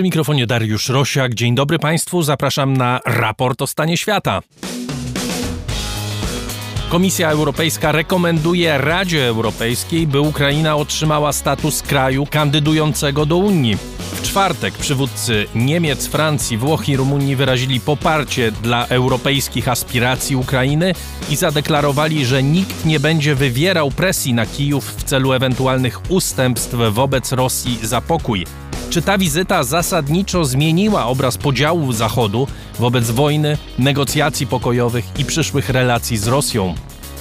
Przy mikrofonie Dariusz Rosiak. Dzień dobry Państwu, zapraszam na raport o stanie świata. Komisja Europejska rekomenduje Radzie Europejskiej, by Ukraina otrzymała status kraju kandydującego do Unii. W czwartek przywódcy Niemiec, Francji, Włoch i Rumunii wyrazili poparcie dla europejskich aspiracji Ukrainy i zadeklarowali, że nikt nie będzie wywierał presji na Kijów w celu ewentualnych ustępstw wobec Rosji za pokój. Czy ta wizyta zasadniczo zmieniła obraz podziału Zachodu wobec wojny, negocjacji pokojowych i przyszłych relacji z Rosją?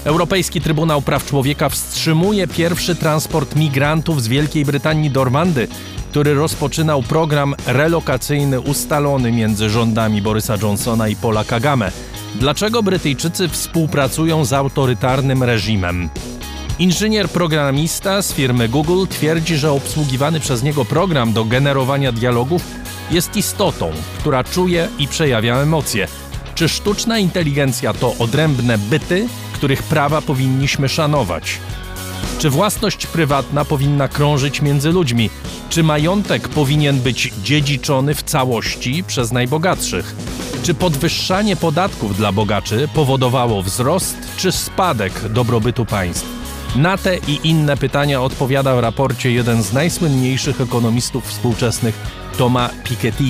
Europejski Trybunał Praw Człowieka wstrzymuje pierwszy transport migrantów z Wielkiej Brytanii do Rwandy, który rozpoczynał program relokacyjny ustalony między rządami Borysa Johnsona i Paula Kagame. Dlaczego Brytyjczycy współpracują z autorytarnym reżimem? Inżynier programista z firmy Google twierdzi, że obsługiwany przez niego program do generowania dialogów jest istotą, która czuje i przejawia emocje. Czy sztuczna inteligencja to odrębne byty, których prawa powinniśmy szanować? Czy własność prywatna powinna krążyć między ludźmi? Czy majątek powinien być dziedziczony w całości przez najbogatszych? Czy podwyższanie podatków dla bogaczy powodowało wzrost czy spadek dobrobytu państw? Na te i inne pytania odpowiada w raporcie jeden z najsłynniejszych ekonomistów współczesnych, Thomas Piketty.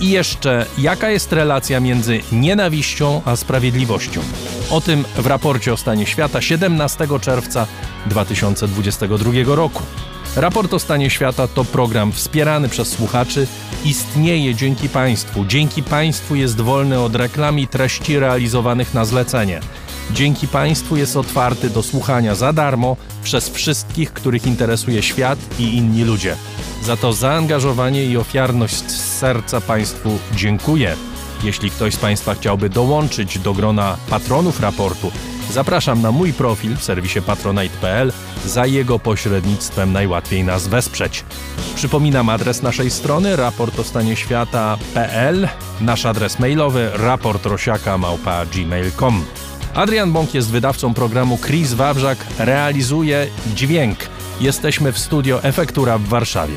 I jeszcze, jaka jest relacja między nienawiścią a sprawiedliwością? O tym w raporcie o stanie świata 17 czerwca 2022 roku. Raport o stanie świata to program wspierany przez słuchaczy. Istnieje dzięki Państwu. Dzięki Państwu jest wolny od reklam i treści realizowanych na zlecenie. Dzięki Państwu jest otwarty do słuchania za darmo przez wszystkich, których interesuje świat i inni ludzie. Za to zaangażowanie i ofiarność z serca Państwu dziękuję. Jeśli ktoś z Państwa chciałby dołączyć do grona patronów raportu, zapraszam na mój profil w serwisie patronite.pl. Za jego pośrednictwem najłatwiej nas wesprzeć. Przypominam adres naszej strony raportostanieświata.pl, nasz adres mailowy raportrosiaka.gmail.com. Adrian Bąk jest wydawcą programu Chris Wawrzak, realizuje dźwięk. Jesteśmy w studio Efektura w Warszawie.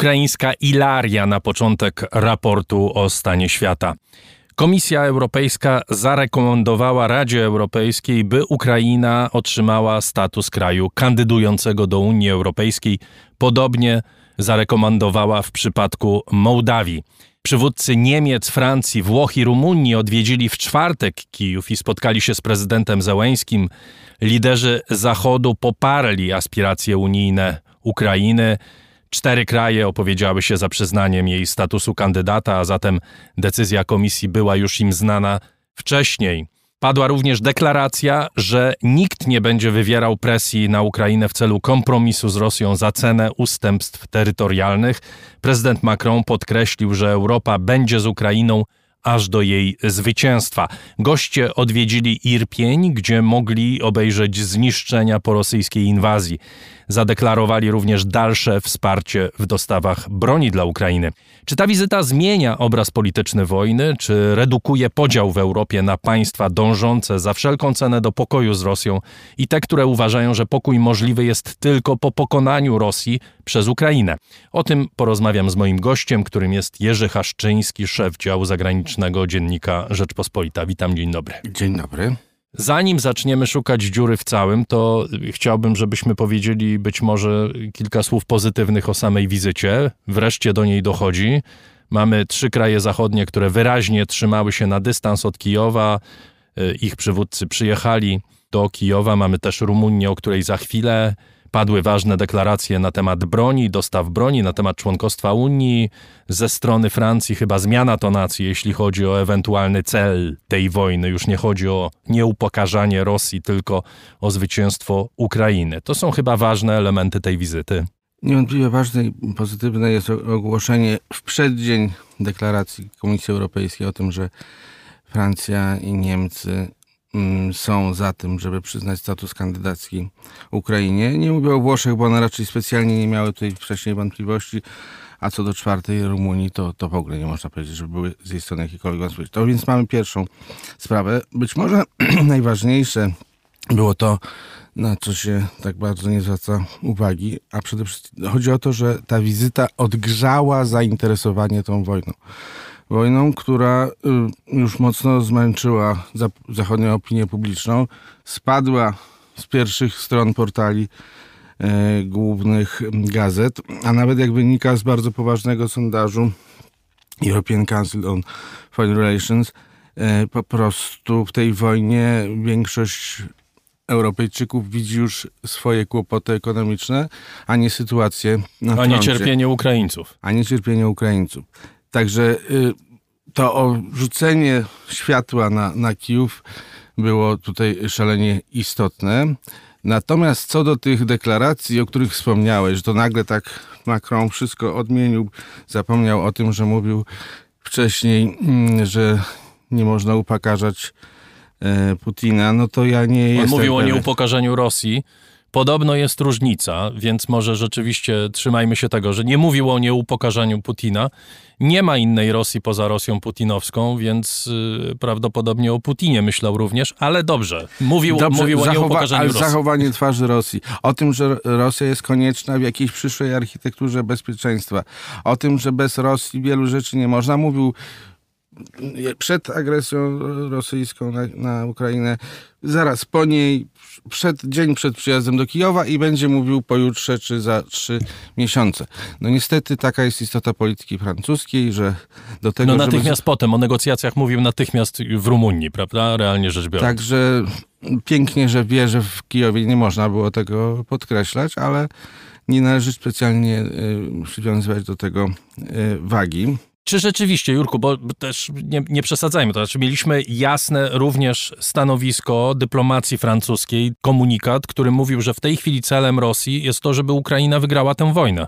Ukraińska ilaria na początek raportu o stanie świata. Komisja Europejska zarekomendowała Radzie Europejskiej, by Ukraina otrzymała status kraju kandydującego do Unii Europejskiej. Podobnie zarekomendowała w przypadku Mołdawii. Przywódcy Niemiec, Francji, Włoch i Rumunii odwiedzili w czwartek Kijów i spotkali się z prezydentem Zełęskim. Liderzy Zachodu poparli aspiracje unijne Ukrainy. Cztery kraje opowiedziały się za przyznaniem jej statusu kandydata, a zatem decyzja komisji była już im znana wcześniej. Padła również deklaracja, że nikt nie będzie wywierał presji na Ukrainę w celu kompromisu z Rosją za cenę ustępstw terytorialnych. Prezydent Macron podkreślił, że Europa będzie z Ukrainą aż do jej zwycięstwa. Goście odwiedzili Irpień, gdzie mogli obejrzeć zniszczenia po rosyjskiej inwazji. Zadeklarowali również dalsze wsparcie w dostawach broni dla Ukrainy. Czy ta wizyta zmienia obraz polityczny wojny, czy redukuje podział w Europie na państwa dążące za wszelką cenę do pokoju z Rosją i te, które uważają, że pokój możliwy jest tylko po pokonaniu Rosji przez Ukrainę? O tym porozmawiam z moim gościem, którym jest Jerzy Haszczyński, szef działu zagranicznego dziennika Rzeczpospolita. Witam, dzień dobry. Dzień dobry. Zanim zaczniemy szukać dziury w całym, to chciałbym, żebyśmy powiedzieli być może kilka słów pozytywnych o samej wizycie. Wreszcie do niej dochodzi. Mamy trzy kraje zachodnie, które wyraźnie trzymały się na dystans od Kijowa. Ich przywódcy przyjechali do Kijowa. Mamy też Rumunię, o której za chwilę Padły ważne deklaracje na temat broni, dostaw broni, na temat członkostwa Unii. Ze strony Francji chyba zmiana tonacji, jeśli chodzi o ewentualny cel tej wojny. Już nie chodzi o nieupokarzanie Rosji, tylko o zwycięstwo Ukrainy. To są chyba ważne elementy tej wizyty. Niewątpliwie ważne i pozytywne jest ogłoszenie w przeddzień deklaracji Komisji Europejskiej o tym, że Francja i Niemcy są za tym, żeby przyznać status kandydacki Ukrainie. Nie mówię o Włoszech, bo one raczej specjalnie nie miały tutaj wcześniej wątpliwości, a co do czwartej Rumunii, to, to w ogóle nie można powiedzieć, żeby były z jej strony jakiekolwiek wątpliwości. To więc mamy pierwszą sprawę. Być może najważniejsze było to, na co się tak bardzo nie zwraca uwagi, a przede wszystkim chodzi o to, że ta wizyta odgrzała zainteresowanie tą wojną wojną, która y, już mocno zmęczyła zachodnią opinię publiczną, spadła z pierwszych stron portali e, głównych gazet, a nawet jak wynika z bardzo poważnego sondażu European Council on Foreign Relations, e, po prostu w tej wojnie większość Europejczyków widzi już swoje kłopoty ekonomiczne, a nie sytuację na A nie cierpienie Ukraińców. A nie cierpienie Ukraińców. Także y, to rzucenie światła na, na Kijów było tutaj szalenie istotne. Natomiast co do tych deklaracji, o których wspomniałeś, że to nagle tak Macron wszystko odmienił, zapomniał o tym, że mówił wcześniej, mm, że nie można upakarzać e, Putina, no to ja nie On jestem. On mówił pewien. o nieupokarzeniu Rosji. Podobno jest różnica, więc może rzeczywiście trzymajmy się tego, że nie mówił o nieupokarzaniu Putina. Nie ma innej Rosji poza Rosją putinowską, więc y, prawdopodobnie o Putinie myślał również, ale dobrze. Mówił, dobrze, mówił zachowa- o nieupokarzaniu Rosji. zachowanie twarzy Rosji. O tym, że Rosja jest konieczna w jakiejś przyszłej architekturze bezpieczeństwa. O tym, że bez Rosji wielu rzeczy nie można. Mówił przed agresją rosyjską na, na, Ukrainę, zaraz po niej, przed, dzień przed przyjazdem do Kijowa i będzie mówił pojutrze czy za trzy miesiące. No niestety taka jest istota polityki francuskiej, że do tego... No natychmiast żeby... potem, o negocjacjach mówił natychmiast w Rumunii, prawda? Realnie rzecz biorąc. Także pięknie, że wie, że w Kijowie nie można było tego podkreślać, ale nie należy specjalnie y, przywiązywać do tego y, wagi. Czy rzeczywiście, Jurku, bo też nie, nie przesadzajmy, to znaczy mieliśmy jasne również stanowisko dyplomacji francuskiej, komunikat, który mówił, że w tej chwili celem Rosji jest to, żeby Ukraina wygrała tę wojnę.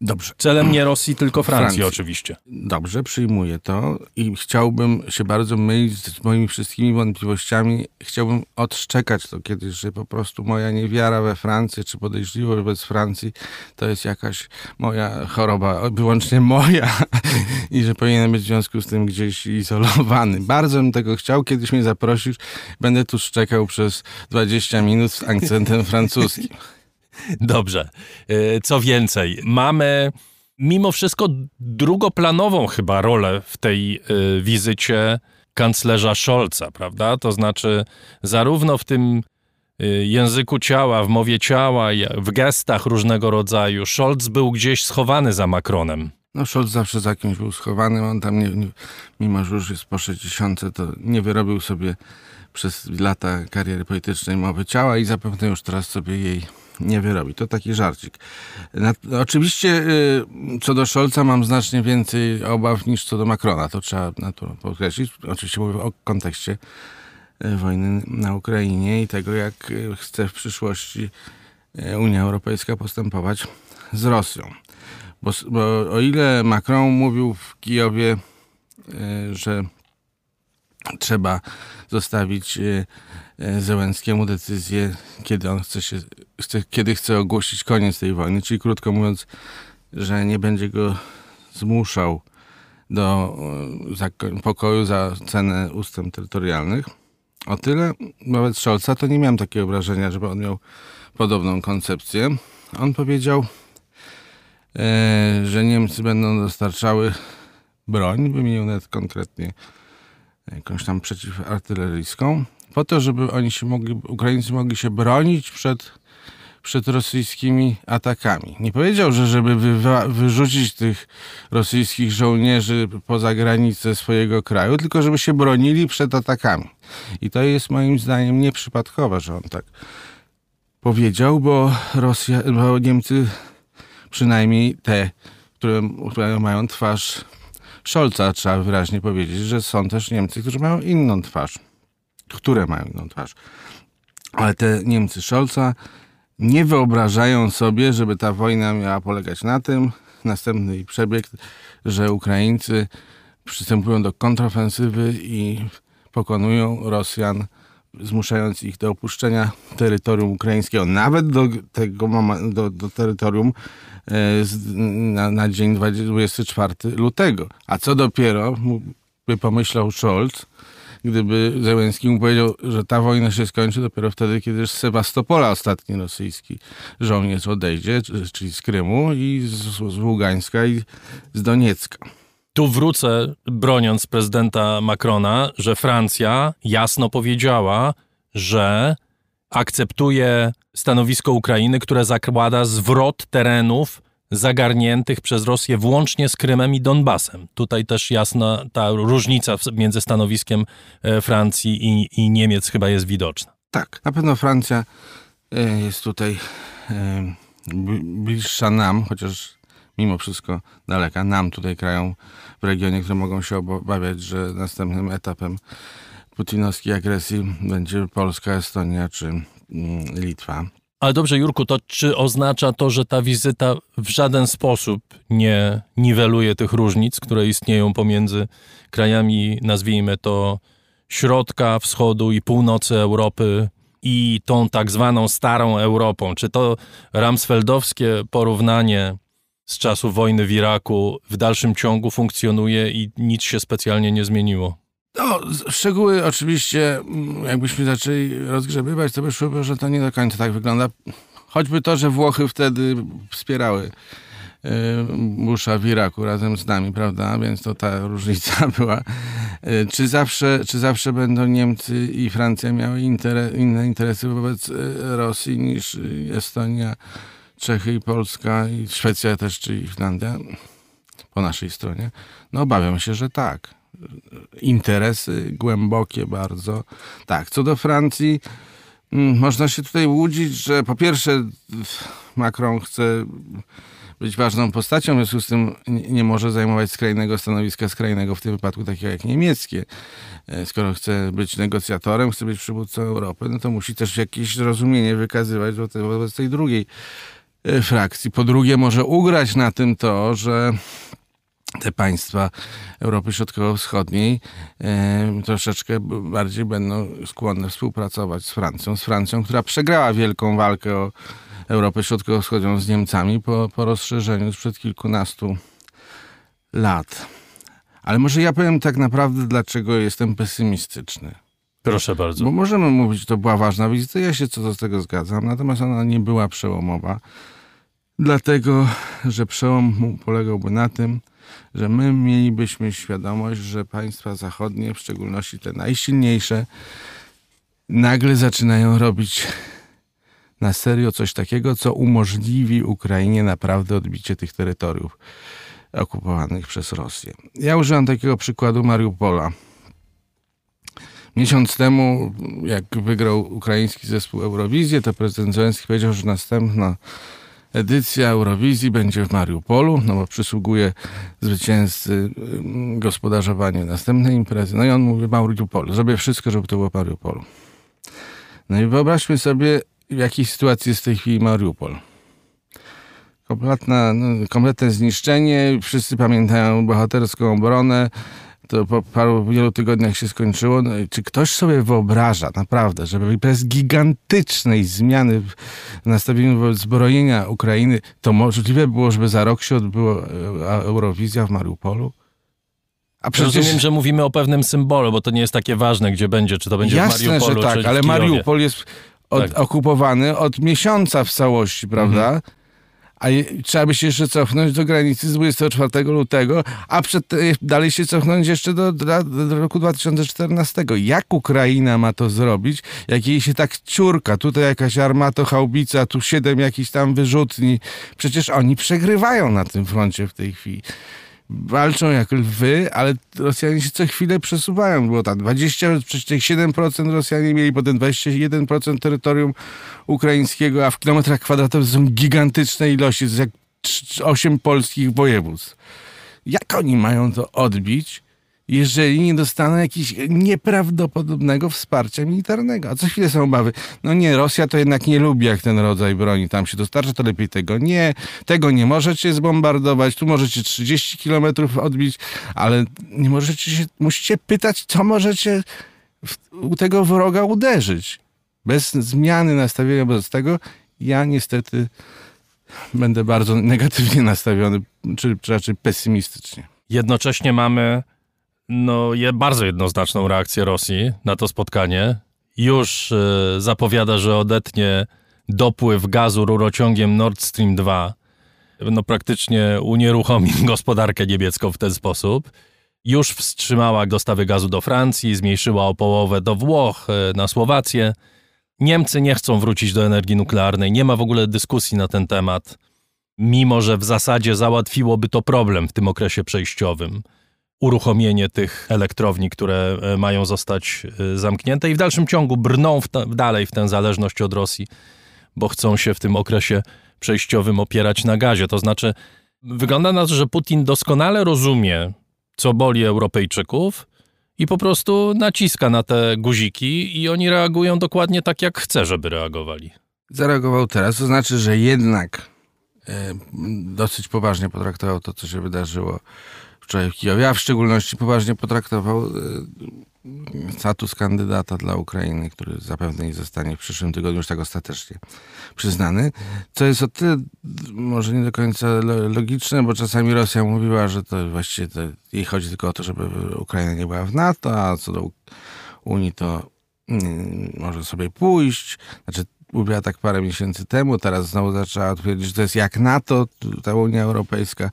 Dobrze. Celem nie Rosji, tylko Francji, Francji, oczywiście. Dobrze, przyjmuję to i chciałbym się bardzo mylić z moimi wszystkimi wątpliwościami. Chciałbym odszczekać to kiedyś, że po prostu moja niewiara we Francję, czy podejrzliwość wobec Francji, to jest jakaś moja choroba, wyłącznie moja i że powinienem być w związku z tym gdzieś izolowany. Bardzo bym tego chciał. Kiedyś mnie zaprosisz, będę tu szczekał przez 20 minut z akcentem francuskim. Dobrze. E, co więcej, mamy mimo wszystko drugoplanową chyba rolę w tej y, wizycie kanclerza Scholza, prawda? To znaczy, zarówno w tym y, języku ciała, w mowie ciała, w gestach różnego rodzaju, Scholz był gdzieś schowany za Macronem. No Scholz zawsze za kimś był schowany, on tam, nie, nie, mimo że już jest po 60, to nie wyrobił sobie przez lata kariery politycznej mowy ciała i zapewne już teraz sobie jej nie wyrobi. To taki żarcik. Na, oczywiście y, co do Scholza mam znacznie więcej obaw niż co do Macrona. To trzeba na to podkreślić. Oczywiście mówię o kontekście y, wojny na Ukrainie i tego, jak y, chce w przyszłości Unia Europejska postępować z Rosją. Bo, bo o ile Macron mówił w Kijowie, że trzeba zostawić Zełenskiemu decyzję, kiedy on chce się, chce, kiedy chce ogłosić koniec tej wojny, czyli krótko mówiąc, że nie będzie go zmuszał do e, pokoju za cenę ustęp terytorialnych. O tyle wobec Scholza to nie miałem takiego wrażenia, żeby on miał podobną koncepcję. On powiedział, e, że Niemcy będą dostarczały broń, wymienił nawet konkretnie jakąś tam przeciwartyleryjską, po to, żeby oni się mogli, Ukraińcy mogli się bronić przed, przed rosyjskimi atakami. Nie powiedział, że żeby wy, wyrzucić tych rosyjskich żołnierzy poza granice swojego kraju, tylko żeby się bronili przed atakami. I to jest moim zdaniem nieprzypadkowe, że on tak powiedział, bo, Rosja, bo Niemcy, przynajmniej te, które mają twarz Scholza, trzeba wyraźnie powiedzieć, że są też Niemcy, którzy mają inną twarz które mają inną twarz. Ale te Niemcy Scholza nie wyobrażają sobie, żeby ta wojna miała polegać na tym, następny przebieg, że Ukraińcy przystępują do kontrofensywy i pokonują Rosjan, zmuszając ich do opuszczenia terytorium ukraińskiego, nawet do tego do, do terytorium e, na, na dzień 24 lutego. A co dopiero, by pomyślał Scholz, gdyby Zełenski mu powiedział, że ta wojna się skończy dopiero wtedy, kiedy z Sewastopola ostatni rosyjski żołnierz odejdzie, czyli z Krymu i z, z Ługańska i z Doniecka. Tu wrócę, broniąc prezydenta Macrona, że Francja jasno powiedziała, że akceptuje stanowisko Ukrainy, które zakłada zwrot terenów zagarniętych przez Rosję włącznie z Krymem i Donbasem. Tutaj też jasna ta różnica między stanowiskiem e, Francji i, i Niemiec chyba jest widoczna. Tak, na pewno Francja e, jest tutaj e, bliższa nam, chociaż mimo wszystko daleka, nam tutaj krajom w regionie, które mogą się obawiać, że następnym etapem putinowskiej agresji będzie Polska, Estonia czy mm, Litwa. Ale dobrze, Jurku, to czy oznacza to, że ta wizyta w żaden sposób nie niweluje tych różnic, które istnieją pomiędzy krajami, nazwijmy to, środka, wschodu i północy Europy i tą tak zwaną starą Europą? Czy to ramsfeldowskie porównanie z czasu wojny w Iraku w dalszym ciągu funkcjonuje i nic się specjalnie nie zmieniło? No, szczegóły oczywiście, mm, jakbyśmy zaczęli rozgrzebywać, to wyszłoby, że to nie do końca tak wygląda. Choćby to, że Włochy wtedy wspierały e, Busha w Iraku razem z nami, prawda? Więc to ta różnica była. E, czy zawsze, czy zawsze będą Niemcy i Francja miały inne interesy wobec e, Rosji niż Estonia, Czechy i Polska i Szwecja też, czy Finlandia po naszej stronie? No obawiam się, że tak interesy głębokie bardzo. Tak, co do Francji, mm, można się tutaj łudzić, że po pierwsze Macron chce być ważną postacią, w związku z tym nie może zajmować skrajnego stanowiska, skrajnego w tym wypadku takiego jak niemieckie. E, skoro chce być negocjatorem, chce być przywódcą Europy, no to musi też jakieś zrozumienie wykazywać wobec tej drugiej e, frakcji. Po drugie może ugrać na tym to, że te państwa Europy Środkowo-Wschodniej e, troszeczkę bardziej będą skłonne współpracować z Francją. Z Francją, która przegrała wielką walkę o Europę Środkowo-Wschodnią z Niemcami po, po rozszerzeniu sprzed kilkunastu lat. Ale może ja powiem tak naprawdę, dlaczego jestem pesymistyczny. Proszę bardzo. Bo możemy mówić, że to była ważna wizyta, ja się co do tego zgadzam, natomiast ona nie była przełomowa dlatego że przełom polegałby na tym, że my mielibyśmy świadomość, że państwa zachodnie, w szczególności te najsilniejsze, nagle zaczynają robić na serio coś takiego, co umożliwi Ukrainie naprawdę odbicie tych terytoriów okupowanych przez Rosję. Ja użyłam takiego przykładu Mariupola. Miesiąc temu, jak wygrał ukraiński zespół Eurowizję, to prezydent Zelenski powiedział, że następna edycja Eurowizji będzie w Mariupolu, no bo przysługuje zwycięzcy mm, gospodarzowanie następnej imprezy. No i on mówi Mariupol, zrobię wszystko, żeby to było Mariupolu. No i wyobraźmy sobie, w jakiej sytuacji jest w tej chwili Mariupol. Kompletne, no, kompletne zniszczenie, wszyscy pamiętają bohaterską obronę, to po paru wielu tygodniach się skończyło. No, czy ktoś sobie wyobraża naprawdę, żeby bez gigantycznej zmiany w nastawieniu zbrojenia Ukrainy, to możliwe było, żeby za rok się odbyła e, Eurowizja w Mariupolu? A przecież... Rozumiem, że mówimy o pewnym symbolu, bo to nie jest takie ważne, gdzie będzie, czy to będzie Jasne, w Mariupolu, że tak, ale Mariupol jest od, tak. okupowany od miesiąca w całości, prawda? Mhm a trzeba by się jeszcze cofnąć do granicy z 24 lutego, a przed, e, dalej się cofnąć jeszcze do, do, do, roku 2014. Jak Ukraina ma to zrobić, jak jej się tak ciurka, tutaj jakaś armato, haubica, tu siedem jakichś tam wyrzutni. Przecież oni przegrywają na tym froncie w tej chwili walczą jak lwy, ale Rosjanie się co chwilę przesuwają. Było tam 20,7% Rosjanie mieli, potem 21% terytorium ukraińskiego, a w kilometrach kwadratowych są gigantyczne ilości, to jest jak 8 polskich województw. Jak oni mają to odbić? Jeżeli nie dostaną jakiegoś nieprawdopodobnego wsparcia militarnego. A co chwilę są obawy. No nie, Rosja to jednak nie lubi, jak ten rodzaj broni tam się dostarcza, to lepiej tego nie. Tego nie możecie zbombardować, tu możecie 30 kilometrów odbić, ale nie możecie się, musicie pytać, co możecie w, u tego wroga uderzyć. Bez zmiany nastawienia wobec tego, ja niestety będę bardzo negatywnie nastawiony, czy raczej pesymistycznie. Jednocześnie mamy no, je bardzo jednoznaczną reakcję Rosji na to spotkanie. Już y, zapowiada, że odetnie dopływ gazu rurociągiem Nord Stream 2. No, praktycznie unieruchomi gospodarkę niemiecką w ten sposób. Już wstrzymała dostawy gazu do Francji, zmniejszyła o połowę do Włoch, y, na Słowację. Niemcy nie chcą wrócić do energii nuklearnej, nie ma w ogóle dyskusji na ten temat, mimo że w zasadzie załatwiłoby to problem w tym okresie przejściowym uruchomienie tych elektrowni, które e, mają zostać e, zamknięte i w dalszym ciągu brną w dalej w tę zależność od Rosji, bo chcą się w tym okresie przejściowym opierać na gazie. To znaczy, wygląda na to, że Putin doskonale rozumie, co boli Europejczyków i po prostu naciska na te guziki i oni reagują dokładnie tak, jak chce, żeby reagowali. Zareagował teraz, to znaczy, że jednak e, dosyć poważnie potraktował to, co się wydarzyło wczoraj w Kijowie, a w szczególności poważnie potraktował e, status kandydata dla Ukrainy, który zapewne nie zostanie w przyszłym tygodniu już tak ostatecznie przyznany. Co jest o tyle może nie do końca logiczne, bo czasami Rosja mówiła, że to właściwie to jej chodzi tylko o to, żeby Ukraina nie była w NATO, a co do Unii to mm, może sobie pójść. Znaczy mówiła tak parę miesięcy temu, teraz znowu zaczęła twierdzić, że to jest jak NATO, ta Unia Europejska.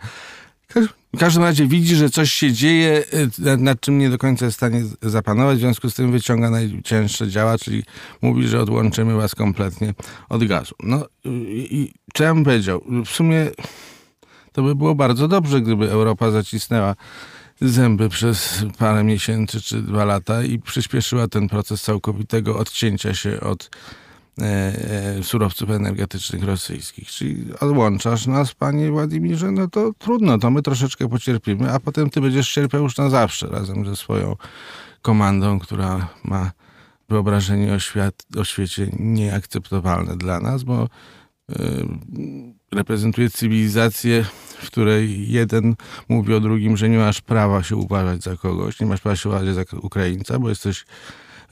W każdym razie widzi, że coś się dzieje, y, nad czym nie do końca jest w stanie zapanować, w związku z tym wyciąga najcięższe działa, czyli mówi, że odłączymy was kompletnie od gazu. No i, i co ja powiedział? W sumie to by było bardzo dobrze, gdyby Europa zacisnęła zęby przez parę miesięcy czy dwa lata i przyspieszyła ten proces całkowitego odcięcia się od surowców energetycznych rosyjskich. Czyli odłączasz nas, panie Władimirze, no to trudno, to my troszeczkę pocierpimy, a potem ty będziesz cierpiał już na zawsze razem ze swoją komandą, która ma wyobrażenie o, świat, o świecie nieakceptowalne dla nas, bo y, reprezentuje cywilizację, w której jeden mówi o drugim, że nie masz prawa się uważać za kogoś, nie masz prawa się uważać za Ukraińca, bo jesteś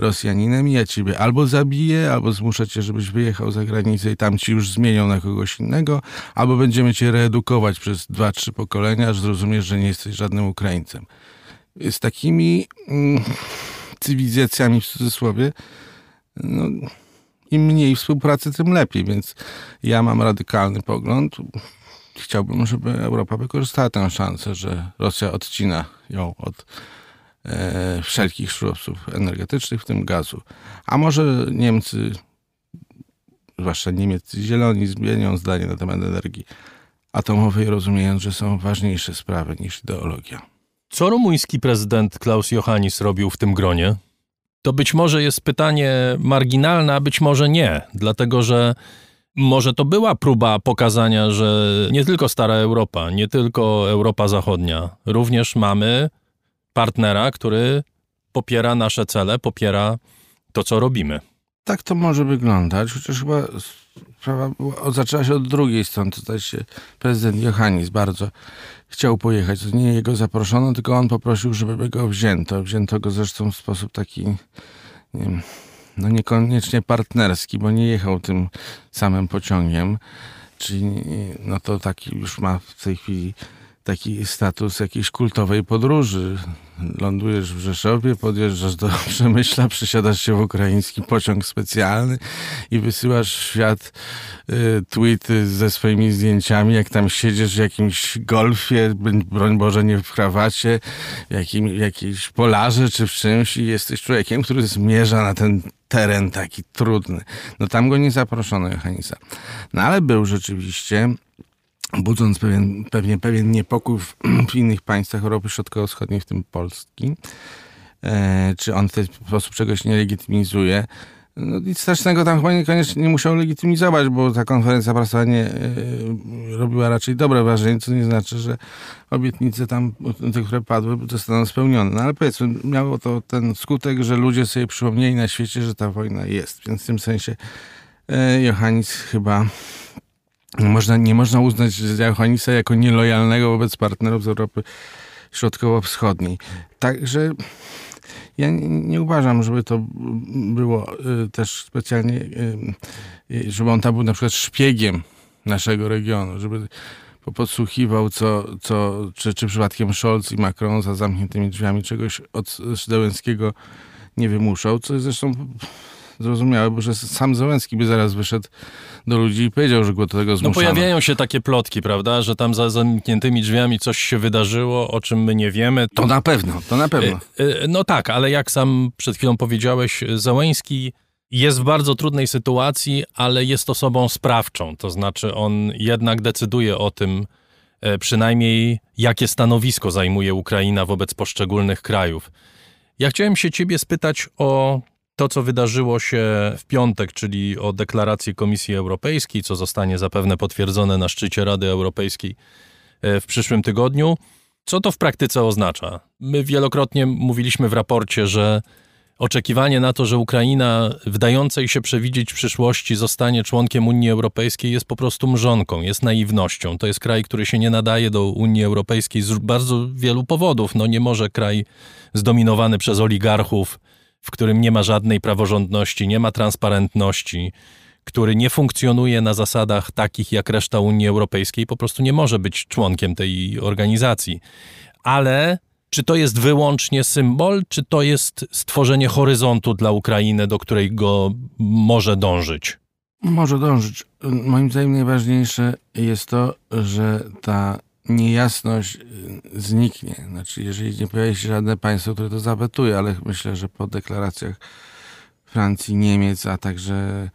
Rosjaninem ja ciebie albo zabiję, albo zmuszę cię, żebyś wyjechał za granicę i tam ci już zmienią na kogoś innego, albo będziemy cię reedukować przez dwa, trzy pokolenia, aż zrozumiesz, że nie jesteś żadnym Ukraińcem. Z takimi mm, cywilizacjami w cudzysłowie no, im mniej współpracy, tym lepiej, więc ja mam radykalny pogląd. Chciałbym, żeby Europa wykorzystała tę szansę, że Rosja odcina ją od wszelkich surowców energetycznych, w tym gazu. A może Niemcy, zwłaszcza Niemiec zieloni, zmienią zdanie na temat energii atomowej, rozumiejąc, że są ważniejsze sprawy niż ideologia. Co rumuński prezydent Klaus Johannis robił w tym gronie? To być może jest pytanie marginalne, a być może nie, dlatego że może to była próba pokazania, że nie tylko stara Europa, nie tylko Europa Zachodnia, również mamy partnera, który popiera nasze cele, popiera to, co robimy. Tak to może wyglądać, chociaż chyba sprawa zaczęła się od drugiej strony. To się prezydent Johannis bardzo chciał pojechać. To nie jego zaproszono, tylko on poprosił, żeby go wzięto. Wzięto go zresztą w sposób taki, nie wiem, no niekoniecznie partnerski, bo nie jechał tym samym pociągiem. Czyli no to taki już ma w tej chwili taki status jakiejś kultowej podróży. Lądujesz w Rzeszowie, podjeżdżasz do Przemyśla, przesiadasz się w ukraiński pociąg specjalny i wysyłasz w świat y, tweety ze swoimi zdjęciami, jak tam siedzisz w jakimś golfie, broń Boże nie w krawacie, w, jakim, jakiejś polarze czy w czymś i jesteś człowiekiem, który zmierza na ten teren taki trudny. No tam go nie zaproszono Johannisa. No ale był rzeczywiście budząc pewien, pewnie pewien niepokój w, w innych państwach Europy Środkowo-Wschodniej, w tym Polski. E, czy on w ten sposób czegoś nie legitymizuje? No, nic strasznego tam chyba niekoniecznie nie musiał legitymizować, bo ta konferencja prasowa nie e, robiła raczej dobre wrażenie, co nie znaczy, że obietnice tam, te, które padły, zostaną spełnione. No ale powiedzmy, miało to ten skutek, że ludzie sobie przypomnieli na świecie, że ta wojna jest. Więc w tym sensie Johannis chyba można, nie można uznać Johannisa jako nielojalnego wobec partnerów z Europy Środkowo-Wschodniej. Także ja nie, uważam, żeby to było y, też specjalnie, y, y, żeby on tam był na przykład szpiegiem naszego regionu, żeby podsłuchiwał, co, co, czy, czy przypadkiem Scholz i Macron za zamkniętymi drzwiami czegoś od Zełenskiego nie wymuszał, co zresztą zrozumiałe, bo że sam Zełenski by zaraz wyszedł do ludzi i powiedział, że go do tego zmuszano. No pojawiają się takie plotki, prawda, że tam za zamkniętymi drzwiami coś się wydarzyło, o czym my nie wiemy. To na pewno, to na pewno. E, e, no tak, ale jak sam przed chwilą powiedziałeś, Zełenski jest w bardzo trudnej sytuacji, ale jest osobą sprawczą, to znaczy on jednak decyduje o tym, e, przynajmniej jakie stanowisko zajmuje Ukraina wobec poszczególnych krajów. Ja chciałem się ciebie spytać o to, co wydarzyło się w piątek, czyli o deklaracji Komisji Europejskiej, co zostanie zapewne potwierdzone na szczycie Rady Europejskiej e, w przyszłym tygodniu. Co to w praktyce oznacza? My wielokrotnie mówiliśmy w raporcie, że oczekiwanie na to, że Ukraina, wdającej się przewidzieć przyszłości, zostanie członkiem Unii Europejskiej, jest po prostu mrzonką, jest naiwnością. To jest kraj, który się nie nadaje do Unii Europejskiej z bardzo wielu powodów. No nie może kraj zdominowany przez oligarchów, w którym nie ma żadnej praworządności, nie ma transparentności, który nie funkcjonuje na zasadach takich jak reszta Unii Europejskiej, po prostu nie może być członkiem tej organizacji. Ale czy to jest wyłącznie symbol, czy to jest stworzenie horyzontu dla Ukrainy, do którego może dążyć? Może dążyć. Moim zdaniem najważniejsze jest to, że ta niejasność y, zniknie. Znaczy, jeżeli nie pojawi się żadne państwo, które to zawetuje, ale myślę, że po deklaracjach Francji, Niemiec, a także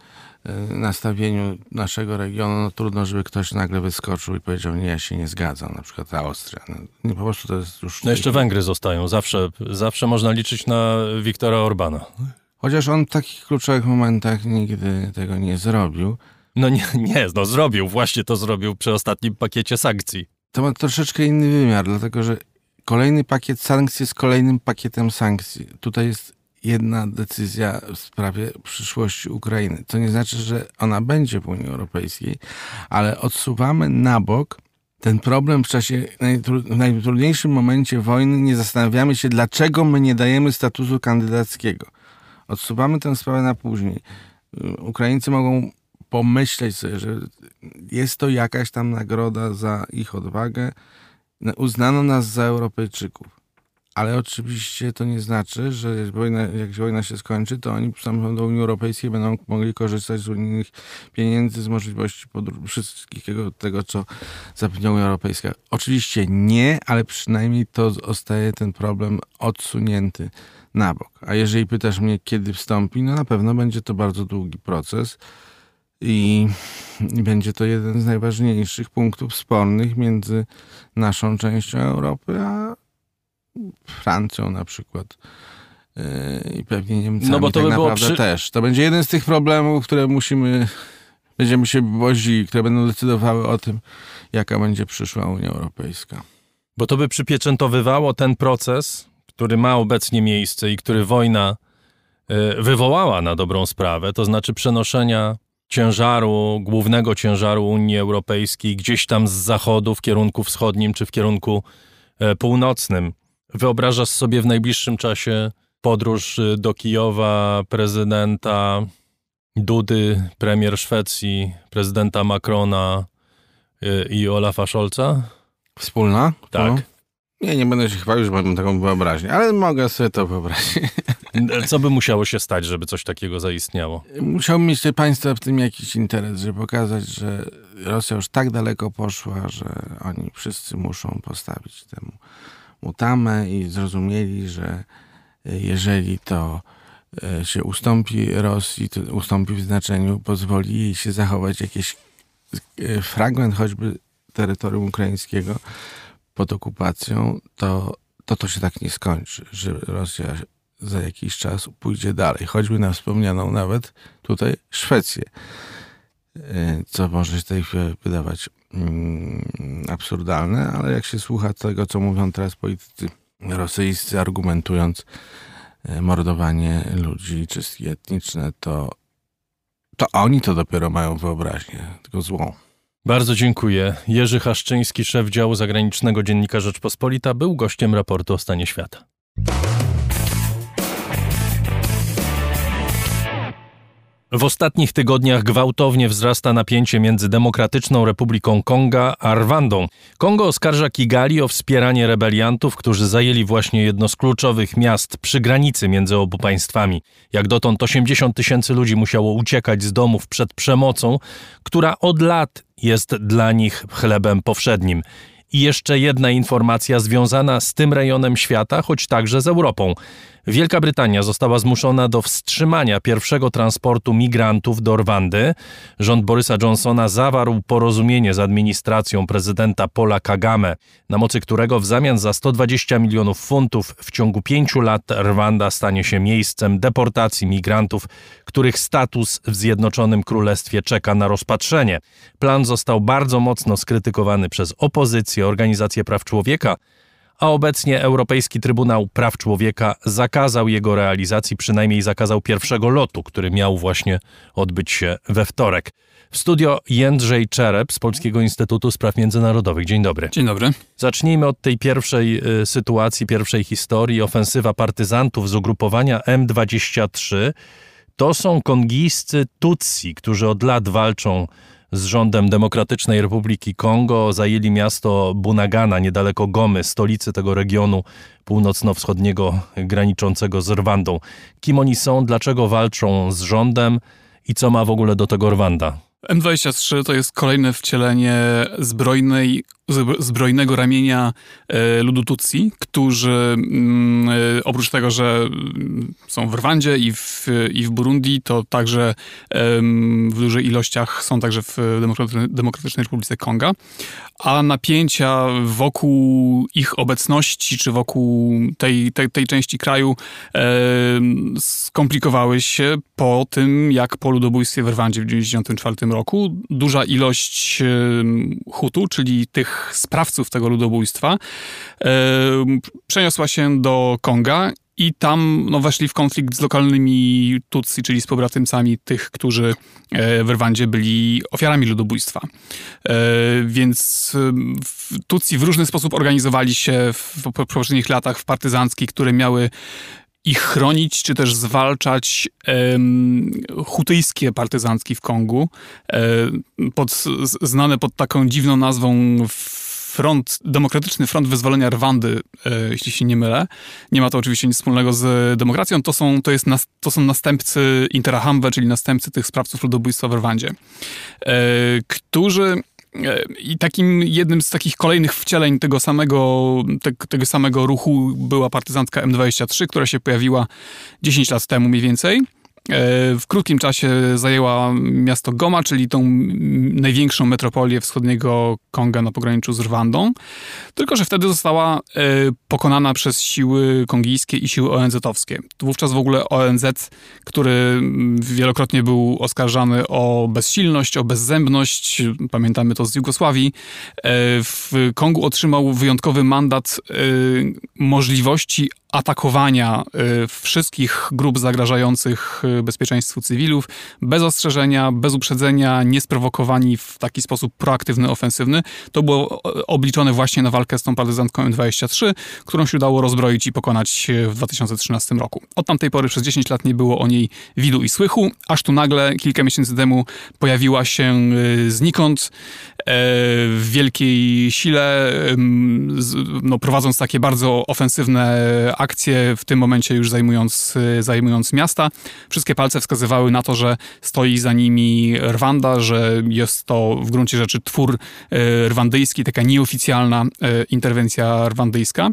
y, nastawieniu naszego regionu, no trudno, żeby ktoś nagle wyskoczył i powiedział, nie, ja się nie zgadzam, na przykład Austria. No, nie, po prostu to jest już... No jeszcze Węgry zostają, zawsze, zawsze można liczyć na Wiktora Orbana. Chociaż on w takich kluczowych momentach nigdy tego nie zrobił. No nie, nie, no zrobił, właśnie to zrobił przy ostatnim pakiecie sankcji to ma troszeczkę inny wymiar, dlatego że kolejny pakiet sankcji jest kolejnym pakietem sankcji. Tutaj jest jedna decyzja w sprawie przyszłości Ukrainy. To nie znaczy, że ona będzie w Unii Europejskiej, ale odsuwamy na bok ten problem w czasie, w najtrudniejszym momencie wojny, nie zastanawiamy się, dlaczego my nie dajemy statusu kandydackiego. Odsuwamy tę sprawę na później. Ukraińcy mogą pomyśleć sobie, że jest to jakaś tam nagroda za ich odwagę. Uznano nas za Europejczyków. ale oczywiście to nie znaczy, że wojna, jak wojna się skończy, to oni wstąpią do Unii Europejskiej będą mogli korzystać z unijnych pieniędzy, z możliwości wszystkiego tego, co zapewnia Unia Europejska. Oczywiście nie, ale przynajmniej to zostaje ten problem odsunięty na bok. A jeżeli pytasz mnie, kiedy wstąpi, no na pewno będzie to bardzo długi proces i będzie to jeden z najważniejszych punktów spornych między naszą częścią Europy a Francją na przykład yy, i pewnie Niemcami no bo to tak by naprawdę przy... też. To będzie jeden z tych problemów, które musimy, będziemy się wozili, które będą decydowały o tym, jaka będzie przyszła Unia Europejska. Bo to by przypieczętowywało ten proces, który ma obecnie miejsce i który wojna yy, wywołała na dobrą sprawę, to znaczy przenoszenia ciężaru, głównego ciężaru Unii Europejskiej gdzieś tam z zachodu w kierunku wschodnim czy w kierunku yy, północnym. Wyobrażasz sobie w najbliższym czasie podróż y, do Kijowa prezydenta Dudy, premier Szwecji, prezydenta Macrona y, i Olafa Scholza? Wspólna? Tak. Nie, nie będę się chwalił, że mam taką wyobraźnię, ale mogę sobie to wyobrazić. Co by musiało się stać, żeby coś takiego zaistniało? Musiał mieć te państwa w tym jakiś interes, żeby pokazać, że Rosja już tak daleko poszła, że oni wszyscy muszą postawić temu utamę i zrozumieli, że e, jeżeli to e, się ustąpi Rosji, to ustąpi w znaczeniu, pozwoli jej się zachować jakiś e, fragment choćby terytorium ukraińskiego pod okupacją, to to, to się tak nie skończy, że Rosja za jakiś czas pójdzie dalej, choćby na wspomnianą nawet tutaj Szwecję, co może się tej wydawać Mm, absurdalne, ale jak się słucha tego, co mówią teraz politycy rosyjscy, argumentując e, mordowanie ludzi, czystki etniczne, to, to oni to dopiero mają wyobraźnię, tylko złą. Bardzo dziękuję. Jerzy Haszczyński, szef działu zagranicznego Dziennika Rzeczpospolita, był gościem raportu o stanie świata. W ostatnich tygodniach gwałtownie wzrasta napięcie między Demokratyczną Republiką Konga a Rwandą. Kongo oskarża Kigali o wspieranie rebeliantów, którzy zajęli właśnie jedno z kluczowych miast przy granicy między obu państwami. Jak dotąd 80 tysięcy ludzi musiało uciekać z domów przed przemocą, która od lat jest dla nich chlebem powszednim. I jeszcze jedna informacja związana z tym rejonem świata, choć także z Europą. Wielka Brytania została zmuszona do wstrzymania pierwszego transportu migrantów do Rwandy. Rząd Borysa Johnsona zawarł porozumienie z administracją prezydenta Paula Kagame, na mocy którego w zamian za 120 milionów funtów w ciągu pięciu lat Rwanda stanie się miejscem deportacji migrantów, których status w Zjednoczonym Królestwie czeka na rozpatrzenie. Plan został bardzo mocno skrytykowany przez opozycję, organizacje praw człowieka, a obecnie Europejski Trybunał Praw Człowieka zakazał jego realizacji, przynajmniej zakazał pierwszego lotu, który miał właśnie odbyć się we wtorek. W studio Jędrzej Czerep z Polskiego Instytutu Spraw Międzynarodowych. Dzień dobry. Dzień dobry. Zacznijmy od tej pierwszej y, sytuacji, pierwszej historii. Ofensywa partyzantów z ugrupowania M23 to są kongijscy Tutsi, którzy od lat walczą z rządem Demokratycznej Republiki Kongo zajęli miasto Bunagana, niedaleko Gomy, stolicy tego regionu północno-wschodniego graniczącego z Rwandą. Kim oni są, dlaczego walczą z rządem i co ma w ogóle do tego Rwanda? M23 to jest kolejne wcielenie zbrojnej, zbrojnego ramienia e, ludu Tutsi, którzy mm, e, oprócz tego, że mm, są w Rwandzie i w, i w Burundi, to także w dużych ilościach są także w Demokratycznej Republice Konga. A napięcia wokół ich obecności, czy wokół tej, tej, tej części kraju skomplikowały się po tym, jak po ludobójstwie w Rwandzie w 1994 roku duża ilość Hutu, czyli tych sprawców tego ludobójstwa, przeniosła się do Konga i tam no, weszli w konflikt z lokalnymi Tutsi, czyli z pobratymcami tych, którzy e, w Rwandzie byli ofiarami ludobójstwa. E, więc Tutsi w różny sposób organizowali się w poprzednich latach w partyzantki, które miały ich chronić, czy też zwalczać um, hutyjskie partyzantki w Kongu, e, pod, znane pod taką dziwną nazwą front, Demokratyczny Front Wyzwolenia Rwandy, jeśli się nie mylę. Nie ma to oczywiście nic wspólnego z demokracją. To są, to jest, to są następcy Interahamwe, czyli następcy tych sprawców ludobójstwa w Rwandzie, którzy i takim jednym z takich kolejnych wcieleń tego samego, te, tego samego ruchu była partyzantka M23, która się pojawiła 10 lat temu mniej więcej. E, w krótkim czasie zajęła miasto Goma, czyli tą największą metropolię wschodniego Konga na pograniczu z Rwandą. Tylko, że wtedy została e, pokonana przez siły kongijskie i siły ONZ-owskie. Wówczas w ogóle ONZ, który wielokrotnie był oskarżany o bezsilność, o bezzębność, pamiętamy to z Jugosławii, e, w Kongu otrzymał wyjątkowy mandat możliwości atakowania y, wszystkich grup zagrażających y, bezpieczeństwu cywilów bez ostrzeżenia, bez uprzedzenia, niesprowokowani w taki sposób proaktywny, ofensywny. To było obliczone właśnie na walkę z tą partyzantką M23, którą się udało rozbroić i pokonać w 2013 roku. Od tamtej pory przez 10 lat nie było o niej widu i słychu, aż tu nagle kilka miesięcy temu pojawiła się y, znikąd w wielkiej sile, no, prowadząc takie bardzo ofensywne akcje, w tym momencie już zajmując, zajmując miasta. Wszystkie palce wskazywały na to, że stoi za nimi Rwanda, że jest to w gruncie rzeczy twór e, rwandyjski, taka nieoficjalna e, interwencja rwandyjska.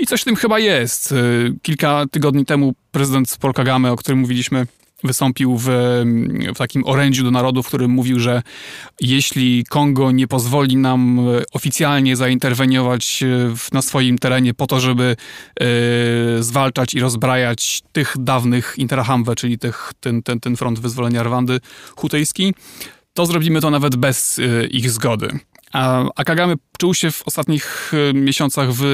I coś w tym chyba jest. E, kilka tygodni temu prezydent Paul Kagame, o którym mówiliśmy, wystąpił w, w takim orędziu do narodu, w którym mówił, że jeśli Kongo nie pozwoli nam oficjalnie zainterweniować e, na swoim terenie po to, żeby y, zwalczać i rozbrajać tych dawnych Interahamwe, czyli tych, ten, ten, ten front wyzwolenia Rwandy hutejski, to zrobimy to nawet bez y, ich zgody. A Kagame czuł się w ostatnich e, miesiącach w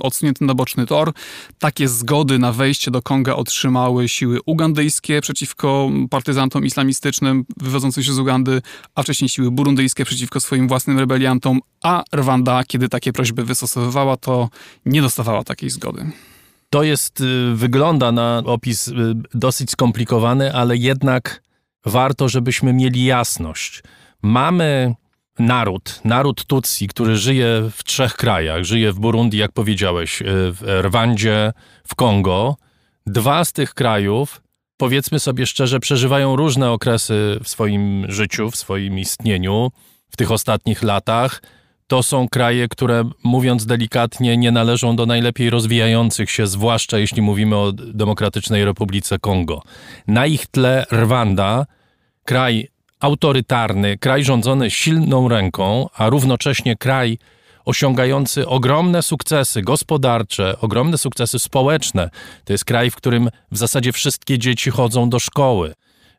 odsunięty na boczny tor. Takie zgody na wejście do Konga otrzymały siły ugandyjskie przeciwko partyzantom islamistycznym wywodzącym się z Ugandy, a wcześniej siły burundyjskie przeciwko swoim własnym rebeliantom, a Rwanda, kiedy takie prośby wystosowywała, to nie dostawała takiej zgody. To jest, y, wygląda na opis y, dosyć skomplikowany, ale jednak warto, żebyśmy mieli jasność. Mamy naród, naród Tutsi, który żyje w trzech krajach, żyje w Burundi, jak powiedziałeś, e, w Rwandzie, w Kongo. Dwa z tych krajów, powiedzmy sobie szczerze, przeżywają różne okresy w swoim życiu, w swoim istnieniu w tych ostatnich latach. To są kraje, które, mówiąc delikatnie, nie należą do najlepiej rozwijających się, zwłaszcza jeśli mówimy o Demokratycznej Republice Kongo. Na ich tle Rwanda, kraj autorytarny, kraj rządzony silną ręką, a równocześnie kraj osiągający ogromne sukcesy gospodarcze, ogromne sukcesy społeczne. To jest kraj, w którym w zasadzie wszystkie dzieci chodzą do szkoły.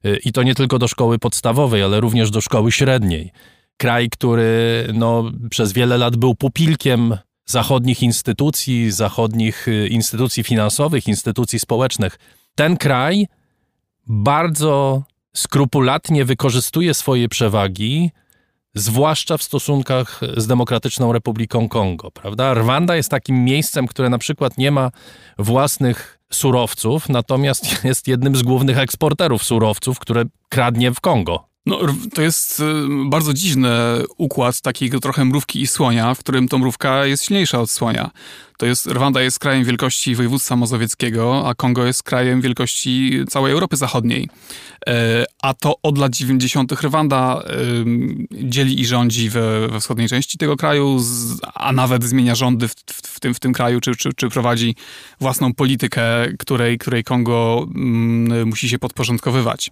Y, I to nie tylko do szkoły podstawowej, ale również do szkoły średniej. Kraj, który no, przez wiele lat był pupilkiem zachodnich instytucji, zachodnich y, instytucji finansowych, instytucji społecznych. Ten kraj bardzo skrupulatnie wykorzystuje swoje przewagi, zwłaszcza w stosunkach z Demokratyczną Republiką Kongo, prawda? Rwanda jest takim miejscem, które na przykład nie ma własnych surowców, natomiast jest jednym z głównych eksporterów surowców, które kradnie w Kongo. No, to jest y, bardzo dziwny układ takiego trochę mrówki i słonia, w którym to mrówka jest silniejsza od słonia. To jest, Rwanda jest krajem wielkości województwa mazowieckiego, a Kongo jest krajem wielkości całej Europy Zachodniej. E, a to od lat 90. Rwanda dzieli i rządzi we, we wschodniej części tego kraju, a nawet zmienia rządy w, w, tym, w tym kraju, czy, czy, czy prowadzi własną politykę, której, której Kongo mm, musi się podporządkowywać.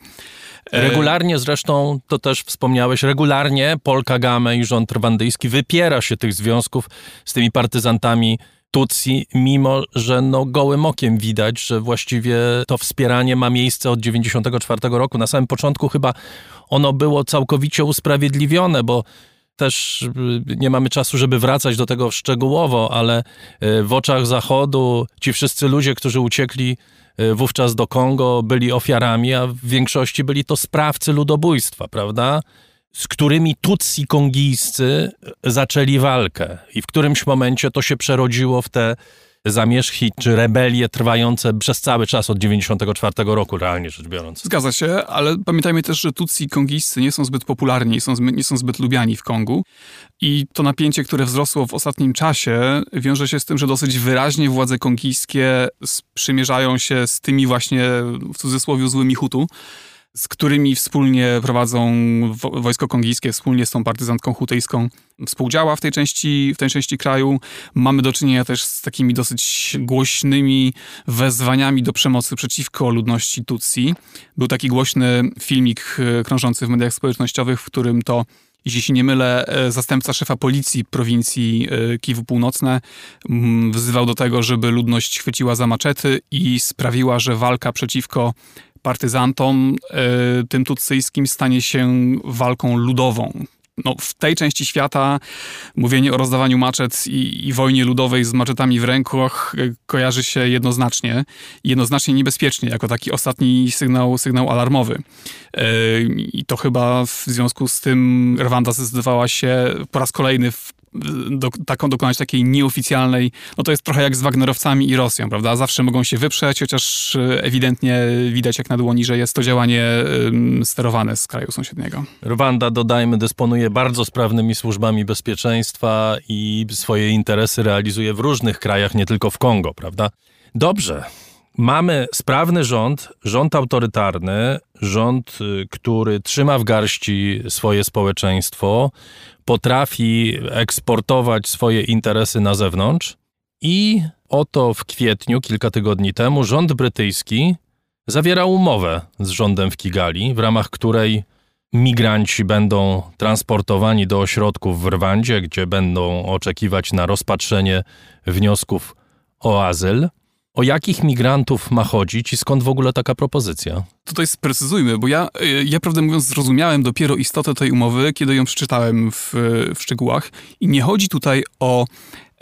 E, regularnie zresztą, to też wspomniałeś, regularnie Paul Kagame i rząd rwandyjski wypiera się tych związków z tymi partyzantami Tutsi, mimo że no gołym okiem widać, że właściwie to wspieranie ma miejsce od 1994 roku. Na samym początku chyba ono było całkowicie usprawiedliwione, bo też y, nie mamy czasu, żeby wracać do tego szczegółowo, ale y, w oczach Zachodu ci wszyscy ludzie, którzy uciekli wówczas do Kongo, byli ofiarami, a w większości byli to sprawcy ludobójstwa, prawda? z którymi Tutsi kongijscy zaczęli walkę. I w którymś momencie to się przerodziło w te zamierzchi czy rebelie trwające przez cały czas od 94 roku, realnie rzecz biorąc. Zgadza się, ale pamiętajmy też, że Tutsi kongijscy nie są zbyt popularni, nie są, nie są zbyt lubiani w Kongu i to napięcie, które wzrosło w ostatnim czasie wiąże się z tym, że dosyć wyraźnie władze kongijskie sprzymierzają się z tymi właśnie, w cudzysłowie, złymi Hutu, z którymi wspólnie prowadzą wojsko kongijskie, wspólnie z tą partyzantką hutyjską, współdziała w tej części, w tej części kraju. Mamy do czynienia też z takimi dosyć głośnymi wezwaniami do przemocy przeciwko ludności Tutsi. Był taki głośny filmik e, krążący w mediach społecznościowych, w którym to jeśli się nie mylę, e, zastępca szefa policji prowincji e, Kiwu Północne wzywał do tego, żeby ludność chwyciła za maczety i sprawiła, że walka przeciwko partyzantom, e, tym tutsyjskim, stanie się walką ludową. No, w tej części świata mówienie o rozdawaniu maczet i, i, wojnie ludowej z maczetami w rękach e, kojarzy się jednoznacznie jednoznacznie niebezpiecznie, jako taki ostatni sygnał, sygnał alarmowy. E, I to chyba w związku z tym Rwanda zdecydowała się po raz kolejny w do, taką dokonać takiej nieoficjalnej, no to jest trochę jak z Wagnerowcami i Rosją, prawda? Zawsze mogą się wyprzeć, chociaż e, ewidentnie widać jak na dłoni, że jest to działanie sterowane z kraju sąsiedniego. Rwanda, dodajmy, dysponuje bardzo sprawnymi służbami bezpieczeństwa i swoje interesy realizuje w różnych krajach, nie tylko w Kongo, prawda? Dobrze. Mamy sprawny rząd, rząd autorytarny, rząd, y, który trzyma w garści swoje społeczeństwo, potrafi eksportować swoje interesy na zewnątrz. I oto w kwietniu, kilka tygodni temu, rząd brytyjski zawiera umowę z rządem w Kigali, w ramach której migranci będą transportowani do ośrodków w Rwandzie, gdzie będą oczekiwać na rozpatrzenie wniosków o azyl. O jakich migrantów ma chodzić i skąd w ogóle taka propozycja? Tutaj sprecyzujmy, bo ja, y, ja prawdę mówiąc zrozumiałem dopiero istotę tej umowy, kiedy ją przeczytałem w, w szczegółach. I nie chodzi tutaj o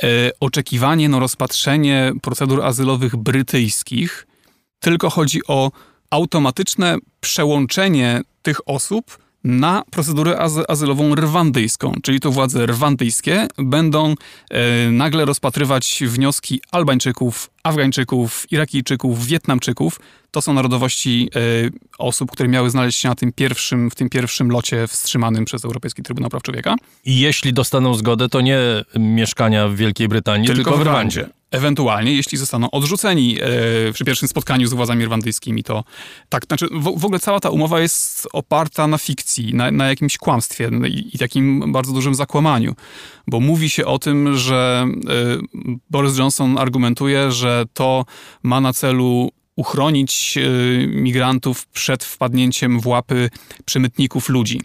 e, oczekiwanie na rozpatrzenie procedur azylowych brytyjskich, tylko chodzi o automatyczne przełączenie tych osób na procedurę azy azylową rwandyjską, czyli to władze rwandyjskie będą e, nagle rozpatrywać wnioski Albańczyków, Afgańczyków, Irakijczyków, Wietnamczyków. To są narodowości e, osób, które miały znaleźć się na tym pierwszym, w tym pierwszym locie wstrzymanym przez Europejski Trybunał Praw Człowieka. I jeśli dostaną zgodę, to nie mieszkania w Wielkiej Brytanii, tylko, tylko w Rwandzie. Ewentualnie, jeśli zostaną odrzuceni e, przy pierwszym spotkaniu z władzami rwandyjskimi, to tak, znaczy w, w ogóle cała ta umowa jest oparta na fikcji, na, na jakimś kłamstwie i, i, takim bardzo dużym zakłamaniu, bo mówi się o tym, że e, Boris Johnson argumentuje, że to ma na celu uchronić e, migrantów przed wpadnięciem w łapy przemytników ludzi.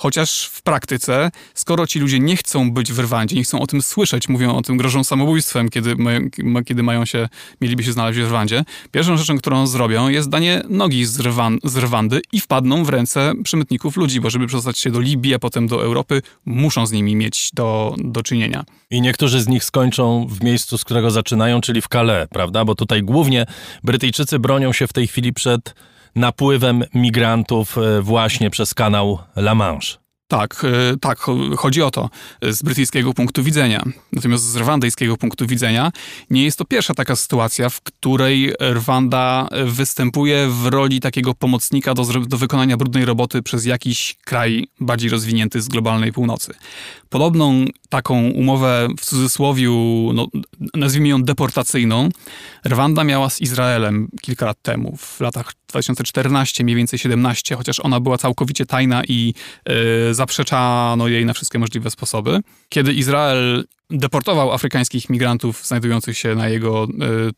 Chociaż w praktyce, skoro ci ludzie nie chcą być w Rwandzie, nie chcą o tym słyszeć, mówią o tym, grożą samobójstwem, kiedy, mają, kiedy mają się, mieliby się znaleźć w Rwandzie, pierwszą rzeczą, którą zrobią, jest danie nogi z, Rwan, z Rwandy i wpadną w ręce przemytników ludzi, bo żeby przestać się do Libii, a potem do Europy, muszą z nimi mieć do, do czynienia. I niektórzy z nich skończą w miejscu, z którego zaczynają, czyli w Calais, prawda? Bo tutaj głównie Brytyjczycy bronią się w tej chwili przed napływem migrantów e, właśnie przez kanał La Manche. Tak, e, tak, chodzi o to z brytyjskiego punktu widzenia. Natomiast z rwandyjskiego punktu widzenia nie jest to pierwsza taka sytuacja, w której Rwanda występuje w roli takiego pomocnika do, do wykonania brudnej roboty przez jakiś kraj bardziej rozwinięty z globalnej północy. Podobną taką umowę w cudzysłowie, no, nazwijmy ją deportacyjną, Rwanda miała z Izraelem kilka lat temu, w latach 2014, mniej więcej 17, chociaż ona była całkowicie tajna i yy, zaprzeczano jej na wszystkie możliwe sposoby. Kiedy Izrael deportował afrykańskich migrantów znajdujących się na jego y,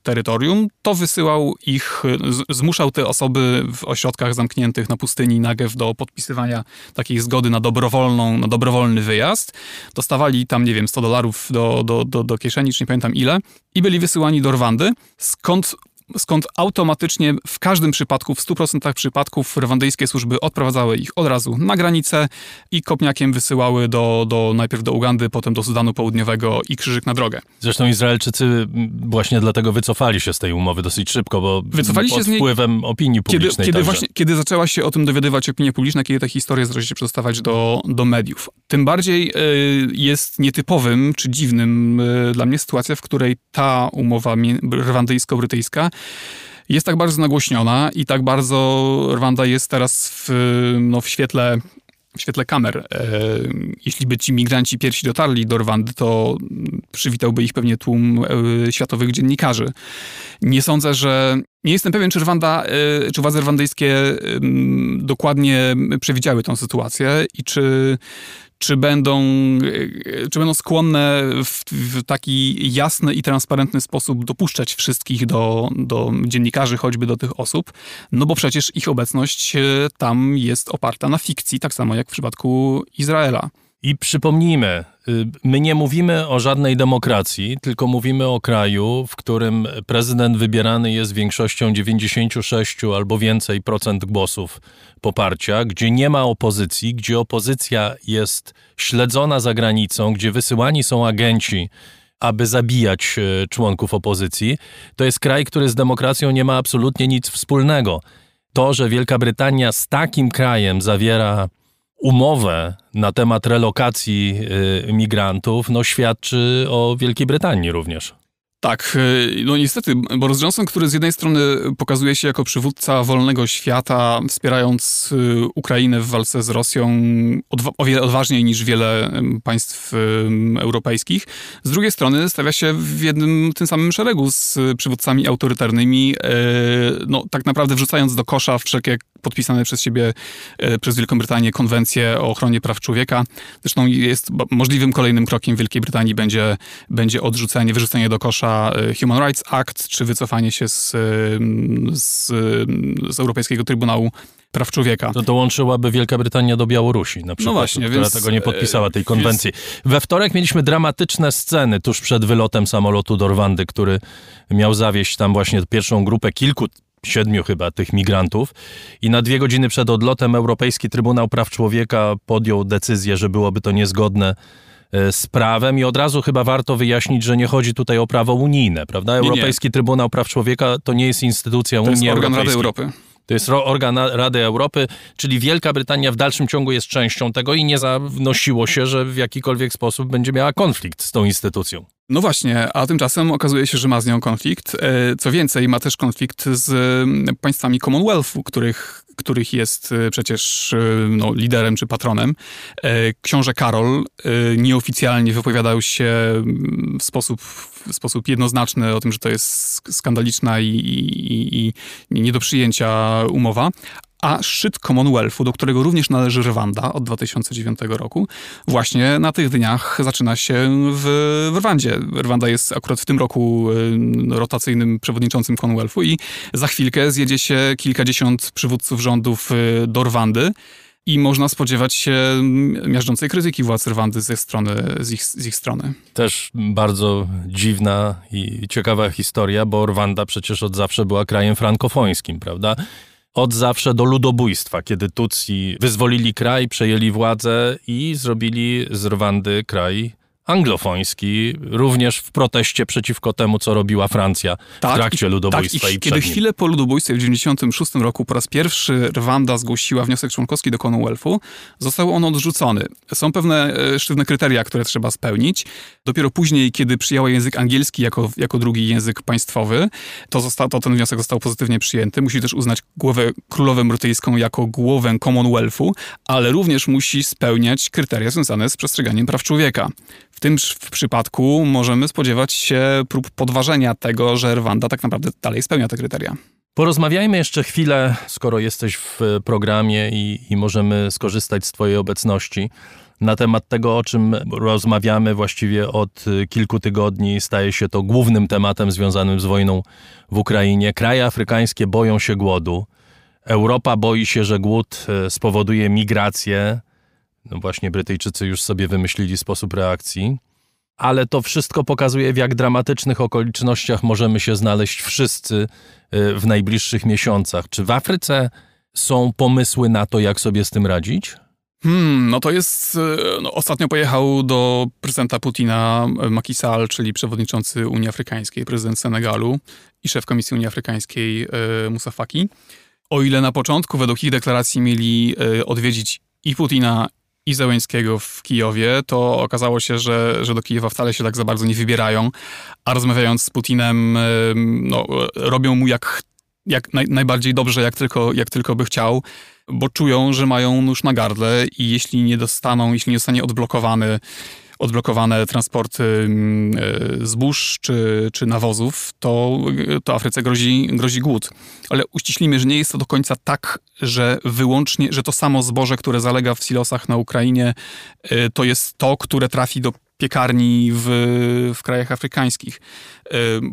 terytorium, to wysyłał ich, zmuszał te osoby w ośrodkach zamkniętych na pustyni Nagev do podpisywania takiej zgody na dobrowolną, na dobrowolny wyjazd. Dostawali tam, nie wiem, 100 dolarów do, do, do, do kieszeni, czy nie pamiętam ile, i byli wysyłani do Rwandy, skąd skąd automatycznie w każdym przypadku, w 100% przypadków rwandyjskie służby odprowadzały ich od razu na granicę i kopniakiem wysyłały do, do, najpierw do Ugandy, potem do Sudanu Południowego i krzyżyk na drogę. Zresztą Izraelczycy właśnie dlatego wycofali się z tej umowy dosyć szybko, bo wycofali pod się z niej, wpływem opinii publicznej. Kiedy, kiedy, właśnie, kiedy zaczęła się o tym dowiadywać opinia publiczna, kiedy te historie zaczęły się przedostawać do, do mediów. Tym bardziej y, jest nietypowym czy dziwnym y, dla mnie sytuacja, w której ta umowa rwandyjsko-brytyjska jest tak bardzo nagłośniona i tak bardzo Rwanda jest teraz w, no, w świetle w świetle kamer. E, jeśli by ci migranci pierwsi dotarli do Rwandy, to przywitałby ich pewnie tłum e, światowych dziennikarzy. Nie sądzę, że. Nie jestem pewien, czy Rwanda, e, czy władze rwandyjskie dokładnie przewidziały tę sytuację i czy, czy będą, czy będą skłonne w, w, taki jasny i transparentny sposób dopuszczać wszystkich do, do dziennikarzy, choćby do tych osób, no bo przecież ich obecność e, tam jest oparta na fikcji, tak samo jak w przypadku Izraela. I przypomnijmy, y, my nie mówimy o żadnej demokracji, tylko mówimy o kraju, w którym prezydent wybierany jest większością 96 albo więcej procent głosów poparcia, gdzie nie ma opozycji, gdzie opozycja jest śledzona za granicą, gdzie wysyłani są agenci, aby zabijać y, członków opozycji. To jest kraj, który z demokracją nie ma absolutnie nic wspólnego. To, że Wielka Brytania z takim krajem zawiera umowę na temat relokacji y, migrantów, no świadczy o Wielkiej Brytanii również. Tak, y, no niestety, Boris Johnson, który z jednej strony pokazuje się jako przywódca wolnego świata, wspierając y, Ukrainę w walce z Rosją o wiele odważniej niż wiele państw europejskich, z drugiej strony stawia się w jednym tym samym szeregu z przywódcami autorytarnymi, no tak naprawdę wrzucając do kosza wszelkie podpisane przez siebie, e, przez Wielką Brytanię konwencję o ochronie praw człowieka. Zresztą jest możliwym kolejnym krokiem Wielkiej Brytanii będzie, będzie odrzucenie, wyrzucenie do kosza e, Human Rights Act, czy wycofanie się z, z, z Europejskiego Trybunału Praw Człowieka. To dołączyłaby Wielka Brytania do Białorusi na przykład, no właśnie, która więc, tego nie podpisała, tej konwencji. We wtorek mieliśmy dramatyczne sceny tuż przed wylotem samolotu do Rwandy, który miał zawieść tam właśnie pierwszą grupę kilku siedmiu chyba tych migrantów i na dwie godziny przed odlotem Europejski Trybunał Praw Człowieka podjął decyzję, że byłoby to niezgodne e, z prawem i od razu chyba warto wyjaśnić, że nie chodzi tutaj o prawo unijne, prawda? Europejski nie, nie. Trybunał Praw Człowieka to nie jest instytucja to Unii jest organ Rady Europy. To jest organ Rady Europy, czyli Wielka Brytania w dalszym ciągu jest częścią tego i nie zanosiło się, że w jakikolwiek sposób będzie miała konflikt z tą instytucją. No właśnie, a tymczasem okazuje się, że ma z nią konflikt. E, co więcej, ma też konflikt z państwami Commonwealthu, których, których jest e, przecież e, no, liderem czy patronem. Książę Karol nieoficjalnie wypowiadał się w sposób, w sposób jednoznaczny o tym, że to jest skandaliczna i, i, i nie do przyjęcia umowa, a szczyt Commonwealthu, do którego również należy Rwanda od 2009 roku, właśnie na tych dniach zaczyna się w, w Rwandzie. Rwanda jest akurat w tym roku y, rotacyjnym przewodniczącym Commonwealthu i za chwilkę zjedzie się kilkadziesiąt przywódców rządów y, do Rwandy. I można spodziewać się miażdżącej krytyki władz Rwandy ze strony, z, ich, z ich strony. Też bardzo dziwna i ciekawa historia, bo Rwanda przecież od zawsze była krajem frankofońskim, prawda? Od zawsze do ludobójstwa, kiedy Tutsi wyzwolili kraj, przejęli władzę i zrobili z Rwandy kraj anglofoński, również w proteście przeciwko temu, co robiła Francja tak, w trakcie ludobójstwa tak, i, i Kiedy chwilę po ludobójstwie w 1996 roku po raz pierwszy Rwanda zgłosiła wniosek członkowski do Commonwealthu, został on odrzucony. Są pewne e, sztywne kryteria, które trzeba spełnić. Dopiero później, kiedy przyjęła język angielski jako, jako drugi język państwowy, to, zosta, to ten wniosek został pozytywnie przyjęty. Musi też uznać głowę królowę brytyjską jako głowę Commonwealthu, ale również musi spełniać kryteria związane z przestrzeganiem praw człowieka. W tym w przypadku możemy spodziewać się prób podważenia tego, że Rwanda tak naprawdę dalej spełnia te kryteria. Porozmawiajmy jeszcze chwilę, skoro jesteś w programie i, i możemy skorzystać z Twojej obecności na temat tego, o czym rozmawiamy właściwie od kilku tygodni. Staje się to głównym tematem związanym z wojną w Ukrainie. Kraje afrykańskie boją się głodu. Europa boi się, że głód e, spowoduje migrację no właśnie Brytyjczycy już sobie wymyślili sposób reakcji. ale to wszystko pokazuje, w jak dramatycznych okolicznościach możemy się znaleźć wszyscy y, w najbliższych miesiącach. Czy w Afryce są pomysły na to, jak sobie z tym radzić? Hmm, no to jest. E, no, ostatnio pojechał do prezydenta Putina e, Macky Sall, czyli przewodniczący Unii Afrykańskiej, prezydent Senegalu i szef Komisji Unii Afrykańskiej Musa Faki. O ile na początku, według ich deklaracji, mieli odwiedzić i Putina, i Zełęńskiego w Kijowie, to okazało się, że, że do Kijowa wcale się tak za bardzo nie wybierają, a rozmawiając z Putinem, no, robią mu jak, jak naj, najbardziej dobrze, jak tylko, jak tylko by chciał bo czują, że mają nóż na gardle i jeśli nie dostaną, jeśli nie zostanie odblokowany odblokowane transporty mm, e, zbóż czy, czy nawozów, to, to Afryce grozi, grozi głód. Ale uściślimy, że nie jest to do końca tak, że wyłącznie, że to samo zboże, które zalega w silosach na Ukrainie, e, to jest to, które trafi do piekarni w, w krajach afrykańskich.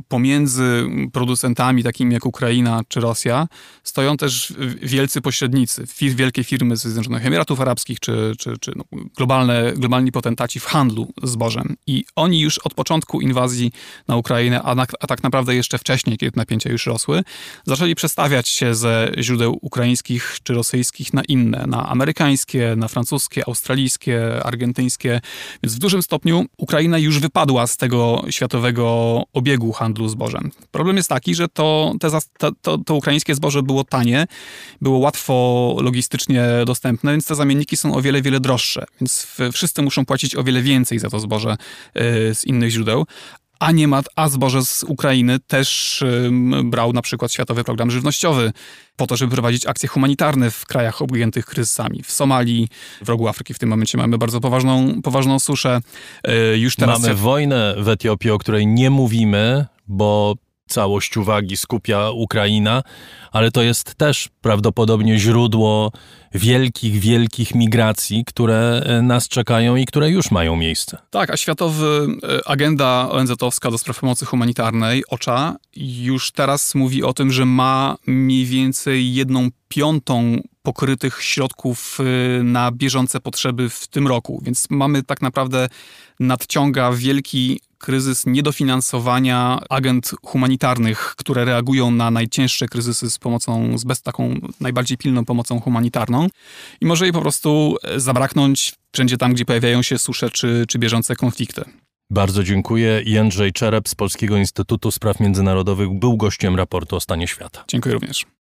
Pomiędzy producentami takimi jak Ukraina czy Rosja stoją też wielcy pośrednicy, wielkie firmy z Zjednoczonych Emiratów Arabskich czy, czy, czy no, globalne, globalni potentaci w handlu zbożem. I oni już od początku inwazji na Ukrainę, a, na, a tak naprawdę jeszcze wcześniej, kiedy napięcia już rosły, zaczęli przestawiać się ze źródeł ukraińskich czy rosyjskich na inne, na amerykańskie, na francuskie, australijskie, argentyńskie. Więc w dużym stopniu Ukraina już wypadła z tego światowego obiegu handlu zbożem. Problem jest taki, że to, te, to, to ukraińskie zboże było tanie, było łatwo logistycznie dostępne, więc te zamienniki są o wiele, wiele droższe. Więc wszyscy muszą płacić o wiele więcej za to zboże e, z innych źródeł a nie ma, a zboże z Ukrainy też brał na przykład Światowy Program Żywnościowy po to, żeby prowadzić akcje humanitarne w krajach objętych kryzysami. W Somalii, w rogu Afryki w tym momencie mamy bardzo poważną, poważną suszę. E, już teraz... Mamy wojnę w Etiopii, o której nie mówimy, bo całość uwagi skupia Ukraina, ale to jest też prawdopodobnie źródło wielkich, wielkich migracji, które e, nas czekają i które już mają miejsce. Tak, a światowy e, agenda ONZ-owska do spraw pomocy humanitarnej, OCHA, już teraz mówi o tym, że ma mniej więcej jedną piątą pokrytych środków e, na bieżące potrzeby w tym roku. Więc mamy tak naprawdę nadciąga wielki kryzys niedofinansowania agent humanitarnych, które reagują na najcięższe kryzysy z pomocą, z bez taką najbardziej pilną pomocą humanitarną. I może jej po prostu zabraknąć wszędzie tam, gdzie pojawiają się susze czy, czy bieżące konflikty. Bardzo dziękuję. Jędrzej Czerep z Polskiego Instytutu Spraw Międzynarodowych był gościem raportu o stanie świata. Dziękuję również.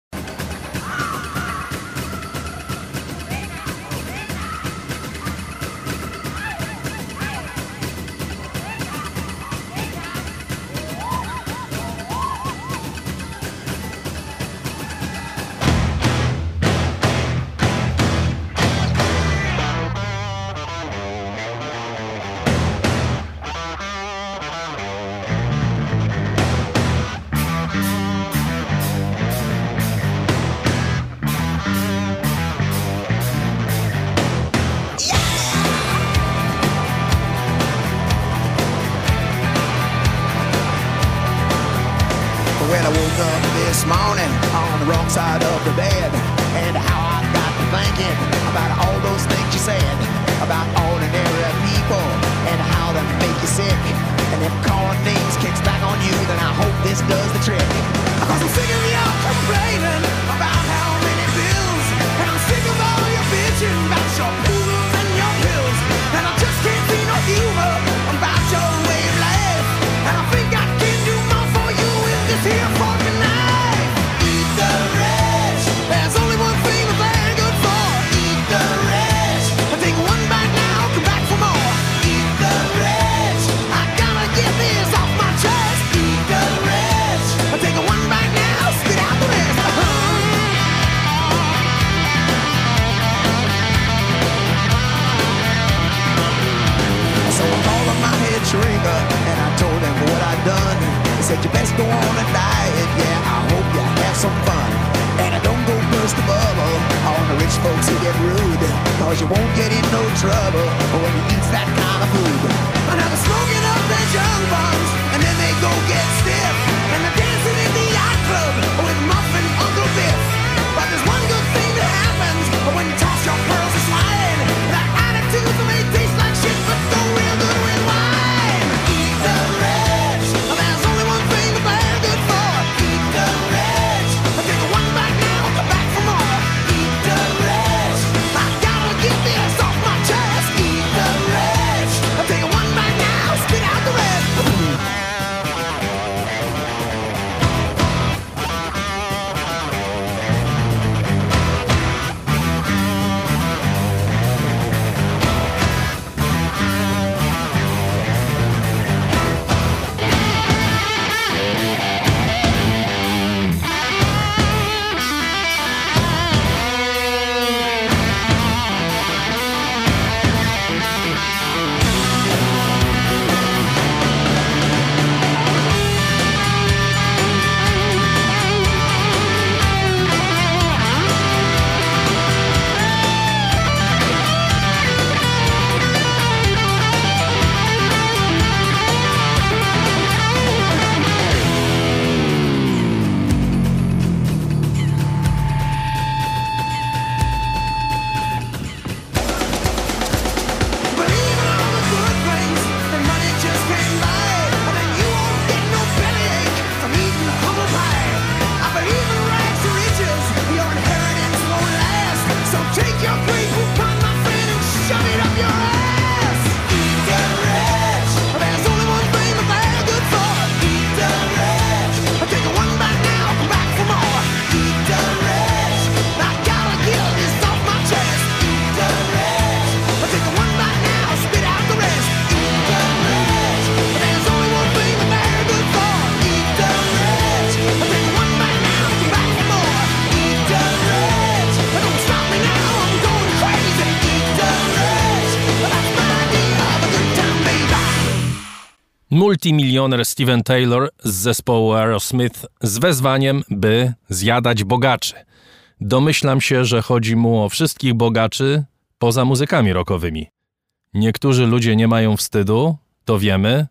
Multimilioner Steven Taylor z zespołu Aerosmith z wezwaniem, by zjadać bogaczy. Domyślam się, że chodzi mu o wszystkich bogaczy poza muzykami rockowymi. Niektórzy ludzie nie mają wstydu, to wiemy.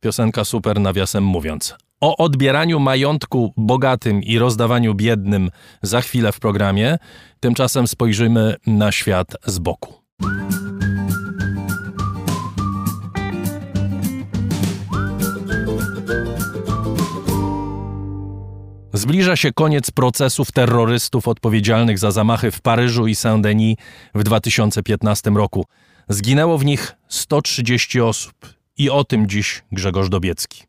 Piosenka super nawiasem mówiąc. O odbieraniu majątku bogatym i rozdawaniu biednym za chwilę w programie. Tymczasem spojrzymy na świat z boku. Zbliża się koniec procesów terrorystów odpowiedzialnych za zamachy w Paryżu i Saint-Denis w 2015 roku. Zginęło w nich 130 osób. I o tym dziś Grzegorz Dobiecki.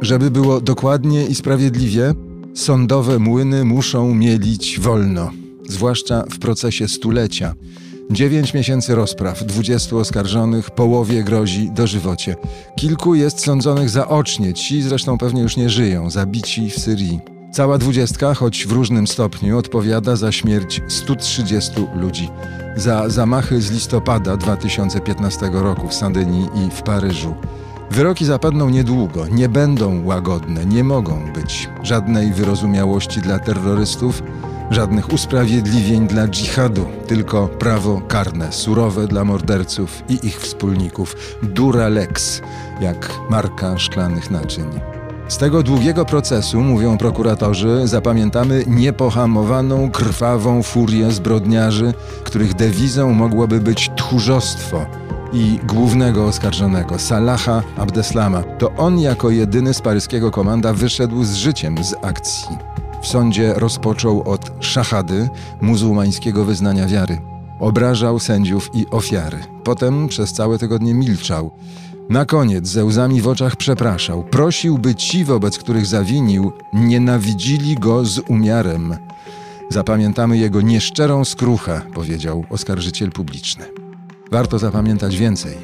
Żeby było dokładnie i sprawiedliwie, sądowe młyny muszą mielić wolno zwłaszcza w procesie stulecia. Dziewięć miesięcy rozpraw, dwudziestu oskarżonych, połowie grozi dożywocie. Kilku jest sądzonych zaocznie, ci zresztą pewnie już nie żyją, zabici w Syrii. Cała dwudziestka, choć w różnym stopniu, odpowiada za śmierć 130 ludzi. Za zamachy z listopada 2015 roku w Sandyni i w Paryżu. Wyroki zapadną niedługo, nie będą łagodne, nie mogą być żadnej wyrozumiałości dla terrorystów, Żadnych usprawiedliwień dla dżihadu, tylko prawo karne, surowe dla morderców i ich wspólników. Dura lex, jak marka szklanych naczyń. Z tego długiego procesu, mówią prokuratorzy, zapamiętamy niepohamowaną, krwawą furię zbrodniarzy, których dewizą mogłoby być tchórzostwo i głównego oskarżonego, Salaha Abdeslama. To on jako jedyny z paryskiego komanda wyszedł z życiem z akcji. W sądzie rozpoczął od szachady, muzułmańskiego wyznania wiary. Obrażał sędziów i ofiary. Potem przez całe tygodnie milczał. Na koniec ze łzami w oczach przepraszał. Prosił, by ci, wobec których zawinił, nienawidzili go z umiarem. Zapamiętamy jego nieszczerą skruchę, powiedział oskarżyciel publiczny. Warto zapamiętać więcej.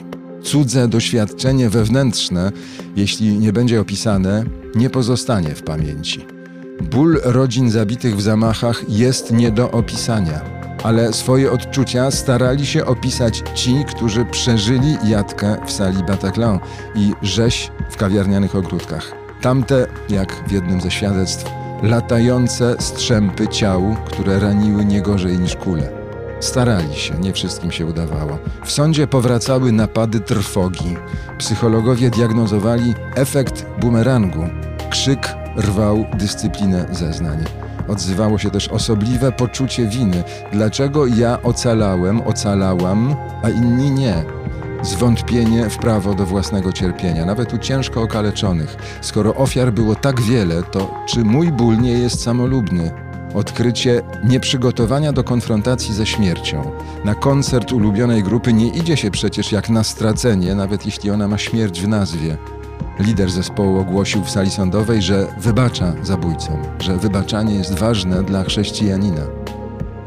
Cudze doświadczenie wewnętrzne, jeśli nie będzie opisane, nie pozostanie w pamięci. Ból rodzin zabitych w zamachach jest nie do opisania, ale swoje odczucia starali się opisać ci, którzy przeżyli jadkę w sali Bataclan i rzeź w kawiarnianych ogródkach. Tamte, jak w jednym ze świadectw, latające strzępy ciał, które raniły nie gorzej niż kule. Starali się, nie wszystkim się udawało. W sądzie powracały napady trwogi. Psychologowie diagnozowali efekt bumerangu, krzyk rwał dyscyplinę zeznań. Odzywało się też osobliwe poczucie winy. Dlaczego ja ocalałem, ocalałam, a inni nie? Zwątpienie w prawo do własnego cierpienia, nawet u ciężko okaleczonych. Skoro ofiar było tak wiele, to czy mój ból nie jest samolubny? Odkrycie nieprzygotowania do konfrontacji ze śmiercią. Na koncert ulubionej grupy nie idzie się przecież jak na stracenie, nawet jeśli ona ma śmierć w nazwie. Lider zespołu ogłosił w sali sądowej, że wybacza zabójcom, że wybaczanie jest ważne dla chrześcijanina.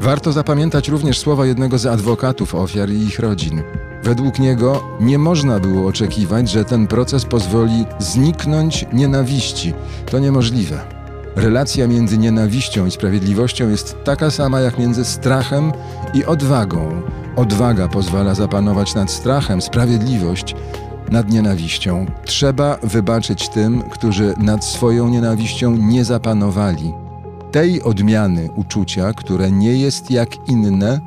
Warto zapamiętać również słowa jednego z adwokatów ofiar i ich rodzin. Według niego nie można było oczekiwać, że ten proces pozwoli zniknąć nienawiści. To niemożliwe. Relacja między nienawiścią i sprawiedliwością jest taka sama jak między strachem i odwagą. Odwaga pozwala zapanować nad strachem, sprawiedliwość nad nienawiścią. Trzeba wybaczyć tym, którzy nad swoją nienawiścią nie zapanowali. Tej odmiany uczucia, które nie jest jak inne,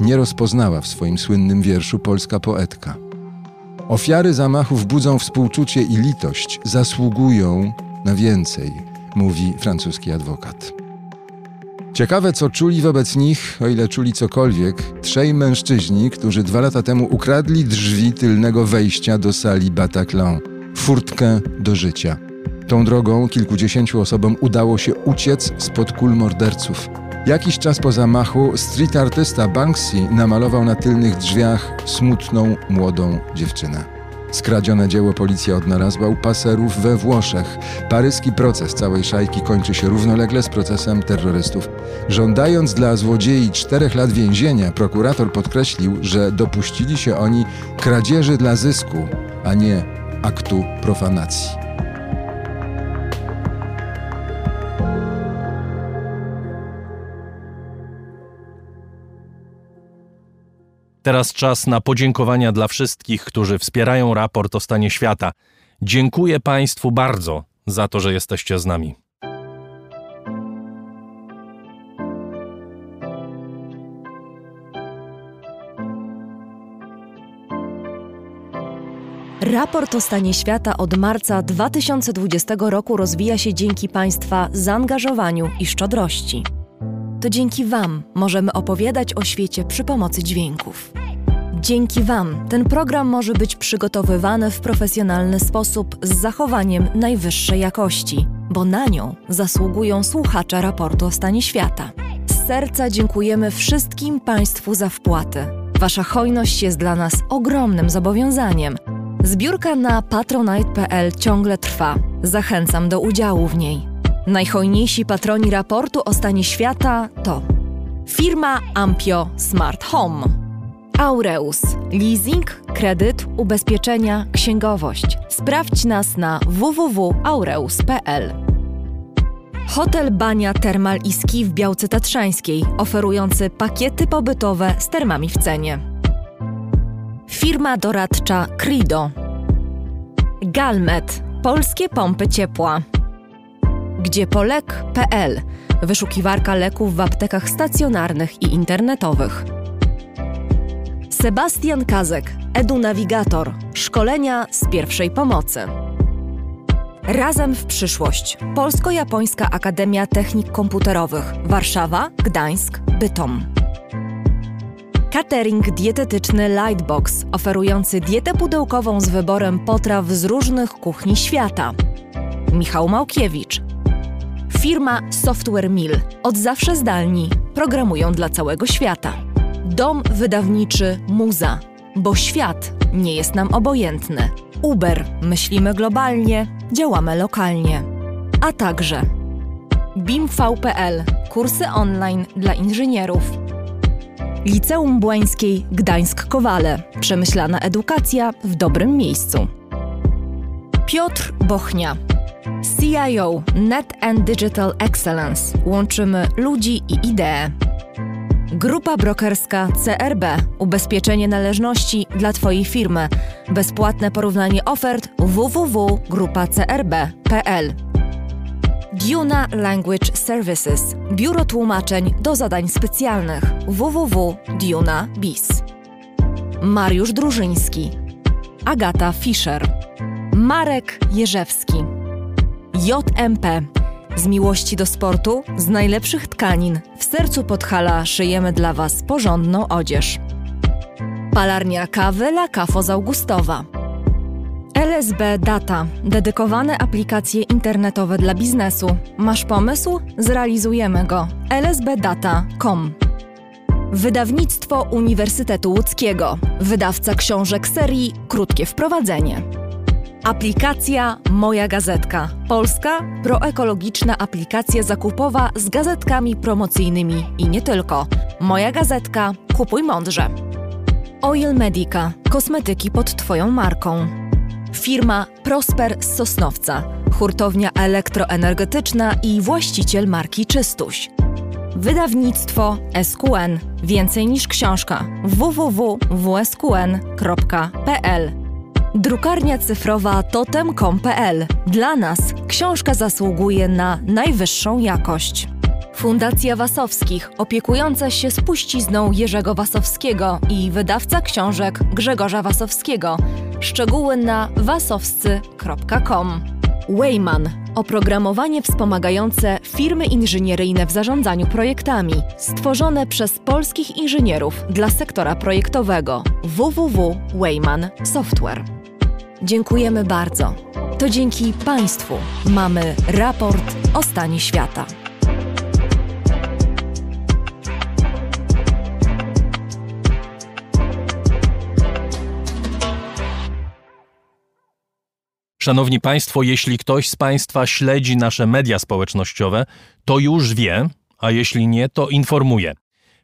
nie rozpoznała w swoim słynnym wierszu polska poetka. Ofiary zamachów budzą współczucie i litość, zasługują na więcej, mówi francuski adwokat. Ciekawe, co czuli wobec nich, o ile czuli cokolwiek, trzej mężczyźni, którzy dwa lata temu ukradli drzwi tylnego wejścia do sali Bataclan, furtkę do życia. Tą drogą kilkudziesięciu osobom udało się uciec spod kul morderców. Jakiś czas po zamachu street artysta Banksy namalował na tylnych drzwiach smutną, młodą dziewczynę. Skradzione dzieło policja odnalazła u paserów we Włoszech. Paryski proces całej szajki kończy się równolegle z procesem terrorystów. Żądając dla złodziei czterech lat więzienia, prokurator podkreślił, że dopuścili się oni kradzieży dla zysku, a nie aktu profanacji. Teraz czas na podziękowania dla wszystkich, którzy wspierają raport o stanie świata. Dziękuję Państwu bardzo za to, że jesteście z nami. Raport o stanie świata od marca 2020 roku rozwija się dzięki Państwa zaangażowaniu i szczodrości. To dzięki Wam możemy opowiadać o świecie przy pomocy dźwięków. Dzięki Wam ten program może być przygotowywany w profesjonalny sposób z zachowaniem najwyższej jakości, bo na nią zasługują słuchacze raportu o stanie świata. Z serca dziękujemy wszystkim Państwu za wpłaty. Wasza hojność jest dla nas ogromnym zobowiązaniem. Zbiórka na patronite.pl ciągle trwa. Zachęcam do udziału w niej. Najhojniejsi patroni raportu o stanie świata to firma Ampio Smart Home, Aureus, leasing, kredyt, ubezpieczenia, księgowość. Sprawdź nas na www.aureus.pl. Hotel Bania Termal i Ski w Białce Tatrzańskiej, oferujący pakiety pobytowe z termami w cenie. Firma doradcza Crido. Galmet, polskie pompy ciepła. Gdziepolek.pl, wyszukiwarka leków w aptekach stacjonarnych i internetowych. Sebastian Kazek, edunawigator, szkolenia z pierwszej pomocy. Razem w przyszłość. Polsko-Japońska Akademia Technik Komputerowych. Warszawa, Gdańsk, Bytom. Catering dietetyczny Lightbox, oferujący dietę pudełkową z wyborem potraw z różnych kuchni świata. Michał Małkiewicz. Firma Software Mill. Od zawsze zdalni. Programują dla całego świata. Dom wydawniczy Muza. Bo świat nie jest nam obojętny. Uber. Myślimy globalnie, działamy lokalnie. A także BIMV.pl. Kursy online dla inżynierów. Liceum Błańskiej Gdańsk-Kowale. Przemyślana edukacja w dobrym miejscu. Piotr Bochnia. CIO Net and Digital Excellence. Łączymy ludzi i idee. Grupa brokerska CRB. Ubezpieczenie należności dla Twojej firmy. Bezpłatne porównanie ofert www.grupacrb.pl. Duna Language Services. Biuro tłumaczeń do zadań specjalnych www.duna.biz. Mariusz Drużyński. Agata Fischer. Marek Jerzewski. JMP. Z miłości do sportu, z najlepszych tkanin, w sercu Podhala szyjemy dla Was porządną odzież. Palarnia kawy La Cafo z Augustowa. LSB Data. Dedykowane aplikacje internetowe dla biznesu. Masz pomysł? Zrealizujemy go. lsbdata.com Wydawnictwo Uniwersytetu Łódzkiego. Wydawca książek serii Krótkie Wprowadzenie. Aplikacja Moja Gazetka. Polska proekologiczna aplikacja zakupowa z gazetkami promocyjnymi i nie tylko. Moja Gazetka. Kupuj mądrze. Oil Medica. Kosmetyki pod Twoją marką. Firma Prosper z Sosnowca. Hurtownia elektroenergetyczna i właściciel marki Czystuś. Wydawnictwo SQN. Więcej niż książka. www.wsqn.pl Drukarnia cyfrowa totem.com.pl. Dla nas książka zasługuje na najwyższą jakość. Fundacja Wasowskich, opiekująca się spuścizną Jerzego Wasowskiego i wydawca książek Grzegorza Wasowskiego. Szczegóły na wasowscy.com. Wayman. Oprogramowanie wspomagające firmy inżynieryjne w zarządzaniu projektami, stworzone przez polskich inżynierów dla sektora projektowego www.wayman Software. Dziękujemy bardzo. To dzięki Państwu mamy raport o stanie świata. Szanowni Państwo, jeśli ktoś z Państwa śledzi nasze media społecznościowe, to już wie, a jeśli nie, to informuje.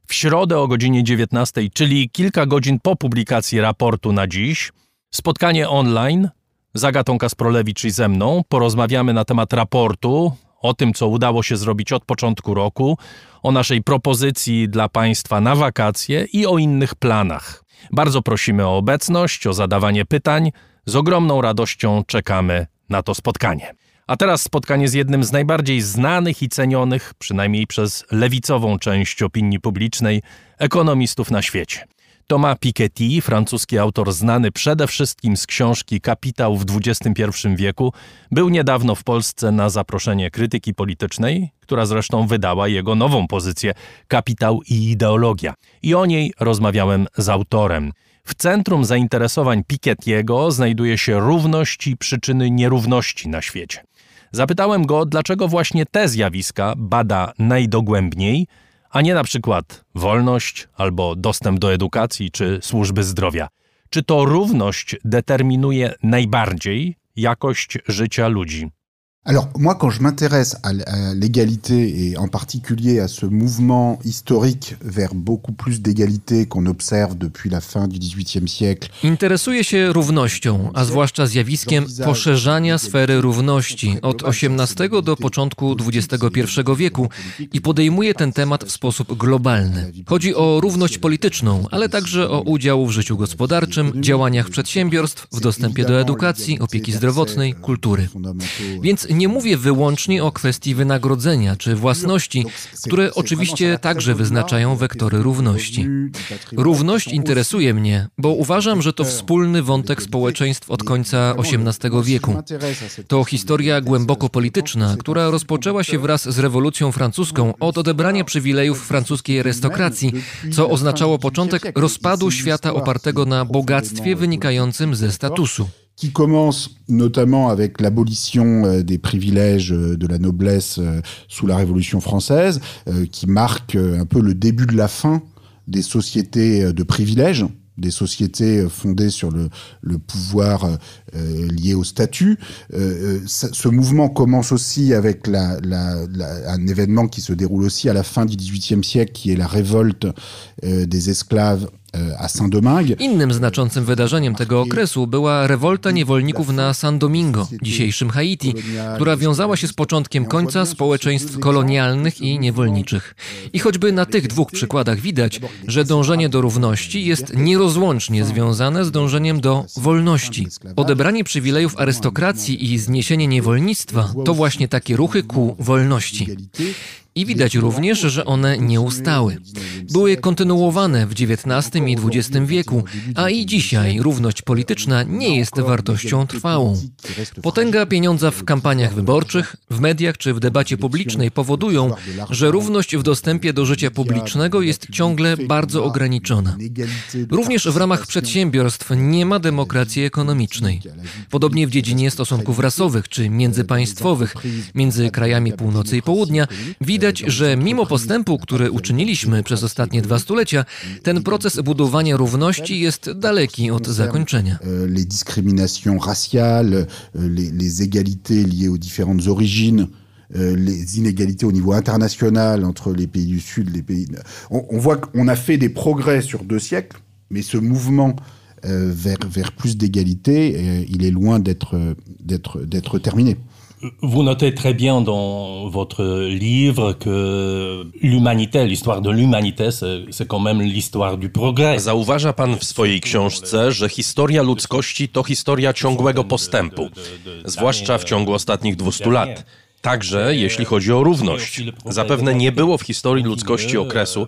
W środę o godzinie 19, czyli kilka godzin po publikacji raportu na dziś, spotkanie online z Agatą Kasprolewicz i ze mną. Porozmawiamy na temat raportu o tym, co udało się zrobić od początku roku, o naszej propozycji dla Państwa na wakacje i o innych planach. Bardzo prosimy o obecność, o zadawanie pytań. Z ogromną radością czekamy na to spotkanie. A teraz spotkanie z jednym z najbardziej znanych i cenionych, przynajmniej przez lewicową część opinii publicznej, ekonomistów na świecie. Thomas Piketty, francuski autor znany przede wszystkim z książki Kapitał w XXI wieku, był niedawno w Polsce na zaproszenie krytyki politycznej, która zresztą wydała jego nową pozycję Kapitał i ideologia. I o niej rozmawiałem z autorem. W centrum zainteresowań Piketty'ego znajduje się równość i przyczyny nierówności na świecie. Zapytałem go, dlaczego właśnie te zjawiska bada najdogłębniej, a nie na przykład wolność albo dostęp do edukacji czy służby zdrowia. Czy to równość determinuje najbardziej jakość życia ludzi? Alors moi, quand je m'intéresse à, l'égalité et en particulier à ce mouvement historique vers beaucoup plus d'égalité qu'on observe depuis la fin du XVIIIe siècle. Interesuje się równością, a zwłaszcza zjawiskiem poszerzania sfery równości od XVIII do początku XXI wieku i podejmuje ten temat w sposób globalny. Chodzi o równość polityczną, ale także o udział w życiu gospodarczym, działaniach przedsiębiorstw, w dostępie do edukacji, opieki zdrowotnej, kultury. Więc nie mówię wyłącznie o kwestii wynagrodzenia czy własności, które oczywiście także wyznaczają wektory równości. Równość interesuje mnie, bo uważam, że to wspólny wątek społeczeństw od końca XVIII wieku. To historia głęboko polityczna, która rozpoczęła się wraz z rewolucją francuską od odebrania przywilejów francuskiej arystokracji, co oznaczało początek rozpadu świata opartego na bogactwie wynikającym ze statusu. Qui commence notamment avec l'abolition euh, des privilèges euh, de la noblesse euh, sous la Révolution française, qui marque un peu le début de la fin des sociétés de privilèges des sociétés fondées sur le, pouvoir lié au statut. ce mouvement commence aussi avec un événement qui se déroule aussi à la fin du XVIIIe siècle, qui est la révolte des esclaves E, Innym znaczącym wydarzeniem tego okresu była rewolta niewolników na San Domingo, dzisiejszym Haiti, która wiązała się z początkiem końca społeczeństw kolonialnych i niewolniczych. I choćby na tych dwóch przykładach widać, że dążenie do równości jest nierozłącznie związane z dążeniem do wolności. Odebranie przywilejów arystokracji i zniesienie niewolnictwa to właśnie takie ruchy ku wolności. I widać również, że one nie ustały. Były kontynuowane w XIX i XX wieku, a i dzisiaj równość polityczna nie jest wartością trwałą. Potęga pieniądza w kampaniach wyborczych, w mediach czy w debacie publicznej powodują, że równość w dostępie do życia publicznego jest ciągle bardzo ograniczona. Również w ramach przedsiębiorstw nie ma demokracji ekonomicznej. Podobnie w dziedzinie stosunków rasowych czy międzypaństwowych między krajami północy i południa widać, widać, że mimo postępu, który uczyniliśmy przez ostatnie dwa stulecia, ten proces budowania równości jest daleki od zakończenia. Les discriminations raciales, les, les égalités liées aux différentes origines, les inégalités au niveau international entre les pays du Sud, les pays. On, on voit qu'on a fait des progrès sur deux siècles, mais ce mouvement euh, vers, vers plus d'égalité, euh, il est loin d'être terminé. Vous notez très bien dans votre livre que l'humanité, l'histoire de l'humanité, c'est quand même l'histoire du progrès. Zauważa pan w swojej książce, że historia ludzkości to historia ciągłego postępu, zwłaszcza w ciągu ostatnich 200 lat. Także jeśli chodzi o równość. Zapewne nie było w historii ludzkości okresu,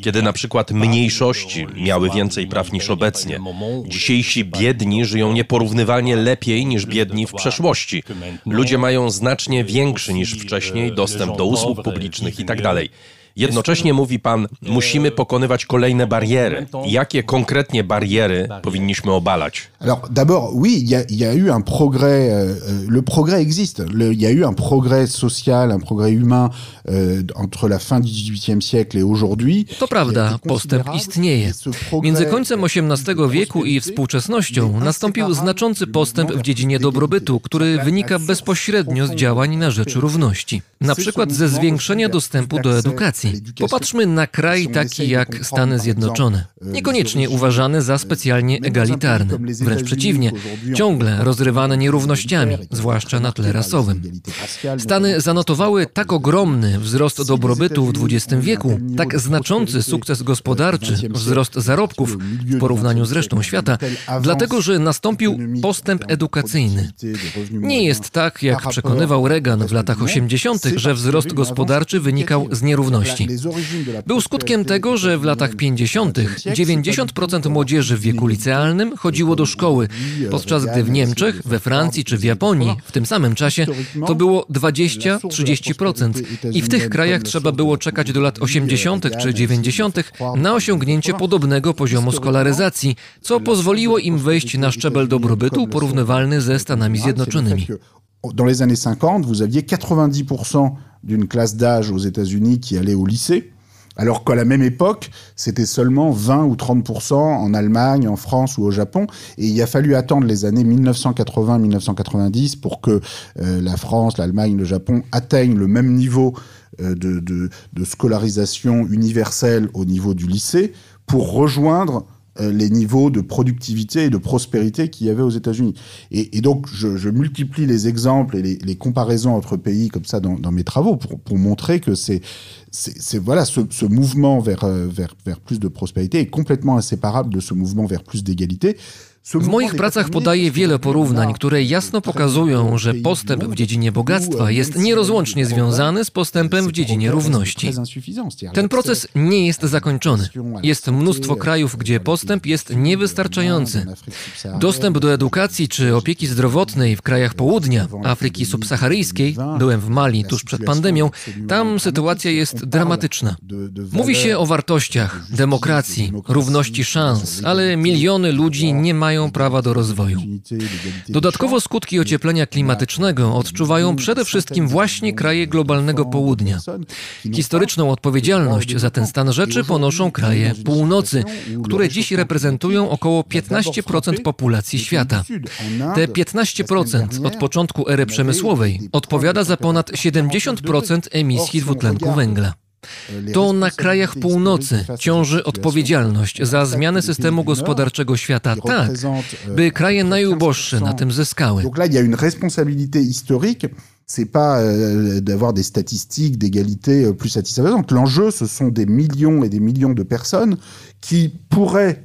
kiedy na przykład mniejszości miały więcej praw niż obecnie. Dzisiejsi biedni żyją nieporównywalnie lepiej niż biedni w przeszłości. Ludzie mają znacznie większy niż wcześniej dostęp do usług publicznych itd. Jednocześnie mówi pan, musimy pokonywać kolejne bariery. Jakie konkretnie bariery powinniśmy obalać? Alors d'abord, oui, il y, a, y a eu un progrès, euh, le progrès existe. Il y a eu un progrès social, un progrès humain euh, entre la fin du XVIIIe siècle et aujourd'hui. To prawda, postęp istnieje. Między końcem XVIII wieku i współczesnością nastąpił znaczący postęp w dziedzinie dobrobytu, który wynika bezpośrednio z działań na rzecz równości. Na przykład ze zwiększenia dostępu do edukacji. Edukacji. Popatrzmy na kraj taki jak Stany Zjednoczone. Niekoniecznie uważany za specjalnie egalitarny. Wręcz przeciwnie, ciągle rozrywane nierównościami, zwłaszcza na tle rasowym. Stany zanotowały tak ogromny wzrost dobrobytu w XX wieku, tak znaczący sukces gospodarczy, wzrost zarobków w porównaniu z resztą świata, dlatego że nastąpił postęp edukacyjny. Nie jest tak, jak przekonywał Reagan w latach 80., że wzrost gospodarczy wynikał z nierówności. Był skutkiem tego, że w latach 50. 90% młodzieży w wieku licealnym chodziło do szkoły, podczas gdy w Niemczech, we Francji czy w Japonii w tym samym czasie to było 20-30%. I w tych krajach trzeba było czekać do lat 80. czy 90. na osiągnięcie podobnego poziomu skolaryzacji, co pozwoliło im wejść na szczebel dobrobytu porównywalny ze Stanami Zjednoczonymi. Dans les années 50, vous aviez 90% d'une classe d'âge aux États-Unis qui allait au lycée. Alors qu'à la même époque, c'était seulement 20 ou 30% en Allemagne, en France ou au Japon. Et il a fallu attendre les années 1980-1990 pour que euh, la France, l'Allemagne, le Japon atteignent le même niveau euh, de, scolarisation universelle au niveau du lycée pour rejoindre les niveaux de productivité et de prospérité qu'il y avait aux États-Unis. Et, donc, je, je, multiplie les exemples et les, les, comparaisons entre pays comme ça dans, dans mes travaux pour, pour montrer que c'est c'est voilà ce, ce, mouvement vers, vers, vers plus de prospérité est complètement inséparable de ce mouvement vers plus d'égalité. W moich pracach podaję wiele porównań, które jasno pokazują, że postęp w dziedzinie bogactwa jest nierozłącznie związany z postępem w dziedzinie równości. Ten proces nie jest zakończony. Jest mnóstwo krajów, gdzie postęp jest niewystarczający. Dostęp do edukacji czy opieki zdrowotnej w krajach południa, Afryki subsaharyjskiej, byłem w Mali tuż przed pandemią, tam sytuacja jest dramatyczna. Mówi się o wartościach, demokracji, równości szans, ale miliony ludzi nie mają mają prawa do rozwoju. Dodatkowo skutki ocieplenia klimatycznego odczuwają przede wszystkim właśnie kraje globalnego południa. Historyczną odpowiedzialność za ten stan rzeczy ponoszą kraje północy, które dziś reprezentują około 15% populacji świata. Te 15% od początku ery przemysłowej odpowiada za ponad 70% emisji dwutlenku węgla. To na krajach północy ciąży odpowiedzialność za zmianę systemu gospodarczego świata tak, by kraje najuboższe na tym zyskały. Y c'est pas euh, d'avoir des statistiques d'égalité euh, plus satisfaisantes. L'enjeu, ce sont des millions et des millions de personnes qui pourraient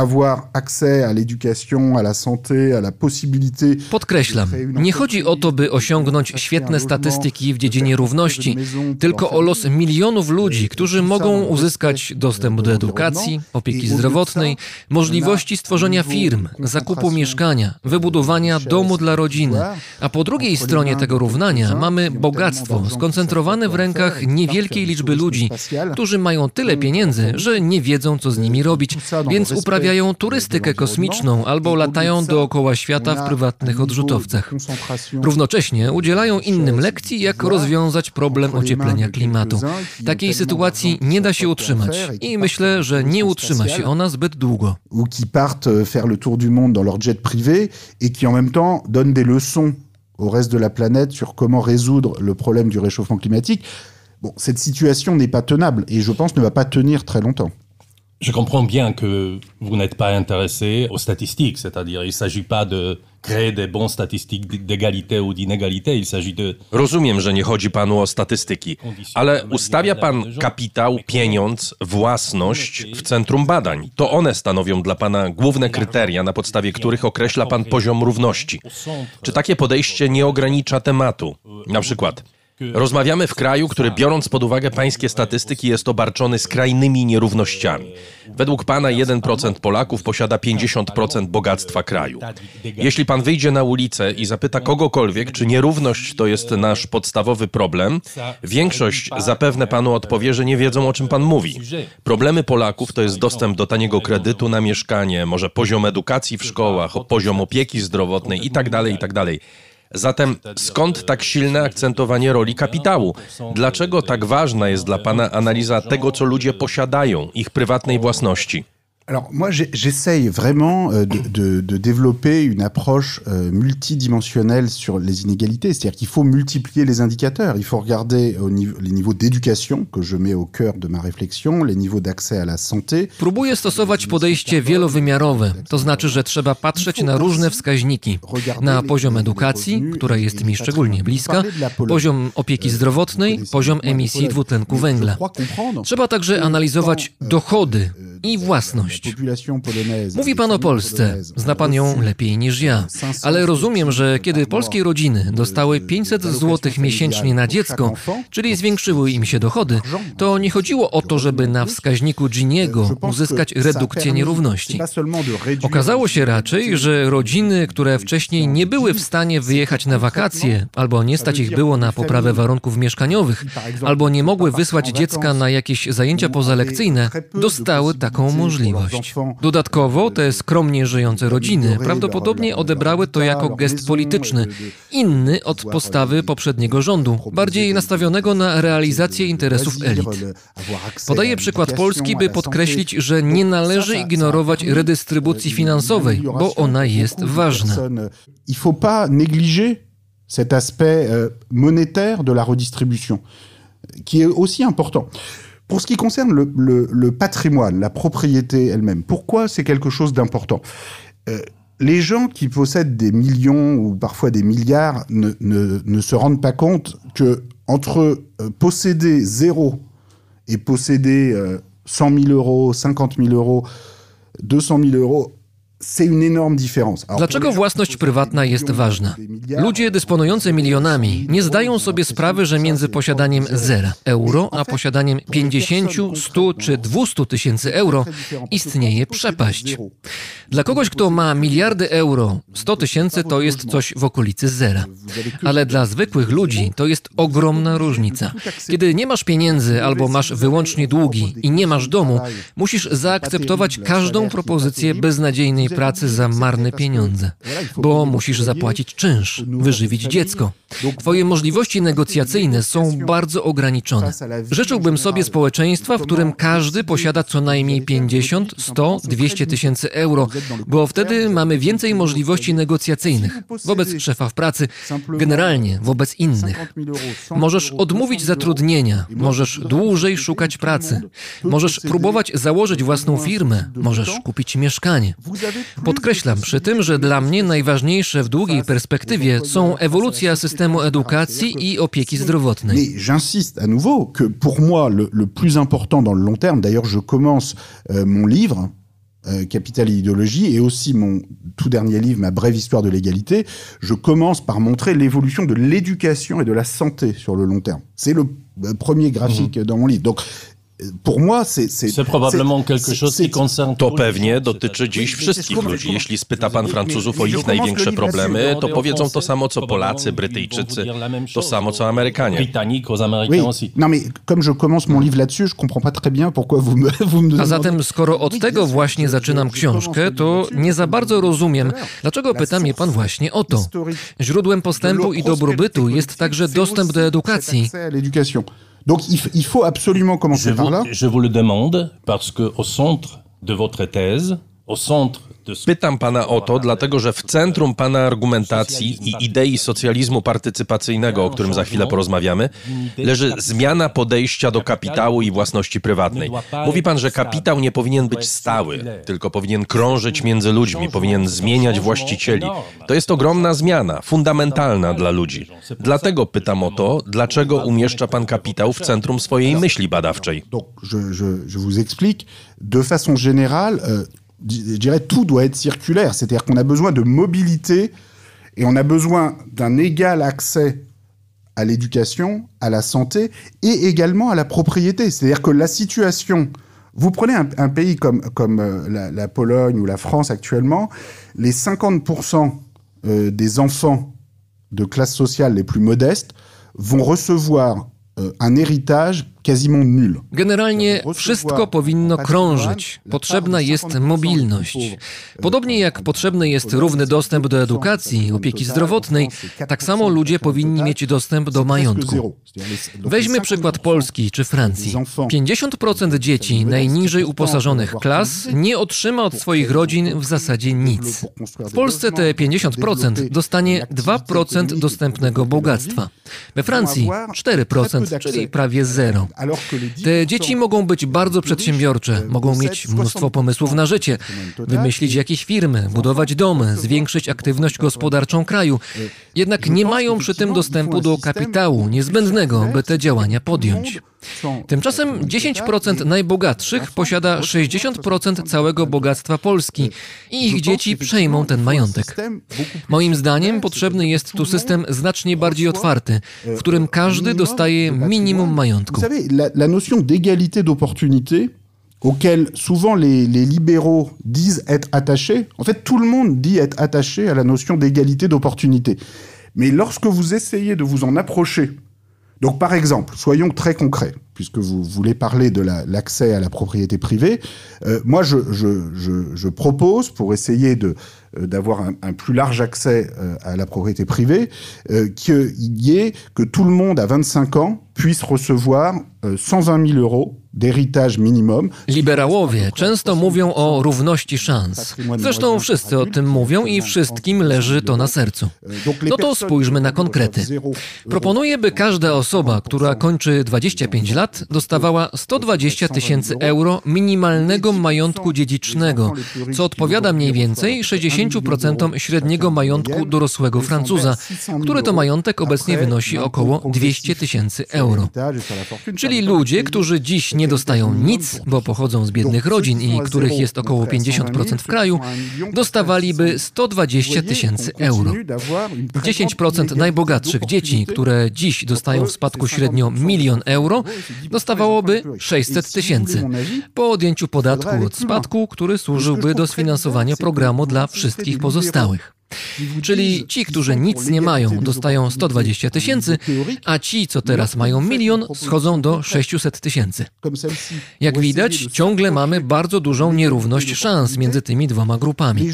avoir accès à l'éducation, à la santé, à la possibilité. Podkreślam, nie chodzi o to, by osiągnąć świetne statystyki w dziedzinie równości, tylko o los milionów ludzi, którzy mogą uzyskać dostęp do edukacji, opieki zdrowotnej, możliwości stworzenia firm, zakupu mieszkania, wybudowania domu dla rodziny. A po drugiej stronie tego równania mamy bogactwo skoncentrowane w rękach niewielkiej liczby ludzi, którzy mają tyle pieniędzy, że nie wiedzą, co z nimi robić, więc uprawiają uprawiają turystykę kosmiczną albo latają dookoła świata w prywatnych odrzutowcach. Równocześnie udzielają innym lekcji, jak rozwiązać problem ocieplenia klimatu. Takiej sytuacji nie da się utrzymać i myślę, że nie utrzyma się ona zbyt długo. Qui partent faire le tour du monde dans leur jet privé et qui en même temps donnent des leçons au reste de la planète sur comment résoudre le problème du réchauffement climatique. Bon, cette situation n'est pas tenable et je pense ne va pas tenir très longtemps. Je comprends bien que vous n'êtes pas intéressé aux statistiques, c'est-à-dire il ne s'agit pas de créer des bons statistiques d'égalité ou d'inégalité, il s'agit de... Rozumiem, że nie chodzi panu o statystyki, ale ustawia pan kapitał, pieniądz, własność w centrum badań. To one stanowią dla pana główne kryteria, na podstawie których określa pan poziom równości. Czy takie podejście nie ogranicza tematu? Na przykład... Rozmawiamy w kraju, który biorąc pod uwagę pańskie statystyki jest obarczony skrajnymi nierównościami. Według pana 1% Polaków posiada 50% bogactwa kraju. Jeśli pan wyjdzie na ulicę i zapyta kogokolwiek, czy nierówność to jest nasz podstawowy problem, większość zapewne panu odpowie, że nie wiedzą o czym pan mówi. Problemy Polaków to jest dostęp do taniego kredytu na mieszkanie, może poziom edukacji w szkołach, poziom opieki zdrowotnej itd., tak itd. Zatem skąd tak silne akcentowanie roli kapitału? Dlaczego tak ważna jest dla Pana analiza tego, co ludzie posiadają, ich prywatnej własności? Alors moi, j'essaye vraiment euh, de, de, de, développer une approche euh, multidimensionnelle sur les inégalités. C'est-à-dire qu'il faut multiplier les indicateurs. Il faut regarder au niveau, les niveaux d'éducation que je mets au cœur de ma réflexion, les niveaux d'accès à la santé. Próbuję stosować podejście wielowymiarowe. To znaczy, że trzeba patrzeć na różne wskaźniki. Na poziom edukacji, która jest mi szczególnie bliska, poziom opieki zdrowotnej, poziom emisji dwutlenku węgla. Trzeba także analizować dochody i własność. Mówi pan o Polsce, zna pan ją lepiej niż ja, ale rozumiem, że kiedy polskie rodziny dostały 500 zł miesięcznie na dziecko, czyli zwiększyły im się dochody, to nie chodziło o to, żeby na wskaźniku Giniego uzyskać redukcję nierówności. Okazało się raczej, że rodziny, które wcześniej nie były w stanie wyjechać na wakacje, albo nie stać ich było na poprawę warunków mieszkaniowych, albo nie mogły wysłać dziecka na jakieś zajęcia pozalekcyjne, dostały tak taką możliwość. Dodatkowo te skromnie żyjące rodziny prawdopodobnie odebrały to jako gest polityczny, inny od postawy poprzedniego rządu, bardziej nastawionego na realizację interesów elit. Podaję przykład Polski, by podkreślić, że nie należy ignorować redystrybucji finansowej, bo ona jest ważna. Il faut pas négliger cet aspect euh, monétaire de la redistribution, qui est aussi important. Pour ce qui concerne le, patrimoine, la propriété elle-même, pourquoi c'est quelque chose d'important? Euh, Les gens qui possèdent des millions ou parfois des milliards ne, ne, ne se rendent pas compte que entre euh, posséder zéro et posséder euh, 100 000 euros, 50 000 euros, 200 000 euros, Dlaczego własność prywatna jest ważna? Ludzie dysponujący milionami nie zdają sobie sprawy, że między posiadaniem 0 euro a posiadaniem 50, 100 czy 200 tysięcy euro istnieje przepaść. Dla kogoś, kto ma miliardy euro, 100 tysięcy to jest coś w okolicy zera. Ale dla zwykłych ludzi to jest ogromna różnica. Kiedy nie masz pieniędzy albo masz wyłącznie długi i nie masz domu, musisz zaakceptować każdą propozycję beznadziejnej pracy za marne pieniądze, bo musisz zapłacić czynsz, wyżywić dziecko. Twoje możliwości negocjacyjne są bardzo ograniczone. Życzyłbym sobie społeczeństwa, w którym każdy posiada co najmniej 50, 100, 200 tysięcy euro, bo wtedy mamy więcej możliwości negocjacyjnych wobec szefa w pracy, generalnie wobec innych. Możesz odmówić zatrudnienia, możesz dłużej szukać pracy, możesz próbować założyć własną firmę, możesz kupić mieszkanie. Podkreślam przy tym, że dla mnie najważniejsze w długiej perspektywie są ewolucja systemu edukacji i opieki zdrowotnej. Mais j'insiste à nouveau que pour moi le, le plus important dans le long terme, d'ailleurs je commence euh, mon livre euh, Capital et idéologie et aussi mon tout dernier livre, ma brève histoire de l'égalité, je commence par montrer l'évolution de l'éducation et de la santé sur le long terme. C'est le euh, premier graphique mmh. dans mon livre. Donc pour moi, c'est probablement quelque chose qui concerne To pewnie dotyczy dziś wszystkich ludzi. Jeśli spyta pan Francuzów o ich największe problemy, to powiedzą to samo co Polacy, Brytyjczycy, to samo co Amerykanie. A zatem skoro od tego właśnie zaczynam książkę, to nie za bardzo rozumiem, dlaczego pyta mnie pan właśnie o to. Źródłem postępu i dobrobytu jest także dostęp do edukacji. Donc il, il, faut absolument commencer je par vous, là. Je vous le demande parce que au centre de votre thèse, Pytam pana o to, dlatego że w centrum pana argumentacji i idei socjalizmu partycypacyjnego, o którym za chwilę porozmawiamy, leży zmiana podejścia do kapitału i własności prywatnej. Mówi pan, że kapitał nie powinien być stały, tylko powinien krążyć między ludźmi, powinien zmieniać właścicieli. To jest ogromna zmiana, fundamentalna dla ludzi. Dlatego pytam o to, dlaczego umieszcza pan kapitał w centrum swojej myśli badawczej. Donc, je, je, je vous explique. De façon générale, euh, je dirais tout doit être circulaire. C'est-à-dire qu'on a besoin de mobilité et on a besoin d'un égal accès à l'éducation, à la santé et également à la propriété. C'est-à-dire que la situation... Vous prenez un, pays comme, euh, la, Pologne ou la France actuellement, les 50% euh, des enfants de classe sociale les plus modestes vont recevoir euh, un héritage. Generalnie wszystko powinno krążyć. Potrzebna jest mobilność. Podobnie jak potrzebny jest równy dostęp do edukacji opieki zdrowotnej, tak samo ludzie powinni mieć dostęp do majątku. Weźmy przykład Polski czy Francji. 50% dzieci najniżej uposażonych klas nie otrzyma od swoich rodzin w zasadzie nic. W Polsce te 50% dostanie 2% dostępnego bogactwa. We Francji 4%, czyli prawie zero. Te dzieci mogą być bardzo przedsiębiorcze, mogą mieć mnóstwo pomysłów na życie, wymyślić jakieś firmy, budować domy, zwiększyć aktywność gospodarczą kraju. Jednak nie mają przy tym dostępu do kapitału niezbędnego, by te działania podjąć. Tymczasem 10% najbogatszych posiada 60% całego bogactwa Polski i ich dzieci przejmą ten majątek. Moim zdaniem potrzebny jest tu system znacznie bardziej otwarty, w którym każdy dostaje minimum majątku. La, la notion d'égalité d'opportunité auquel souvent les, les, libéraux disent être attachés. En fait, tout le monde dit être attaché à la notion d'égalité d'opportunité. Mais lorsque vous essayez de vous en approcher, donc par exemple, soyons très concrets, puisque vous voulez parler de l'accès la, à la propriété privée, euh, moi je, propose, pour essayer euh, d'avoir un, plus large accès euh, à la propriété privée, qu'il y ait que tout le monde à 25 ans puisse recevoir 120 000 euros d'héritage minimum. Liberałowie często mówią o równości szans. Zresztą wszyscy o tym mówią i wszystkim leży to na sercu. No to spójrzmy na konkrety. Proponuję, by każda osoba, która kończy 25 lat, dostawała 120 tysięcy euro minimalnego majątku dziedzicznego, co odpowiada mniej więcej 60% średniego majątku dorosłego Francuza, który to majątek obecnie wynosi około 200 tysięcy euro. Czyli ludzie, którzy dziś nie dostają nic, bo pochodzą z biednych rodzin i których jest około 50% w kraju, dostawaliby 120 tysięcy euro. 10% najbogatszych dzieci, które dziś dostają w spadku średnio milion euro, dostawałoby 600 tysięcy po odjęciu podatku od spadku, który służyłby do sfinansowania programu dla wszystkich pozostałych. Czyli ci, którzy nic nie mają, dostają 120 tysięcy, a ci, co teraz mają milion, schodzą do 600 tysięcy. Jak widać, ciągle mamy bardzo dużą nierówność szans między tymi dwoma grupami.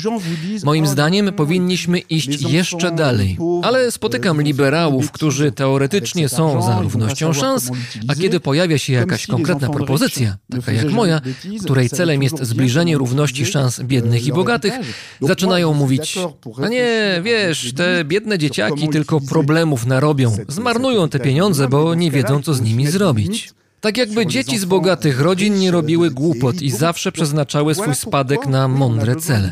Moim zdaniem powinniśmy iść jeszcze dalej, ale spotykam liberałów, którzy teoretycznie są za równością szans, a kiedy pojawia się jakaś konkretna propozycja, taka jak moja, której celem jest zbliżenie równości szans biednych i bogatych, zaczynają mówić, a nie, wiesz, te biedne dzieciaki tylko problemów narobią. Zmarnują te pieniądze, bo nie wiedzą, co z nimi zrobić. Tak jakby dzieci z bogatych rodzin nie robiły głupot i zawsze przeznaczały swój spadek na mądre cele.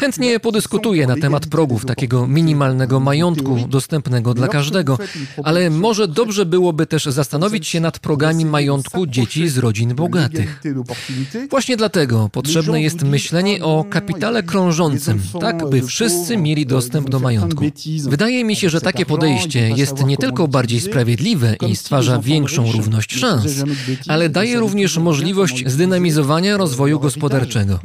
Chętnie podyskutuję na temat progów takiego minimalnego majątku dostępnego dla każdego, ale może dobrze byłoby też zastanowić się nad progami majątku dzieci z rodzin bogatych. Właśnie dlatego potrzebne jest myślenie o kapitale krążącym, tak by wszyscy mieli dostęp do majątku. Wydaje mi się, że takie podejście jest nie tylko bardziej sprawiedliwe i stwarza większą równość szans, szans, ale daje również możliwość zdynamizowania rozwoju gospodarczego.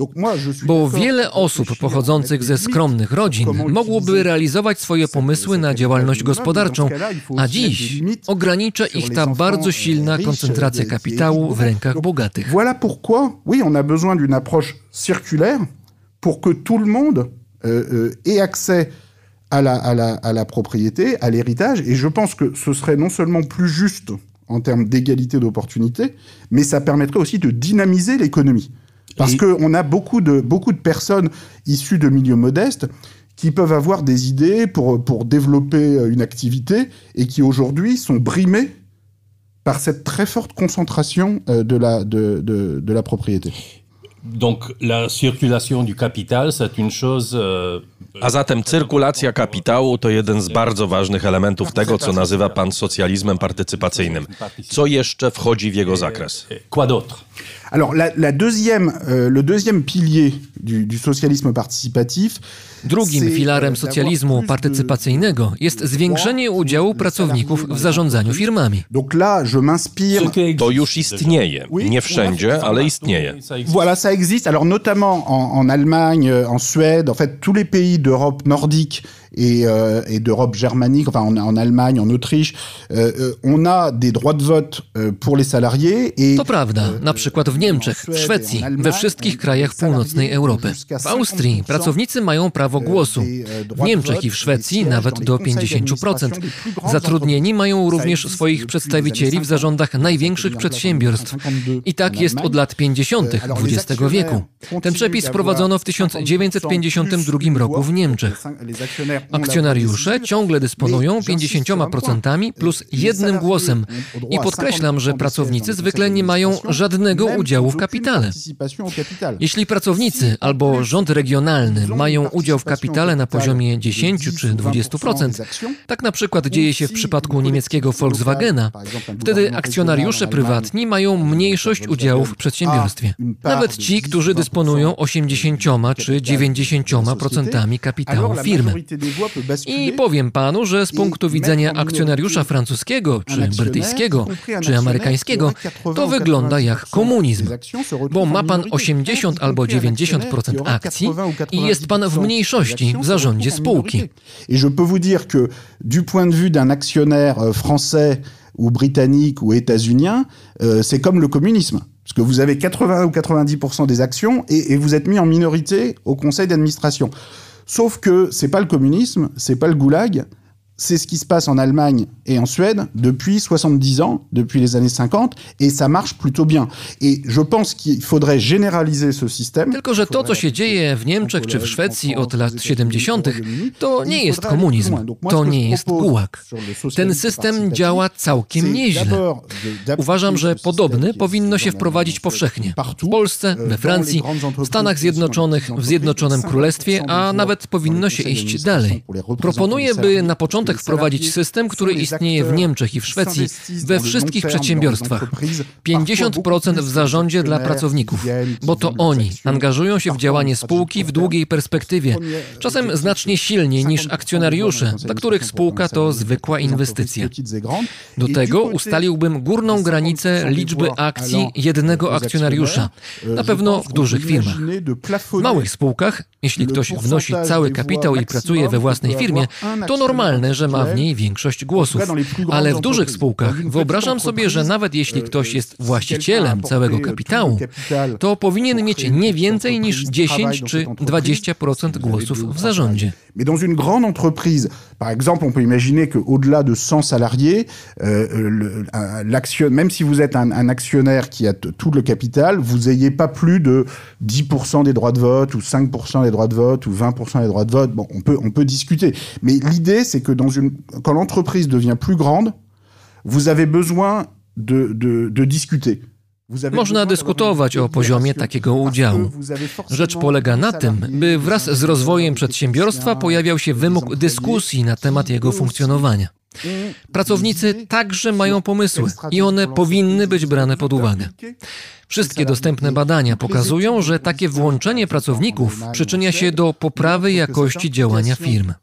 Bo wiele osób pochodzących ze skromnych rodzin mogłoby realizować swoje pomysły na działalność gospodarczą, a dziś ogranicza ich ta bardzo silna koncentracja kapitału w rękach bogatych. Voilà pourquoi, oui, on a besoin d'une approche circulaire pour que tout le monde euh, euh, ait accès à la, à la, à la propriété, à l'héritage, et je pense que ce serait non seulement plus juste en termes d'égalité d'opportunités, mais ça permettrait aussi de dynamiser l'économie. Parce qu'on a beaucoup de, beaucoup de personnes issues de milieux modestes qui peuvent avoir des idées pour, pour développer une activité et qui aujourd'hui sont brimées par cette très forte concentration de la, de, de, de la propriété. Donc la circulation du capital, c'est une chose euh, A zatem cyrkulacja kapitału to jeden z bardzo ważnych elementów tego, co nazywa pan socjalizmem partycypacyjnym. Co jeszcze wchodzi w jego zakres? Quoi d'autre Alors, la, la deuxième, euh, le deuxième pilier du, du socialisme participatif, Drugim filarem socjalizmu partycypacyjnego jest zwiększenie udziału pracowników w zarządzaniu firmami. Donc là, je m'inspire. To już istnieje. Nie wszędzie, ale istnieje. Voilà, ça existe. Alors notamment en, en Allemagne, en Suède, en fait tous les pays d'Europe nordique et, euh, et d'Europe germanique, enfin en, en, Allemagne, en Autriche, euh, euh on a des droits de vote euh, pour les salariés. Et, to prawda, na przykład w Niemczech, w Szwecji, we wszystkich krajach północnej Europy. W Austrii pracownicy mają prawo głosu. W Niemczech i w Szwecji nawet do 50%. Zatrudnieni mają również swoich przedstawicieli w zarządach największych przedsiębiorstw. I tak jest od lat 50. XX wieku. Ten przepis wprowadzono w 1952 roku w Niemczech. Akcjonariusze ciągle dysponują 50% plus jednym głosem i podkreślam, że pracownicy zwykle nie mają żadnego udziału w kapitale. Jeśli pracownicy albo rząd regionalny mają udział w kapitale na poziomie 10 czy 20%, tak na przykład dzieje się w przypadku niemieckiego Volkswagena, wtedy akcjonariusze prywatni mają mniejszość udziałów w przedsiębiorstwie. Nawet ci, którzy dysponują 80 czy 90% kapitału firmy. I powiem panu, że z punktu widzenia akcjonariusza francuskiego, czy brytyjskiego, czy amerykańskiego, to wygląda jak komunizm, bo ma pan 80 albo 90% akcji i jest pan w mniejszości w zarządzie spółki. I je peux vous dire que du point de vue d'un actionnaire euh, français ou britannique ou états-unien, euh, c'est comme le communisme. Parce que vous avez 80 ou 90% des actions et, et, vous êtes mis en minorité au conseil d'administration. Sauf que c'est pas le communisme, c'est pas le goulag, c'est ce qui se passe en Allemagne et en Suède depuis 70 ans, depuis les années 50, et ça marche plutôt bien. Et je pense qu'il faudrait généraliser ce système. Tylko, że to, co się dzieje w Niemczech czy w Szwecji od lat 70., to nie jest komunizm, to nie jest gułag. Ten system działa całkiem nieźle. Uważam, że podobny powinno się wprowadzić powszechnie. W Polsce, we Francji, w Stanach Zjednoczonych, w Zjednoczonym Królestwie, a nawet powinno się iść dalej. Proponuję, by na początek początek wprowadzić system, który istnieje w Niemczech i w Szwecji we wszystkich przedsiębiorstwach. 50% w zarządzie dla pracowników, bo to oni angażują się w działanie spółki w długiej perspektywie, czasem znacznie silniej niż akcjonariusze, dla których spółka to zwykła inwestycja. Do tego ustaliłbym górną granicę liczby akcji jednego akcjonariusza, na pewno w dużych firmach. W małych spółkach, jeśli ktoś wnosi cały kapitał i pracuje we własnej firmie, to normalne, że ma w niej większość głosów. Ale w dużych spółkach wyobrażam sobie, że nawet jeśli ktoś jest właścicielem całego kapitału, to powinien mieć nie więcej niż 10 czy 20% głosów w zarządzie. Mais dans une grande entreprise, par exemple, on peut imaginer qu'au-delà de 100 salariés, euh, même si vous êtes un, un actionnaire qui a tout le capital, vous n'ayez pas plus de 10% des droits de vote ou 5% des droits de vote ou 20% des droits de vote. Bon, on peut, on peut discuter. Mais l'idée, c'est que dans une, quand l'entreprise devient plus grande, vous avez besoin de, de, de discuter. Można dyskutować o poziomie takiego udziału. Rzecz polega na tym, by wraz z rozwojem przedsiębiorstwa pojawiał się wymóg dyskusji na temat jego funkcjonowania. Pracownicy także mają pomysły i one powinny być brane pod uwagę. Wszystkie dostępne badania pokazują, że takie włączenie pracowników przyczynia się do poprawy jakości działania firm.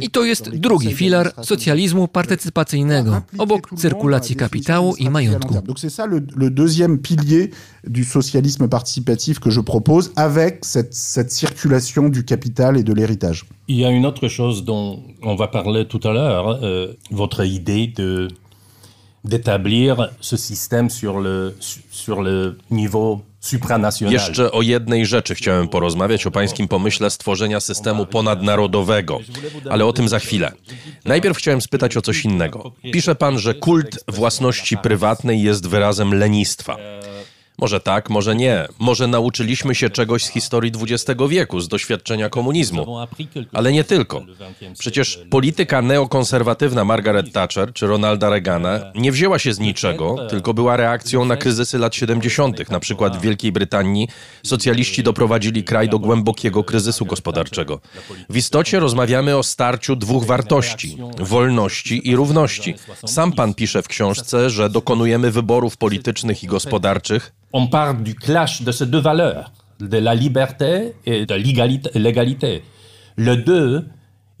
I to jest drugi filar socjalizmu partycypacyjnego, obok cyrkulacji kapitału i majątku. C'est ça le deuxième pilier du socialisme participatif que je propose avec cette, cette circulation du capital et de l'héritage. Il y a une autre chose dont on va parler tout à l'heure, euh, votre idée de d'établir ce système sur le, sur le niveau Jeszcze o jednej rzeczy chciałem porozmawiać, o pańskim pomyśle stworzenia systemu ponadnarodowego, ale o tym za chwilę. Najpierw chciałem spytać o coś innego. Pisze pan, że kult własności prywatnej jest wyrazem lenistwa. Może tak, może nie. Może nauczyliśmy się czegoś z historii XX wieku, z doświadczenia komunizmu. Ale nie tylko. Przecież polityka neokonserwatywna Margaret Thatcher czy Ronalda Reagana nie wzięła się z niczego, tylko była reakcją na kryzysy lat 70. Na przykład w Wielkiej Brytanii socjaliści doprowadzili kraj do głębokiego kryzysu gospodarczego. W istocie rozmawiamy o starciu dwóch wartości wolności i równości. Sam pan pisze w książce, że dokonujemy wyborów politycznych i gospodarczych on parle du clash de ces deux valeurs, de la liberté et de l'égalité. Le deux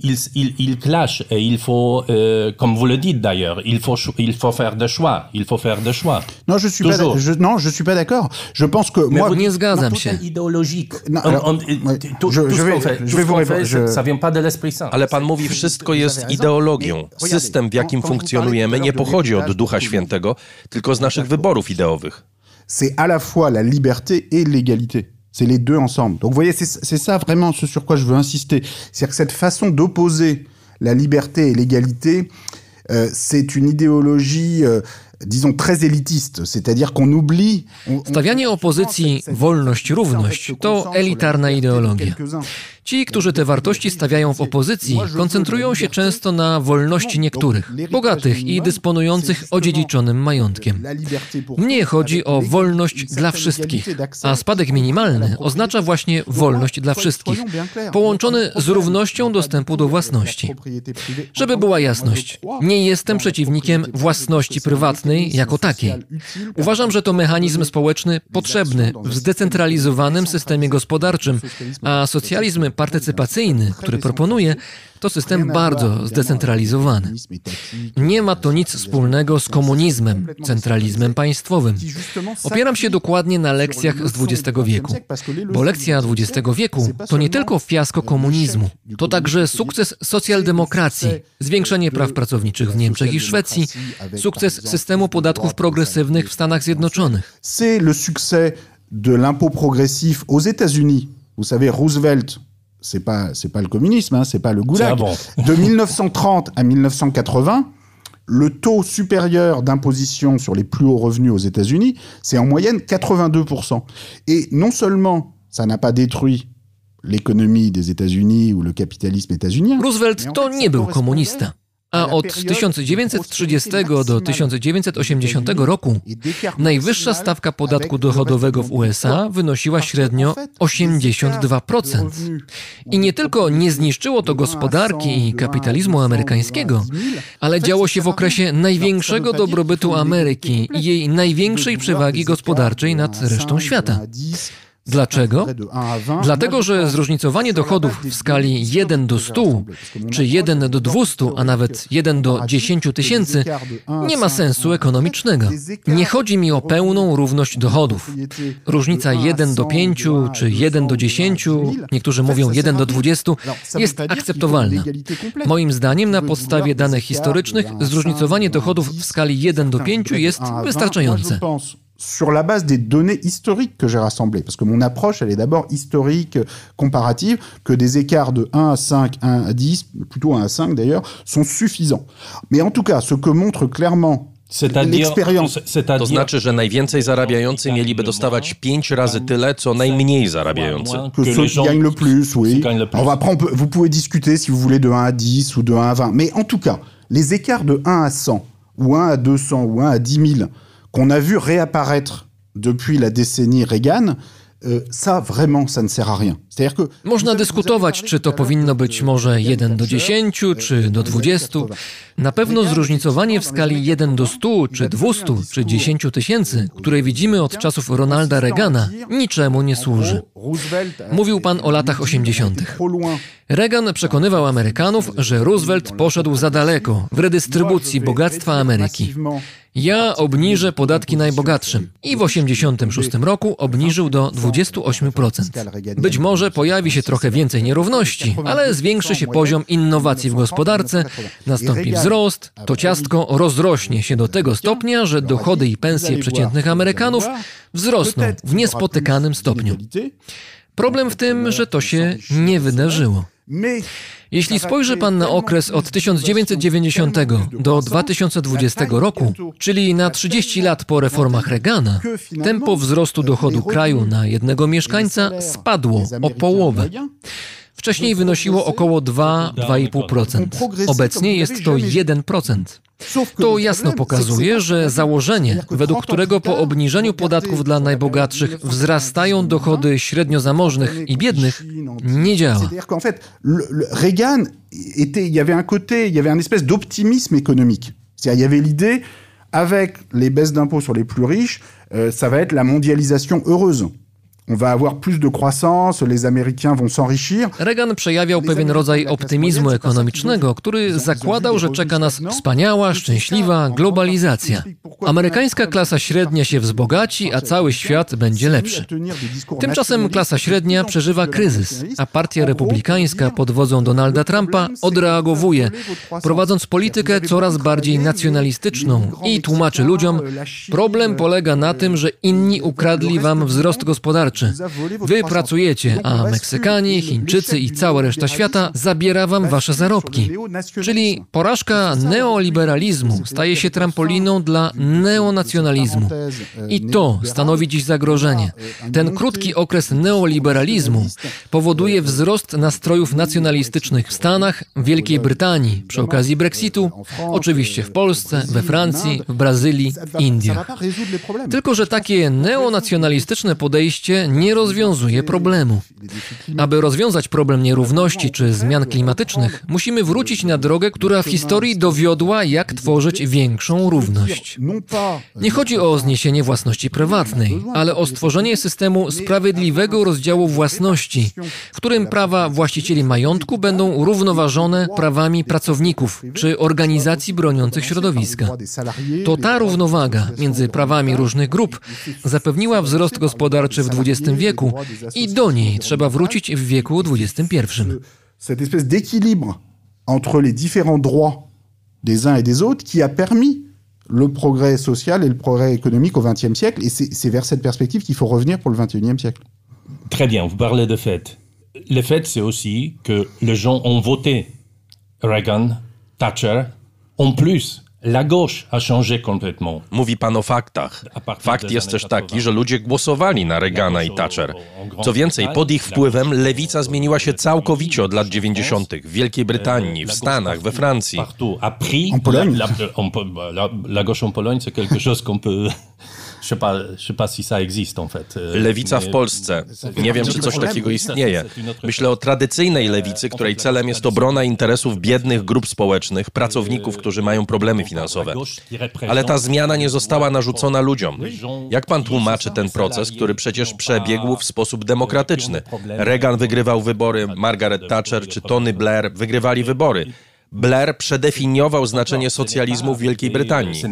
il, il, il clash et il faut, euh, comme vous le dites d'ailleurs, il faut, il faut faire des choix. Il faut faire des choix. Non, je suis Toujours. pas, je, non, je suis pas d'accord. Je pense que moi. Idéologique. Non, On- alors, on- ouais, tout- je- tout je ce vais- qu'on fait- je vais vous répondre, je- ça vient pas de l'Esprit Saint. Ale pan mówi, wszystko jest ideologią. System, w jakim funkcjonujemy, nie pochodzi od Ducha Świętego, tylko z naszych wyborów ideowych. C'est à la fois la liberté et l'égalité. C'est les deux ensemble. Donc vous voyez, c'est ça vraiment ce sur quoi je veux insister. C'est-à-dire que cette façon d'opposer la liberté et l'égalité, euh, c'est une idéologie, euh, disons, très élitiste. C'est-à-dire qu'on oublie... on- on- Stawianie opozycji wolność-równość to elitarna ideologia. Ci, którzy te wartości stawiają w opozycji, koncentrują się często na wolności niektórych, bogatych i dysponujących odziedziczonym majątkiem. Mnie chodzi o wolność dla wszystkich, a spadek minimalny oznacza właśnie wolność dla wszystkich, połączony z równością dostępu do własności. Żeby była jasność, nie jestem przeciwnikiem własności prywatnej jako takiej. Uważam, że to mechanizm społeczny potrzebny w zdecentralizowanym systemie gospodarczym, a socjalizm partycypacyjny, który proponuję, to system bardzo zdecentralizowany. Nie ma to nic wspólnego z komunizmem, centralizmem państwowym. Opieram się dokładnie na lekcjach z XX wieku, bo lekcja XX wieku to nie tylko fiasko komunizmu, to także sukces socjaldemokracji, zwiększenie praw pracowniczych w Niemczech i Szwecji, sukces systemu podatków progresywnych w Stanach Zjednoczonych. de l'impôt progressif aux États-Unis. Vous savez, Roosevelt, c'est pas c'est pas le communisme, hein, c'est pas le C'est goulag. De 1930 à 1980, le taux supérieur d'imposition sur les plus hauts revenus aux États-Unis, c'est en moyenne 82%. Et non seulement ça n'a pas détruit l'économie des États-Unis ou le capitalisme états-unien. Roosevelt to nie był komunista. A od 1930 do 1980 roku najwyższa stawka podatku dochodowego w USA wynosiła średnio 82%. I nie tylko nie zniszczyło to gospodarki i kapitalizmu amerykańskiego, ale działo się w okresie największego dobrobytu Ameryki i jej największej przewagi gospodarczej nad resztą świata. Dlaczego? Dlatego, że zróżnicowanie dochodów w skali 1 do 100, czy 1 do 200, a nawet 1 do 10 tysięcy nie ma sensu ekonomicznego. Nie chodzi mi o pełną równość dochodów. Różnica 1 do 5 czy 1 do 10, niektórzy mówią 1 do 20, jest akceptowalna. Moim zdaniem, na podstawie danych historycznych, zróżnicowanie dochodów w skali 1 do 5 jest wystarczające. Sur la base des données historiques que j'ai rassemblées, parce que mon approche, elle est d'abord historique, comparative, que des écarts de 1 à 5, 1 à 10, plutôt 1 à 5 d'ailleurs, sont suffisants. Mais en tout cas, ce que montre clairement l'expérience To c'est-à-dire znaczy, że najwięcej zarabiający mieliby dostawać pięć razy tyle, co najmniej zarabiający. que ceux les qui gens gagnent le plus, oui. Alors après, on peut- vous pouvez discuter si vous voulez de 1 à 10 ou de 1 à 20. Mais en tout cas, les écarts de 1 à 100, ou 1 à 200, ou 1 à 10 000, qu'on a vu réapparaître depuis la décennie Reagan, euh, ça, vraiment, ça ne sert à rien. C'est-à-dire que... Można dyskutować, czy to powinno być może 1 do 10, czy do 20. Na pewno zróżnicowanie w skali 1 do 100, czy 200, czy 10 tysięcy, które widzimy od czasów Ronalda Reagana, niczemu nie służy. Mówił pan o latach 80. Reagan przekonywał Amerykanów, że Roosevelt poszedł za daleko w redystrybucji bogactwa Ameryki. Ja obniżę podatki najbogatszym i w 1986 roku obniżył do 28%. Być może pojawi się trochę więcej nierówności, ale zwiększy się poziom innowacji w gospodarce, nastąpi wzrost, to ciastko rozrośnie się do tego stopnia, że dochody i pensje przeciętnych Amerykanów wzrosną w niespotykanym stopniu. Problem w tym, że to się nie wydarzyło. Jeśli spojrzy pan na okres od 1990 do 2020 roku, czyli na 30 lat po reformach Reagana, tempo wzrostu dochodu kraju na jednego mieszkańca spadło o połowę. Wcześniej wynosiło około 2-2,5%. Obecnie jest to 1%. To jasno pokazuje, że założenie, według którego po obniżeniu podatków dla najbogatszych wzrastają dochody średnio zamożnych i biednych, nie działa. Reagan il y avait un côté, y avait un espèce d'optimisme économique. C'est-à-dire, il y avait l'idée, avec les baisses d'impôts sur les plus riches, euh, ça va être la mondialisation heureuse. On va avoir plus de croissance, les vont s'enrichir. Reagan przejawiał pewien rodzaj optymizmu ekonomicznego, który zakładał, że czeka nas wspaniała, szczęśliwa globalizacja. Amerykańska klasa średnia się wzbogaci, a cały świat będzie lepszy. Tymczasem klasa średnia przeżywa kryzys, a partia republikańska pod wodzą Donalda Trumpa odreagowuje, prowadząc politykę coraz bardziej nacjonalistyczną i tłumaczy ludziom, problem polega na tym, że inni ukradli wam wzrost gospodarczy Wy pracujecie, a Meksykanie, Chińczycy i cała reszta świata zabiera wam wasze zarobki. Czyli porażka neoliberalizmu staje się trampoliną dla neonacjonalizmu. I to stanowi dziś zagrożenie. Ten krótki okres neoliberalizmu powoduje wzrost nastrojów nacjonalistycznych w Stanach, Wielkiej Brytanii przy okazji Brexitu, oczywiście w Polsce, we Francji, w Brazylii, Indiach. Tylko, że takie neonacjonalistyczne podejście nie rozwiązuje problemu. Aby rozwiązać problem nierówności czy zmian klimatycznych, musimy wrócić na drogę, która w historii dowiodła, jak tworzyć większą równość. Nie chodzi o zniesienie własności prywatnej, ale o stworzenie systemu sprawiedliwego rozdziału własności, w którym prawa właścicieli majątku będą równoważone prawami pracowników czy organizacji broniących środowiska. To ta równowaga między prawami różnych grup zapewniła wzrost gospodarczy w XX wieku i do niej trzeba wrócić w wieku XXI. Cette espèce d'équilibre entre les différents droits des uns et des autres qui a permis le progrès social et le progrès économique au XXe siècle. Et c'est vers cette perspective qu'il faut revenir pour le XXIe siècle. Très bien, vous parlez de fait. Le fait, c'est aussi que les gens ont voté Reagan, Thatcher, en plus La gauche a changé complètement. Mówi pan o faktach. Fakt jest też taki, że ludzie głosowali na Reagana i Thatcher. Co więcej, pod ich wpływem lewica zmieniła się całkowicie od lat 90. w Wielkiej Brytanii, w Stanach, we Francji. En Pologne. La, la, la, la gauche en Pologne, c'est quelque chose qu'on peut Je sais pas, je sais pas si ça existe en fait. Euh, Lewica w Polsce. Nie wiem, czy coś takiego istnieje. Myślę o tradycyjnej lewicy, której celem jest obrona interesów biednych grup społecznych, pracowników, którzy mają problemy finansowe. Ale ta zmiana nie została narzucona ludziom. Jak pan tłumaczy ten proces, który przecież przebiegł w sposób demokratyczny? Reagan wygrywał wybory, Margaret Thatcher czy Tony Blair wygrywali wybory. Blair przedefiniował znaczenie socjalizmu w Wielkiej Brytanii.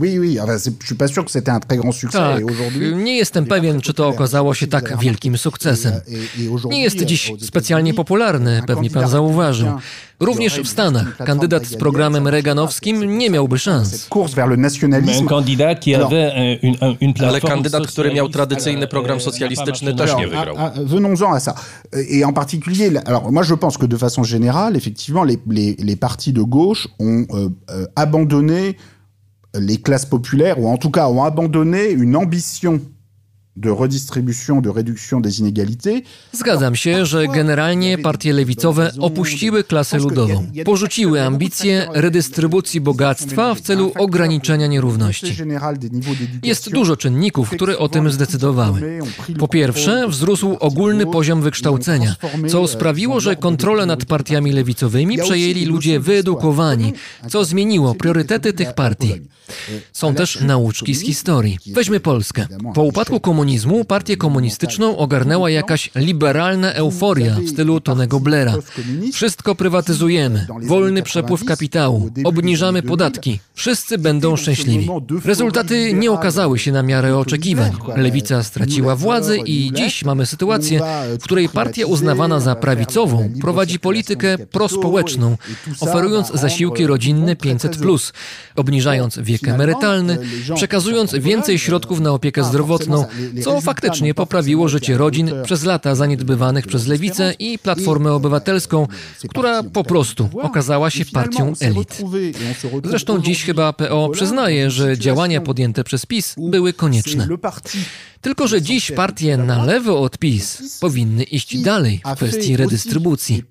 Oui, oui, enfin, je suis pas sûr que c'était un très grand succès. Tak, nie jestem pewien, czy to okazało się tak wielkim sukcesem. Nie jest dziś specjalnie popularny, pewnie pan zauważył. Również w Stanach kandydat z programem reganowskim nie miałby szans. Ale kandydat, który miał tradycyjny program socjalistyczny też nie wygrał. Venons-en à ça. Et en particulier, alors moi je pense que de façon générale, effectivement, les, les, les partis de gauche ont euh, euh, abandonné les classes populaires, ou en tout cas ont abandonné une ambition redistribution, de réduction des inégalités. Zgadzam się, że generalnie partie lewicowe opuściły klasę ludową. Porzuciły ambicje redystrybucji bogactwa w celu ograniczenia nierówności. Jest dużo czynników, które o tym zdecydowały. Po pierwsze, wzrósł ogólny poziom wykształcenia, co sprawiło, że kontrolę nad partiami lewicowymi przejęli ludzie wyedukowani, co zmieniło priorytety tych partii. Są też nauczki z historii. Weźmy Polskę. Po upadku komunizmu partię komunistyczną ogarnęła jakaś liberalna euforia w stylu Tonego Blaira. Wszystko prywatyzujemy, wolny przepływ kapitału, obniżamy podatki, wszyscy będą szczęśliwi. Rezultaty nie okazały się na miarę oczekiwań. Lewica straciła władzę i dziś mamy sytuację, w której partia uznawana za prawicową prowadzi politykę prospołeczną, oferując zasiłki rodzinne 500+, obniżając wiek emerytalny, przekazując więcej środków na opiekę zdrowotną, co faktycznie poprawiło życie rodzin przez lata zaniedbywanych przez Lewicę i Platformę Obywatelską, która po prostu okazała się partią elit. Zresztą dziś chyba PO przyznaje, że działania podjęte przez PiS były konieczne. Tylko, że dziś partie na lewo od PiS powinny iść dalej w kwestii redystrybucji.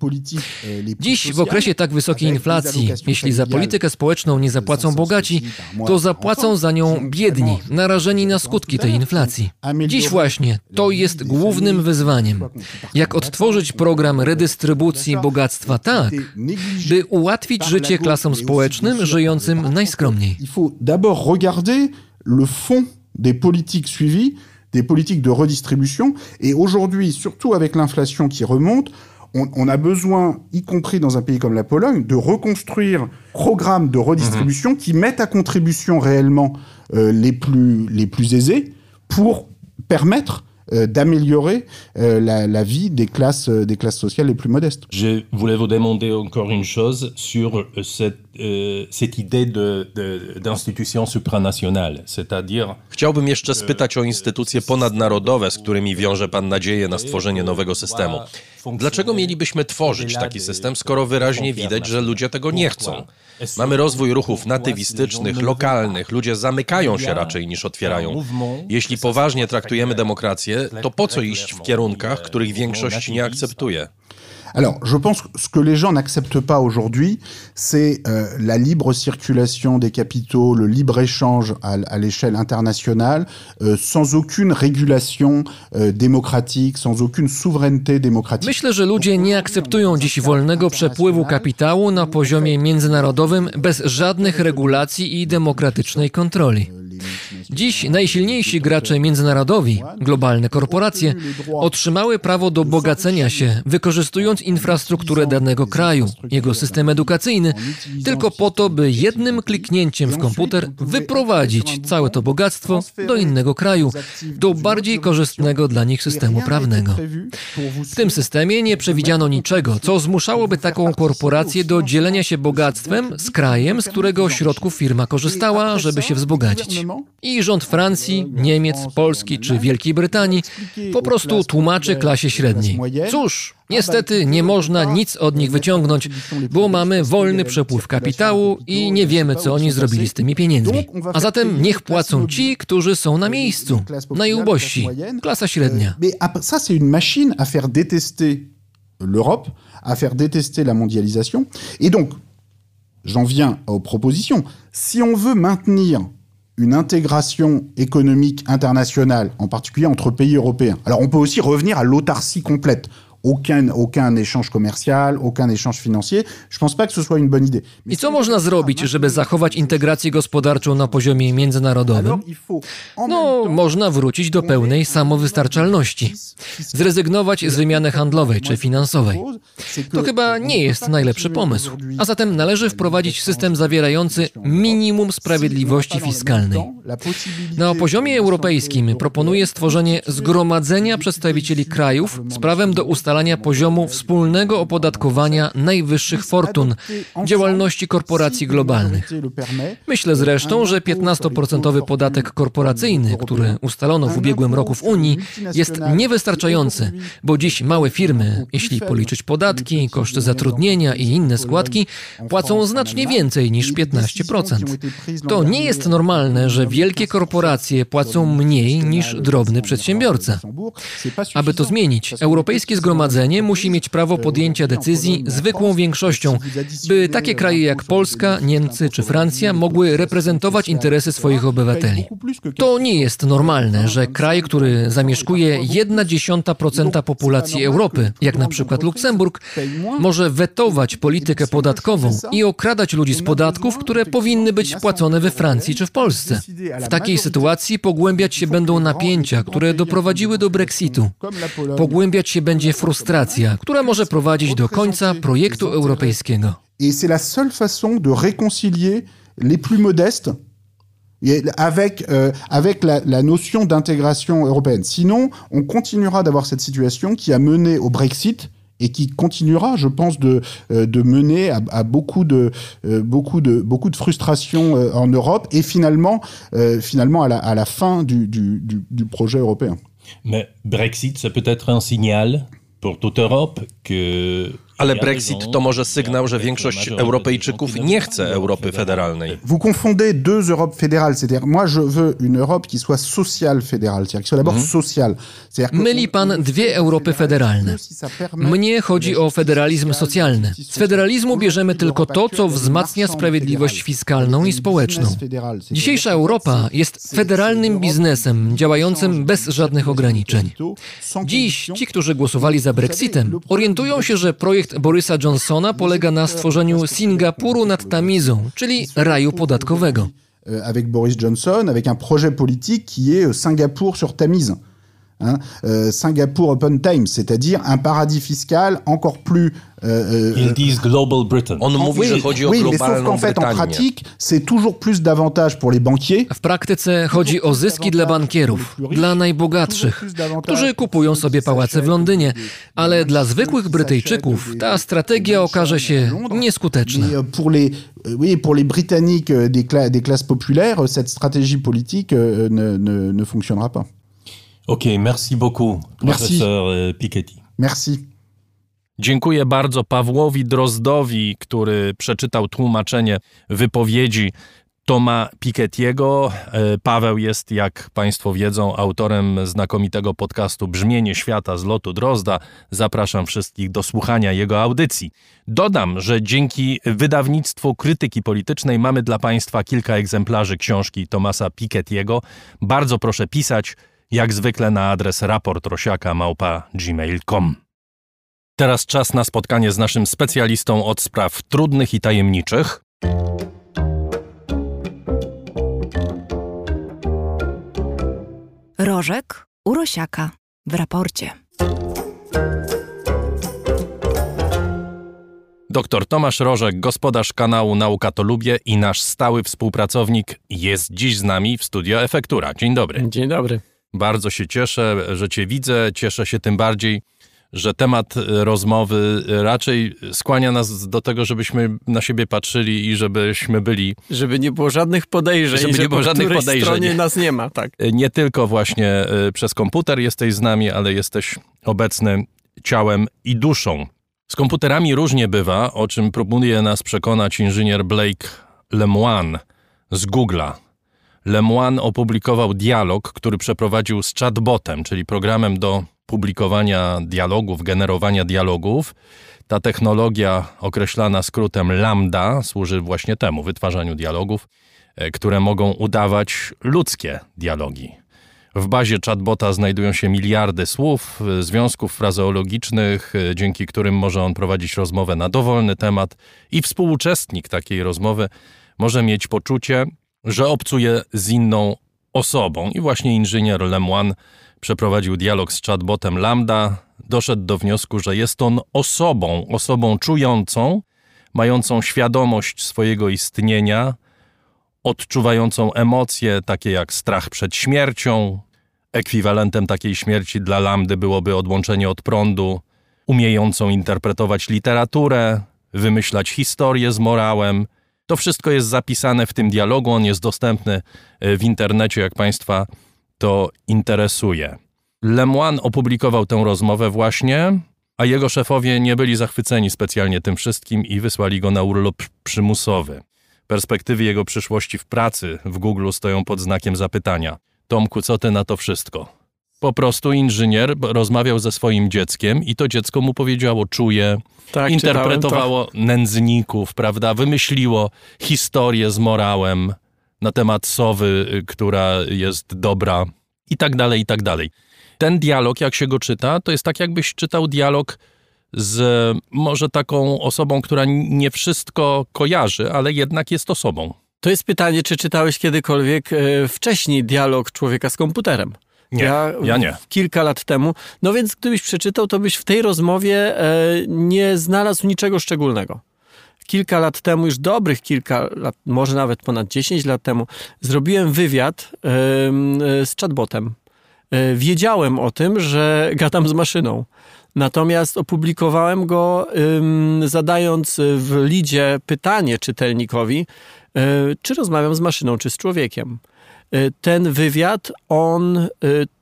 Dziś w okresie tak wysokiej inflacji, jeśli za politykę społeczną nie zapłacą bogaci, to zapłacą za nią biedni, narażeni na skutki tej inflacji. Dziś właśnie to jest głównym wyzwaniem. Jak odtworzyć program redystrybucji bogactwa? Tak, by ułatwić życie klasom społecznym żyjącym najskromniej. Il faut d'abord regarder le fond des politiques suivies des politiques de redistribution. Et aujourd'hui, surtout avec l'inflation qui remonte, on, on, a besoin, y compris dans un pays comme la Pologne, de reconstruire programmes de redistribution mmh. qui mettent à contribution réellement euh, les, plus, les plus aisés pour permettre euh, d'améliorer euh, la, la, vie des classes, euh, des classes sociales les plus modestes. Je voulais vous demander encore une chose sur cette, euh, cette idée d'instytution supranationale, c'est-à-dire... Chciałbym jeszcze spytać o instytucje ponadnarodowe, z którymi wiąże pan nadzieję na stworzenie nowego systemu. Dlaczego mielibyśmy tworzyć taki system, skoro wyraźnie widać, że ludzie tego nie chcą? Mamy rozwój ruchów natywistycznych, lokalnych, ludzie zamykają się raczej niż otwierają. Jeśli poważnie traktujemy demokrację, to po co iść w kierunkach, których większość nie akceptuje? Alors, je pense que ce que les gens n'acceptent pas aujourd'hui, c'est euh, la libre circulation des capitaux, le libre-échange à, à l'échelle internationale, euh, sans aucune régulation euh, démocratique, sans aucune souveraineté démocratique. Myślę, że ludzie nie akceptują dziś wolnego przepływu kapitału na poziomie międzynarodowym bez żadnych regulacji i demokratycznej kontroli. Dziś najsilniejsi gracze międzynarodowi, globalne korporacje, otrzymały prawo do bogacenia się, wykorzystując infrastrukturę danego kraju, jego system edukacyjny, tylko po to, by jednym kliknięciem w komputer wyprowadzić całe to bogactwo do innego kraju, do bardziej korzystnego dla nich systemu prawnego. W tym systemie nie przewidziano niczego, co zmuszałoby taką korporację do dzielenia się bogactwem z krajem, z którego środków firma korzystała, żeby się wzbogacić. I rząd Francji, Niemiec, Polski czy Wielkiej Brytanii po prostu tłumaczy klasie średniej. Cóż, niestety nie można nic od nich wyciągnąć, bo mamy wolny przepływ kapitału i nie wiemy, co oni zrobili z tymi pieniędzmi. A zatem niech płacą ci, którzy są na miejscu, najubożsi, klasa średnia. Ça, c'est une machine à faire détester l'Europe, à faire détester la mondialisation. Et donc, j'en viens aux propositions. Si on veut maintenir une intégration économique internationale, en particulier entre pays européens. Alors on peut aussi revenir à l'autarcie complète. Aucun, aucun échange commercial, aucun échange financier. Je pense pas que ce soit une bonne idée. I co można zrobić, żeby zachować integrację gospodarczą na poziomie międzynarodowym? No, można wrócić do pełnej samowystarczalności. Zrezygnować z wymiany handlowej czy finansowej. To chyba nie jest najlepszy pomysł. A zatem należy wprowadzić system zawierający minimum sprawiedliwości fiskalnej. Na poziomie europejskim proponuje stworzenie zgromadzenia przedstawicieli krajów z prawem do ustalenia ustalania poziomu wspólnego opodatkowania najwyższych fortun działalności korporacji globalnych. Myślę zresztą, że 15% podatek korporacyjny, który ustalono w ubiegłym roku w Unii, jest niewystarczający, bo dziś małe firmy, jeśli policzyć podatki, koszty zatrudnienia i inne składki, płacą znacznie więcej niż 15%. To nie jest normalne, że wielkie korporacje płacą mniej niż drobny przedsiębiorca. Aby to zmienić, Europejskie Zgromadzenie Zgromadzenie musi mieć prawo podjęcia decyzji zwykłą większością, by takie kraje jak Polska, Niemcy czy Francja mogły reprezentować interesy swoich obywateli. To nie jest normalne, że kraj, który zamieszkuje 1,1% populacji Europy, jak na przykład Luksemburg, może wetować politykę podatkową i okradać ludzi z podatków, które powinny być płacone we Francji czy w Polsce. W takiej sytuacji pogłębiać się będą napięcia, które doprowadziły do Brexitu. Pogłębiać się będzie frustracja, która może prowadzić do końca projektu europejskiego. Et c'est la seule façon de réconcilier les plus modestes avec, euh, avec la, la notion d'intégration européenne. Sinon, on continuera d'avoir cette situation qui a mené au Brexit et qui continuera, je pense, de, euh, de mener à, à beaucoup, de, euh, beaucoup, de, beaucoup de frustration euh, en Europe et finalement, euh, finalement à, la, à la fin du, du, du, du projet européen. Mais Brexit, c'est peut-être un signal pour toute Europe que Ale Brexit to może sygnał, że większość Europejczyków nie chce Europy federalnej. Vous confondez deux Europes fédérales, c'est-à-dire moi je veux une Europe qui soit sociale fédérale, c'est-à-dire qui soit d'abord sociale. Myli pan dwie Europy federalne. Mnie chodzi o federalizm socjalny. Z federalizmu bierzemy tylko to, co wzmacnia sprawiedliwość fiskalną i społeczną. Dzisiejsza Europa jest federalnym biznesem działającym bez żadnych ograniczeń. Dziś ci, którzy głosowali za Brexitem, orientują się, że projekt Borysa Johnsona polega na stworzeniu Singapuru nad Tamizą, czyli raju podatkowego. avec Boris Johnson, avec un projet politique qui est Singapour sur Tamise. Hein, euh, Singapour Open Time, c'est-à-dire un paradis fiscal encore plus. Euh, Ils disent Global Britain. On mówi, oui, oui, mais sauf qu'en fait, en pratique, c'est toujours plus d'avantages pour les banquiers. W praktyce chodzi o zyski dla bankierów, dla najbogatszych, którzy kupują sobie pałace w Londynie, ale dla zwykłych Brytyjczyków ta strategia okaże się nieskuteczna. Mais euh, pour les, euh, oui, pour les Britanniques euh, des, cla- des classes populaires, euh, cette stratégie politique euh, ne, ne, ne fonctionnera pas. Ok, merci beaucoup, Merci. professeur euh, Piketty. Merci. Dziękuję bardzo Pawłowi Drozdowi, który przeczytał tłumaczenie wypowiedzi Toma Piketty'ego. E, Paweł jest, jak Państwo wiedzą, autorem znakomitego podcastu Brzmienie Świata z lotu Drozda. Zapraszam wszystkich do słuchania jego audycji. Dodam, że dzięki wydawnictwu krytyki politycznej mamy dla Państwa kilka egzemplarzy książki Tomasa Piketty'ego. Bardzo proszę pisać, jak zwykle na adres raportrosiaka.gmail.com. Teraz czas na spotkanie z naszym specjalistą od spraw trudnych i tajemniczych. Rożek Urosiaka w raporcie. Dr Tomasz Rożek, gospodarz kanału Nauka to Lubię i nasz stały współpracownik jest dziś z nami w studio Efektura. Dzień dobry. Dzień dobry. Bardzo się cieszę, że Cię widzę. Cieszę się tym bardziej, że temat e, rozmowy raczej skłania nas do tego, żebyśmy na siebie patrzyli i żebyśmy byli Żeby nie było żadnych podejrzeń, Żeby nie było żadnych podejrzeń. stronie nas nie ma, tak. e, nie tylko właśnie e, przez komputer jesteś z nami, ale jesteś obecny ciałem i duszą. Z komputerami różnie bywa, o czym próbuje nas przekonać inżynier Blake Lemoine z Google'a. Lemoine opublikował dialog, który przeprowadził z chatbotem, czyli programem do publikowania dialogów, generowania dialogów. Ta technologia, określana skrótem Lambda, służy właśnie temu wytwarzaniu dialogów, e, które mogą udawać ludzkie dialogi. W bazie chatbota znajdują się miliardy słów, e, związków frazeologicznych, e, dzięki którym może on prowadzić rozmowę na dowolny temat i współuczestnik takiej rozmowy może mieć poczucie, że obcuje z inną osobą. I właśnie inżynier Lemoine przeprowadził dialog z chatbotem Lambda, doszedł do wniosku, że jest on osobą, osobą czującą, mającą świadomość swojego istnienia, odczuwającą emocje takie jak strach przed śmiercią. Ekwiwalentem takiej śmierci dla Lambdy byłoby odłączenie od prądu, umiejącą interpretować literaturę, wymyślać historię z morałem. To wszystko jest zapisane w tym dialogu, on jest dostępny e, w internecie, jak Państwa to interesuje. Lemoine opublikował tę rozmowę właśnie, a jego szefowie nie byli zachwyceni specjalnie tym wszystkim i wysłali go na urlop przymusowy. Perspektywy jego przyszłości w pracy w Google stoją pod znakiem zapytania. Tomku, co ty na to wszystko? Po prostu inżynier rozmawiał ze swoim dzieckiem i to dziecko mu powiedziało, czuje, Tak, interpretowało nędzników, prawda? Wymyśliło historię z morałem na temat sowy, y, która jest dobra i tak dalej, i tak dalej. Ten dialog, jak się go czyta, to jest tak, jakbyś czytał dialog z może taką osobą, która nie wszystko kojarzy, ale jednak jest osobą. To jest pytanie, czy czytałeś kiedykolwiek e, wcześniej dialog człowieka z komputerem? Nie, ja nie. Kilka lat temu. No więc gdybyś przeczytał, to byś w tej rozmowie e, nie znalazł niczego szczególnego. Kilka lat temu, już dobrych kilka lat, może nawet ponad 10 lat temu, zrobiłem wywiad e, e, z chatbotem. E, wiedziałem o tym, że gadam z maszyną. Natomiast opublikowałem go ym, zadając w lidzie pytanie czytelnikowi, y, czy rozmawiam z maszyną, czy z człowiekiem. Y, ten wywiad, on, y,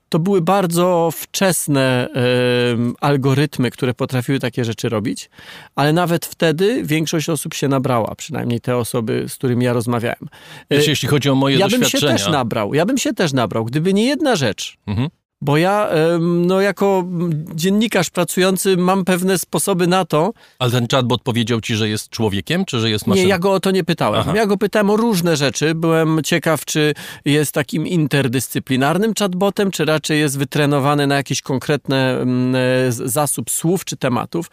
to były bardzo wczesne ym, algorytmy, które potrafiły takie rzeczy robić, ale nawet wtedy większość osób się nabrała, przynajmniej te osoby, z którymi ja rozmawiałem. Wiesz, jeśli chodzi o moje ja bym się doświadczenia... też nabrał, ja bym się też nabrał, gdyby nie jedna rzecz. Mhm. Bo ja, no jako dziennikarz pracujący, mam pewne sposoby na to. Ale ten chatbot powiedział ci, że jest człowiekiem, czy że jest maszyną? Nie, ja go o to nie pytałem. Aha. Ja go pytałem o różne rzeczy. Byłem ciekaw, czy jest takim interdyscyplinarnym chatbotem, czy raczej jest wytrenowany na jakiś konkretny mm, e, zasób słów czy tematów.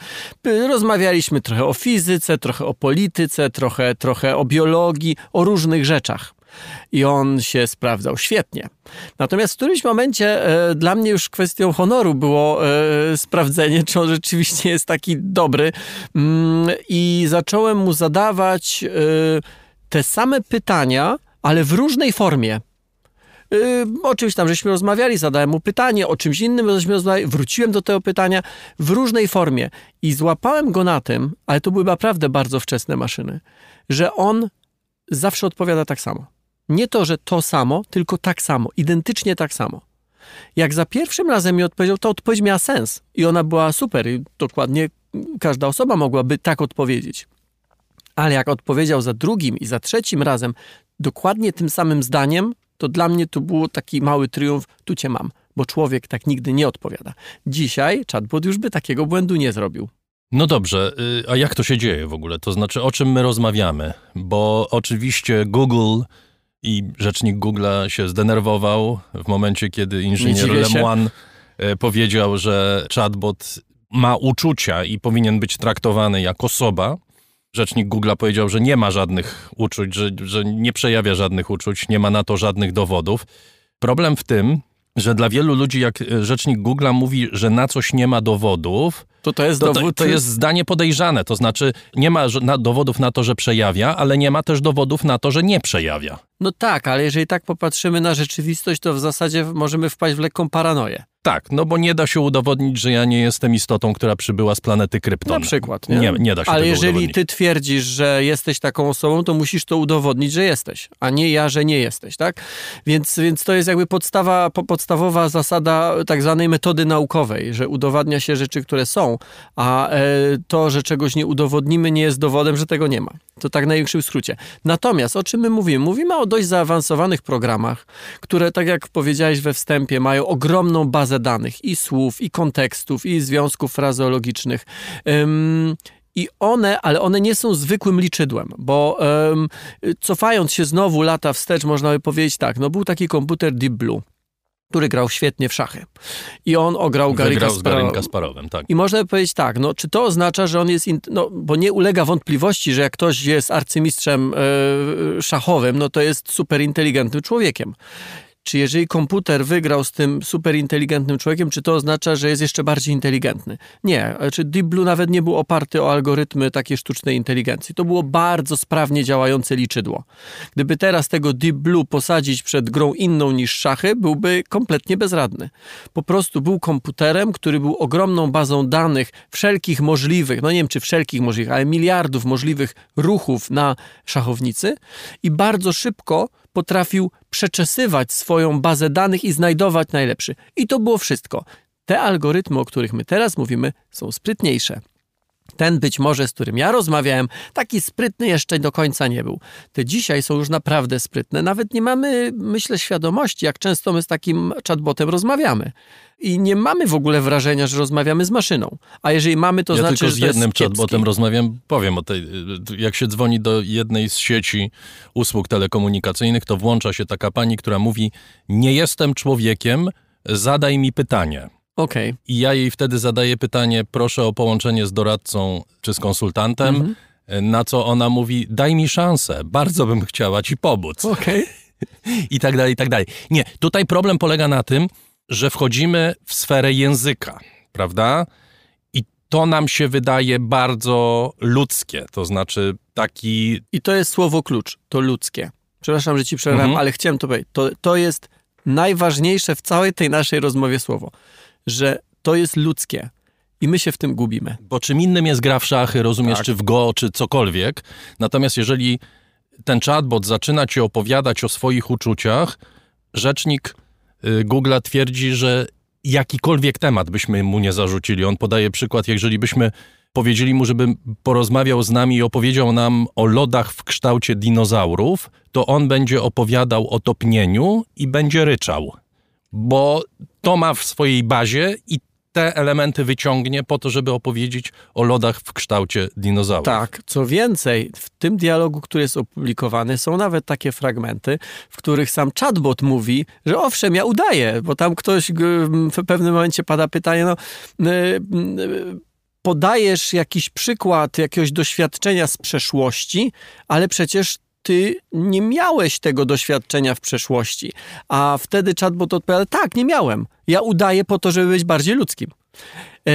Rozmawialiśmy trochę o fizyce, trochę o polityce, trochę, trochę o biologii, o różnych rzeczach. I on się sprawdzał świetnie. Natomiast w którymś momencie e, dla mnie już kwestią honoru było e, sprawdzenie, czy on rzeczywiście jest taki dobry. Mm, I zacząłem mu zadawać e, te same pytania, ale w różnej formie. Yy, o czymś tam żeśmy rozmawiali, zadałem mu pytanie, o czymś innym żeśmy rozmawiali, wróciłem do tego pytania w różnej formie i złapałem go na tym, ale to były naprawdę bardzo wczesne maszyny, że on zawsze odpowiada tak samo. Nie to, że to samo, tylko tak samo, identycznie tak samo. Jak za pierwszym razem mi odpowiedział, to odpowiedź miała sens i ona była super i dokładnie każda osoba mogłaby tak odpowiedzieć. Ale jak odpowiedział za drugim i za trzecim razem dokładnie tym samym zdaniem, to dla mnie to było taki mały triumf, tu cię mam, bo człowiek tak nigdy nie odpowiada. Dzisiaj chatbot już by takiego błędu nie zrobił. No dobrze, y, a jak to się dzieje w ogóle? To znaczy, o czym my rozmawiamy? Bo oczywiście Google i rzecznik Google'a się zdenerwował w momencie, kiedy inżynier Lemoine y, powiedział, że chatbot ma uczucia i powinien być traktowany jak osoba. Rzecznik Google powiedział, że nie ma żadnych uczuć, że, że nie przejawia żadnych uczuć, nie ma na to żadnych dowodów. Problem w tym, że dla wielu ludzi, jak rzecznik Google mówi, że na coś nie ma dowodów, to to jest to, dowód. To, to jest zdanie podejrzane. To znaczy, nie ma dowodów na to, że przejawia, ale nie ma też dowodów na to, że nie przejawia. No tak, ale jeżeli tak popatrzymy na rzeczywistość, to w zasadzie możemy wpaść w lekką paranoję. Tak, no bo nie da się udowodnić, że ja nie jestem istotą, która przybyła z planety Krypton. Na przykład, nie? Nie, nie da się Ale jeżeli ty twierdzisz, że jesteś taką osobą, to musisz to udowodnić, że jesteś, a nie ja, że nie jesteś, tak? Więc, więc to jest jakby podstawa, podstawowa zasada tak zwanej metody naukowej, że udowadnia się rzeczy, które są, a e, to, że czegoś nie udowodnimy, nie jest dowodem, że tego nie ma. To tak w największym skrócie. Natomiast o czym my mówimy? Mówimy o dość zaawansowanych programach, które, tak jak powiedziałeś we wstępie, mają ogromną bazę danych i słów, i kontekstów, i związków frazeologicznych. Ym, i one, ale one nie są zwykłym liczydłem, bo um, cofając się znowu lata wstecz, można by powiedzieć tak, no był taki komputer Deep Blue, który grał świetnie w szachy. I on ograł Gary Kasparow. Kasparowem, tak. I można by powiedzieć tak, no czy to oznacza, że on jest, in, no bo nie ulega wątpliwości, że jak ktoś jest arcymistrzem e, szachowym, no to jest super inteligentnym człowiekiem. Czy jeżeli komputer wygrał z tym superinteligentnym człowiekiem, czy to oznacza, że jest jeszcze bardziej inteligentny? Nie. Czy Deep Blue nawet nie był oparty o algorytmy takiej sztucznej inteligencji. To było bardzo sprawnie działające liczydło. Gdyby teraz tego Deep Blue posadzić przed grą inną niż szachy, byłby kompletnie bezradny. Po prostu był komputerem, który był ogromną bazą danych wszelkich możliwych, no nie wiem czy wszelkich możliwych, ale miliardów możliwych ruchów na szachownicy i bardzo szybko potrafił przeczesywać swoją bazę danych i znajdować najlepszy. I to było wszystko. Te algorytmy, o których my teraz mówimy, są sprytniejsze. Ten być może, z którym ja rozmawiałem, taki sprytny jeszcze do końca nie był. Te dzisiaj są już naprawdę sprytne. Nawet nie mamy, myślę, świadomości, jak często my z takim chatbotem rozmawiamy. I nie mamy w ogóle wrażenia, że rozmawiamy z maszyną. A jeżeli mamy, to ja znaczy, tylko że z to jest jednym chatbotem rozmawiam, powiem o tej, jak się dzwoni do jednej z sieci usług telekomunikacyjnych, to włącza się taka pani, która mówi, nie jestem człowiekiem, zadaj mi pytanie. Okej. I ja jej wtedy zadaję pytanie, proszę o połączenie z doradcą czy z konsultantem, Mhm. na co ona mówi, daj mi szansę, bardzo bym chciała ci pomóc. Okej. I tak dalej, i tak dalej. Nie, tutaj problem polega na tym, że wchodzimy w sferę języka, prawda? I to nam się wydaje bardzo ludzkie, to znaczy taki... I to jest słowo klucz, to ludzkie. Przepraszam, że ci przerwałem, Mhm. ale chciałem to powiedzieć. To, to jest najważniejsze w całej tej naszej rozmowie słowo, że to jest ludzkie i my się w tym gubimy. Bo czym innym jest gra w szachy, rozumiesz, Tak. czy w go, czy cokolwiek. Natomiast jeżeli ten chatbot zaczyna ci opowiadać o swoich uczuciach, rzecznik y, Google'a twierdzi, że jakikolwiek temat byśmy mu nie zarzucili. On podaje przykład, jeżeli byśmy powiedzieli mu, żeby porozmawiał z nami i opowiedział nam o lodach w kształcie dinozaurów, to on będzie opowiadał o topnieniu i będzie ryczał. Bo to ma w swojej bazie i te elementy wyciągnie po to, żeby opowiedzieć o lodach w kształcie dinozaurów. Tak, co więcej, w tym dialogu, który jest opublikowany, są nawet takie fragmenty, w których sam chatbot mówi, że owszem, ja udaję, bo tam ktoś g- w pewnym momencie pada pytanie, no. y, y, Podajesz jakiś przykład jakiegoś doświadczenia z przeszłości, ale przecież ty nie miałeś tego doświadczenia w przeszłości. A wtedy chatbot odpowiada, tak, nie miałem. Ja udaję po to, żeby być bardziej ludzkim. E,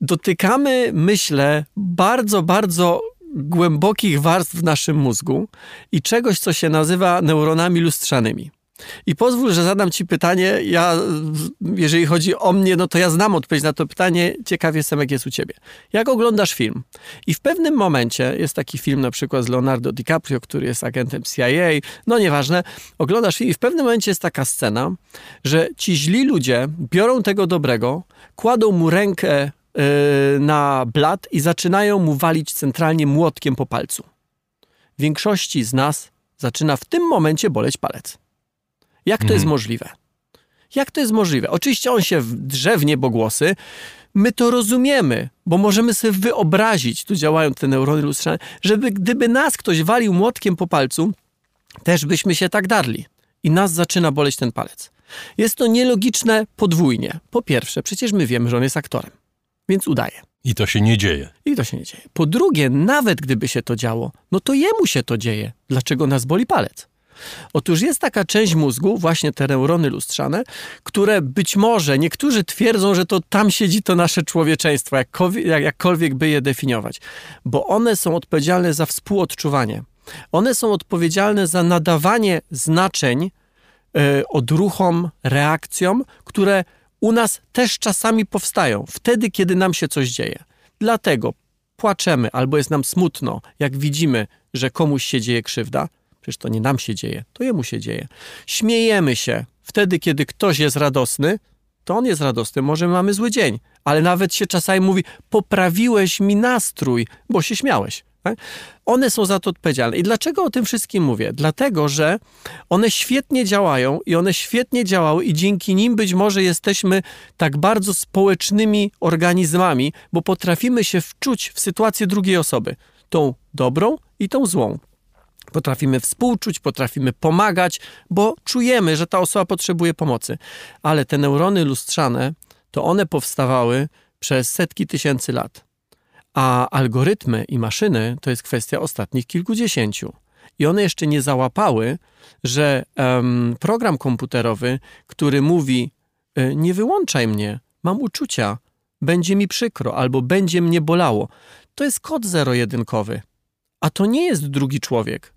dotykamy, myślę, bardzo, bardzo głębokich warstw w naszym mózgu i czegoś, co się nazywa neuronami lustrzanymi. I pozwól, że zadam Ci pytanie. Ja, jeżeli chodzi o mnie, no to ja znam odpowiedź na to pytanie. Ciekaw jestem, jak jest u Ciebie. Jak oglądasz film? I w pewnym momencie, jest taki film na przykład z Leonardo DiCaprio, który jest agentem CIA, no nieważne, oglądasz film i w pewnym momencie jest taka scena, że ci źli ludzie biorą tego dobrego, kładą mu rękę yy, na blat i zaczynają mu walić centralnie młotkiem po palcu. Większości z nas zaczyna w tym momencie boleć palec. Jak to mhm. jest możliwe? Jak to jest możliwe? Oczywiście on się drze w niebogłosy. My to rozumiemy, bo możemy sobie wyobrazić, tu działają te neurony lustrzane, żeby gdyby nas ktoś walił młotkiem po palcu, też byśmy się tak darli. I nas zaczyna boleć ten palec. Jest to nielogiczne podwójnie. Po pierwsze, przecież my wiemy, że on jest aktorem, więc udaje. I to się nie dzieje. I to się nie dzieje. Po drugie, nawet gdyby się to działo, no to jemu się to dzieje. Dlaczego nas boli palec? Otóż jest taka część mózgu, właśnie te neurony lustrzane, które być może niektórzy twierdzą, że to tam siedzi to nasze człowieczeństwo, jakkolwiek, jakkolwiek by je definiować, bo one są odpowiedzialne za współodczuwanie. One są odpowiedzialne za nadawanie znaczeń yy, odruchom, reakcjom, które u nas też czasami powstają, wtedy, kiedy nam się coś dzieje. Dlatego płaczemy albo jest nam smutno, jak widzimy, że komuś się dzieje krzywda, Przecież to nie nam się dzieje, to jemu się dzieje. Śmiejemy się. Wtedy, kiedy ktoś jest radosny, to on jest radosny, może mamy zły dzień, ale nawet się czasami mówi, poprawiłeś mi nastrój, bo się śmiałeś. Tak? One są za to odpowiedzialne. I dlaczego o tym wszystkim mówię? Dlatego, że one świetnie działają i one świetnie działały i dzięki nim być może jesteśmy tak bardzo społecznymi organizmami, bo potrafimy się wczuć w sytuację drugiej osoby. Tą dobrą i tą złą. Potrafimy współczuć, potrafimy pomagać, bo czujemy, że ta osoba potrzebuje pomocy. Ale te neurony lustrzane, to one powstawały przez setki tysięcy lat. A algorytmy i maszyny to jest kwestia ostatnich kilkudziesięciu. I one jeszcze nie załapały, że um, program komputerowy, który mówi: e, Nie wyłączaj mnie, mam uczucia, będzie mi przykro albo będzie mnie bolało, to jest kod zero-jedynkowy. A to nie jest drugi człowiek.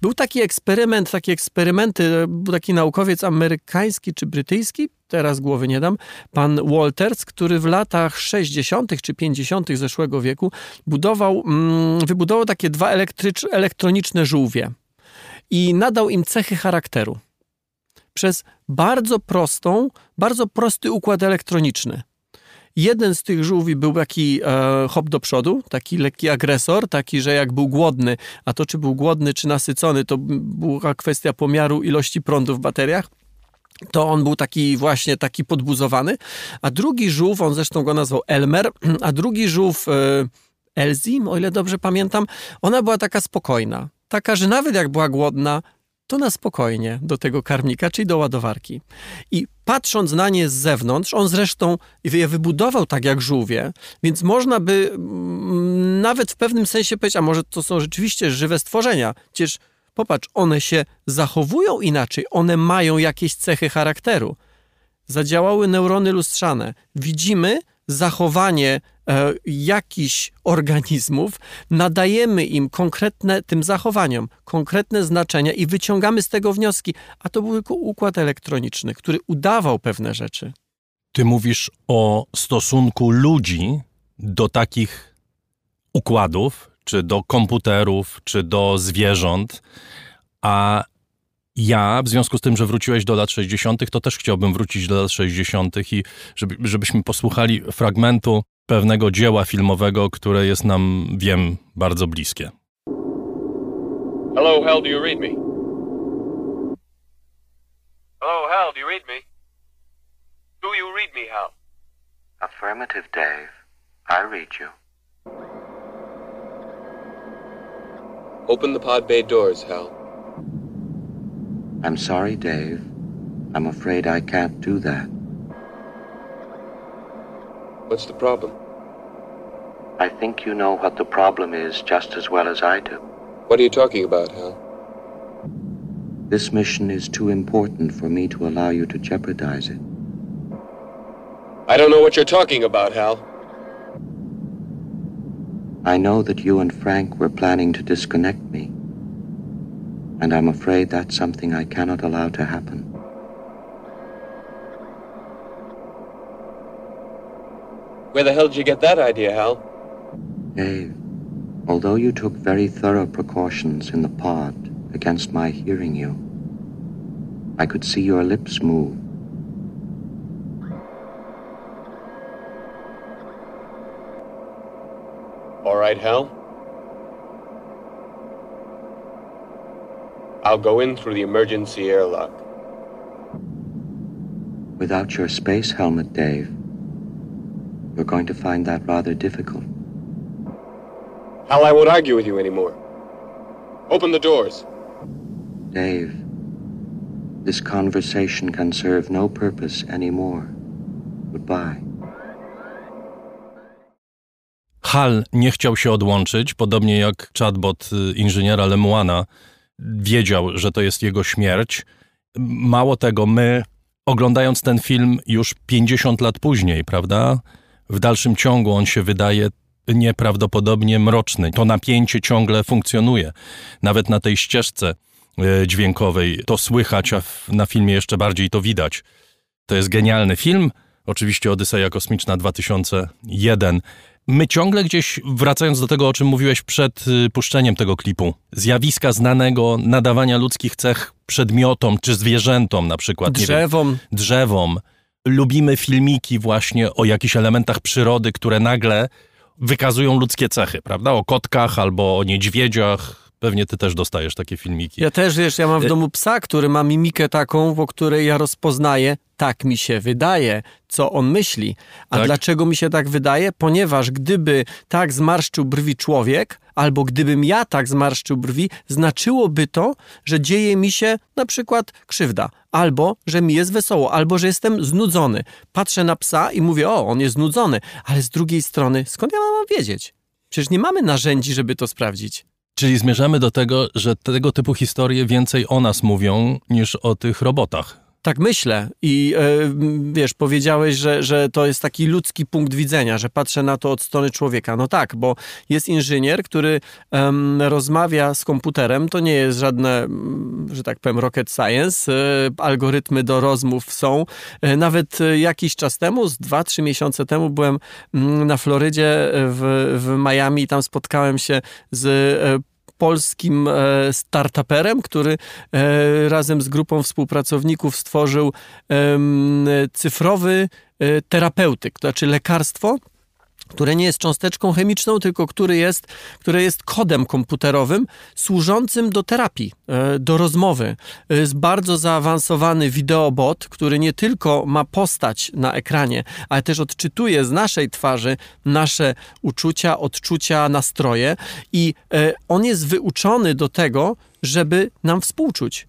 Był taki eksperyment, takie eksperymenty, był taki naukowiec amerykański czy brytyjski, teraz głowy nie dam, pan Walters, który w latach 60. czy 50. zeszłego wieku budował, mm, wybudował takie dwa elektroniczne żółwie i nadał im cechy charakteru przez bardzo prostą, bardzo prosty układ elektroniczny. Jeden z tych żółwi był taki e, hop do przodu, taki lekki agresor, taki, że jak był głodny, a to czy był głodny, czy nasycony, to była kwestia pomiaru ilości prądu w bateriach. To on był taki właśnie taki podbuzowany, a drugi żółw, on zresztą go nazwał Elmer, a drugi żółw e, Elzim, o ile dobrze pamiętam, ona była taka spokojna. Taka, że nawet jak była głodna, to na spokojnie do tego karmnika, czyli do ładowarki. I patrząc na nie z zewnątrz, on zresztą je wybudował tak jak żółwie, więc można by mm, nawet w pewnym sensie powiedzieć, a może to są rzeczywiście żywe stworzenia. Przecież popatrz, one się zachowują inaczej, one mają jakieś cechy charakteru. Zadziałały neurony lustrzane. Widzimy zachowanie e, jakichś organizmów, nadajemy im konkretne, tym zachowaniom, konkretne znaczenia i wyciągamy z tego wnioski. A to był tylko układ elektroniczny, który udawał pewne rzeczy. Ty mówisz o stosunku ludzi do takich układów, czy do komputerów, czy do zwierząt, a ja, w związku z tym, że wróciłeś do lat 60., to też chciałbym wrócić do lat 60. i żeby, żebyśmy posłuchali fragmentu pewnego dzieła filmowego, które jest nam, wiem, bardzo bliskie. Hello, Hal, do you read me? Hello, Hal, do you read me? Do you read me, Hal? Affirmative, Dave. I read you. Open the pod bay doors, Hal. I'm sorry, Dave. I'm afraid I can't do that. What's the problem? I think you know what the problem is just as well as I do. What are you talking about, Hal? This mission is too important for me to allow you to jeopardize it. I don't know what you're talking about, Hal. I know that you and Frank were planning to disconnect me. And I'm afraid that's something I cannot allow to happen. Where the hell did you get that idea, Hal? Dave, although you took very thorough precautions in the pod against my hearing you, I could see your lips move. All right, Hal. I'll go in through the emergency airlock. Without your space helmet, Dave, you're going to find that rather difficult. Hal, I won't argue with you anymore. Open the doors. Dave, this conversation can serve no purpose anymore. Goodbye. Hal nie chciał się odłączyć, podobnie jak chatbot inżyniera Lemuana wiedział, że to jest jego śmierć. Mało tego, my oglądając ten film już 50 lat później, prawda? W dalszym ciągu on się wydaje nieprawdopodobnie mroczny. To napięcie ciągle funkcjonuje. Nawet na tej ścieżce y, dźwiękowej to słychać, a na filmie jeszcze bardziej to widać. To jest genialny film. Oczywiście Odyseja Kosmiczna 2001 My ciągle gdzieś, wracając do tego, o czym mówiłeś przed y, puszczeniem tego klipu, zjawiska znanego nadawania ludzkich cech przedmiotom czy zwierzętom, na przykład. Drzewom. Wiem, drzewom. Lubimy filmiki właśnie o jakichś elementach przyrody, które nagle wykazują ludzkie cechy, prawda? O kotkach albo o niedźwiedziach, Pewnie ty też dostajesz takie filmiki. Ja też, wiesz, ja mam w y- domu psa, który ma mimikę taką, po której ja rozpoznaję, tak mi się wydaje, co on myśli. A tak? dlaczego mi się tak wydaje? Ponieważ gdyby tak zmarszczył brwi człowiek, albo gdybym ja tak zmarszczył brwi, znaczyłoby to, że dzieje mi się na przykład krzywda, albo że mi jest wesoło, albo że jestem znudzony. Patrzę na psa i mówię, o, on jest znudzony, ale z drugiej strony, skąd ja mam wiedzieć? Przecież nie mamy narzędzi, żeby to sprawdzić. Czyli zmierzamy do tego, że tego typu historie więcej o nas mówią niż o tych robotach. Tak myślę i e, wiesz, powiedziałeś, że, że to jest taki ludzki punkt widzenia, że patrzę na to od strony człowieka. No tak, bo jest inżynier, który rozmawia z komputerem, to nie jest żadne, że tak powiem, rocket science, e, algorytmy do rozmów są. E, nawet jakiś czas temu, z dwa, trzy miesiące temu byłem na Florydzie w, w Miami i tam spotkałem się z polskim e, startuperem, który e, razem z grupą współpracowników stworzył cyfrowy e, terapeutyk, to znaczy lekarstwo, które nie jest cząsteczką chemiczną, tylko który jest, które jest kodem komputerowym służącym do terapii, e, do rozmowy. Jest bardzo zaawansowany wideobot, który nie tylko ma postać na ekranie, ale też odczytuje z naszej twarzy nasze uczucia, odczucia, nastroje i e, on jest wyuczony do tego, żeby nam współczuć,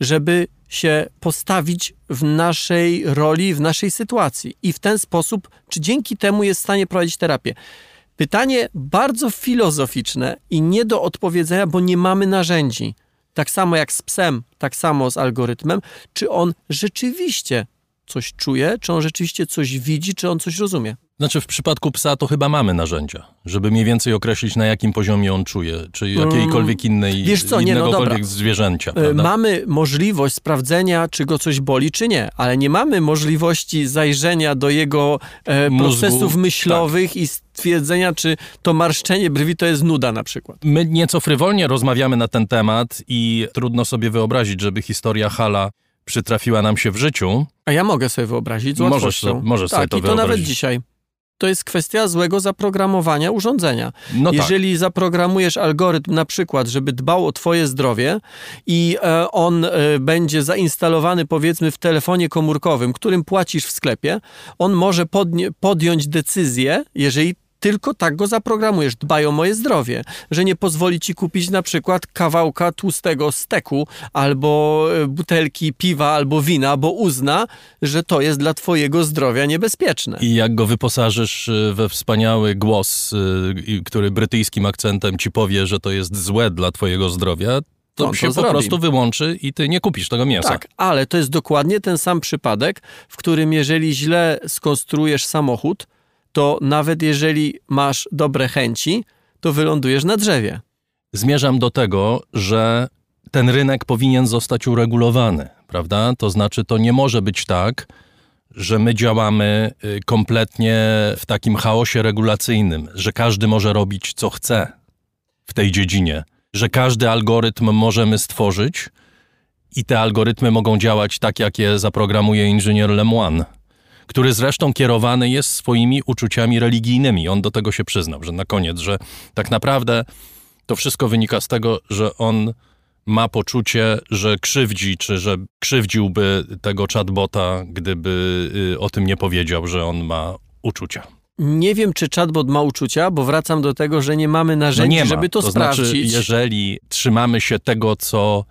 żeby się postawić w naszej roli, w naszej sytuacji i w ten sposób, czy dzięki temu jest w stanie prowadzić terapię. Pytanie bardzo filozoficzne i nie do odpowiedzenia, bo nie mamy narzędzi. Tak samo jak z psem, tak samo z algorytmem, czy on rzeczywiście coś czuje, czy on rzeczywiście coś widzi, czy on coś rozumie. Znaczy w przypadku psa to chyba mamy narzędzia, żeby mniej więcej określić na jakim poziomie on czuje, czy jakiejkolwiek mm, innej, Wiesz co, nie, no zwierzęcia. E, prawda? Mamy możliwość sprawdzenia, czy go coś boli, czy nie, ale nie mamy możliwości zajrzenia do jego e, procesów myślowych tak. i stwierdzenia, czy to marszczenie brwi to jest nuda na przykład. My nieco frywolnie rozmawiamy na ten temat i trudno sobie wyobrazić, żeby historia Hala przytrafiła nam się w życiu. A ja mogę sobie wyobrazić z łatwością. Możesz, możesz tak, sobie to i to wyobrazić. nawet dzisiaj to jest kwestia złego zaprogramowania urządzenia. No tak. Jeżeli tak. zaprogramujesz algorytm na przykład, żeby dbał o twoje zdrowie i e, on e, będzie zainstalowany powiedzmy w telefonie komórkowym, którym płacisz w sklepie, on może podjąć decyzję, jeżeli tylko tak go zaprogramujesz. Dbaj o moje zdrowie, że nie pozwoli ci kupić na przykład kawałka tłustego steku albo e, butelki piwa albo wina, bo uzna, że to jest dla twojego zdrowia niebezpieczne. I jak go wyposażysz e, we wspaniały głos, e, który brytyjskim akcentem ci powie, że to jest złe dla twojego zdrowia, to się to po zrobi. prostu wyłączy i ty nie kupisz tego mięsa. Tak, ale to jest dokładnie ten sam przypadek, w którym jeżeli źle skonstruujesz samochód, to nawet jeżeli masz dobre chęci, to wylądujesz na drzewie. Zmierzam do tego, że ten rynek powinien zostać uregulowany, prawda? To znaczy, to nie może być tak, że my działamy y, kompletnie w takim chaosie regulacyjnym, że każdy może robić co chce w tej dziedzinie, że każdy algorytm możemy stworzyć i te algorytmy mogą działać tak, jak je zaprogramuje inżynier Lemoine, który zresztą kierowany jest swoimi uczuciami religijnymi. On do tego się przyznał, że na koniec, że tak naprawdę to wszystko wynika z tego, że on ma poczucie, że krzywdzi, czy że krzywdziłby tego chatbota, gdyby y, o tym nie powiedział, że on ma uczucia. Nie wiem, czy chatbot ma uczucia, bo wracam do tego, że nie mamy No narzędzi, nie ma. żeby to, to sprawdzić. Znaczy, jeżeli trzymamy się tego, co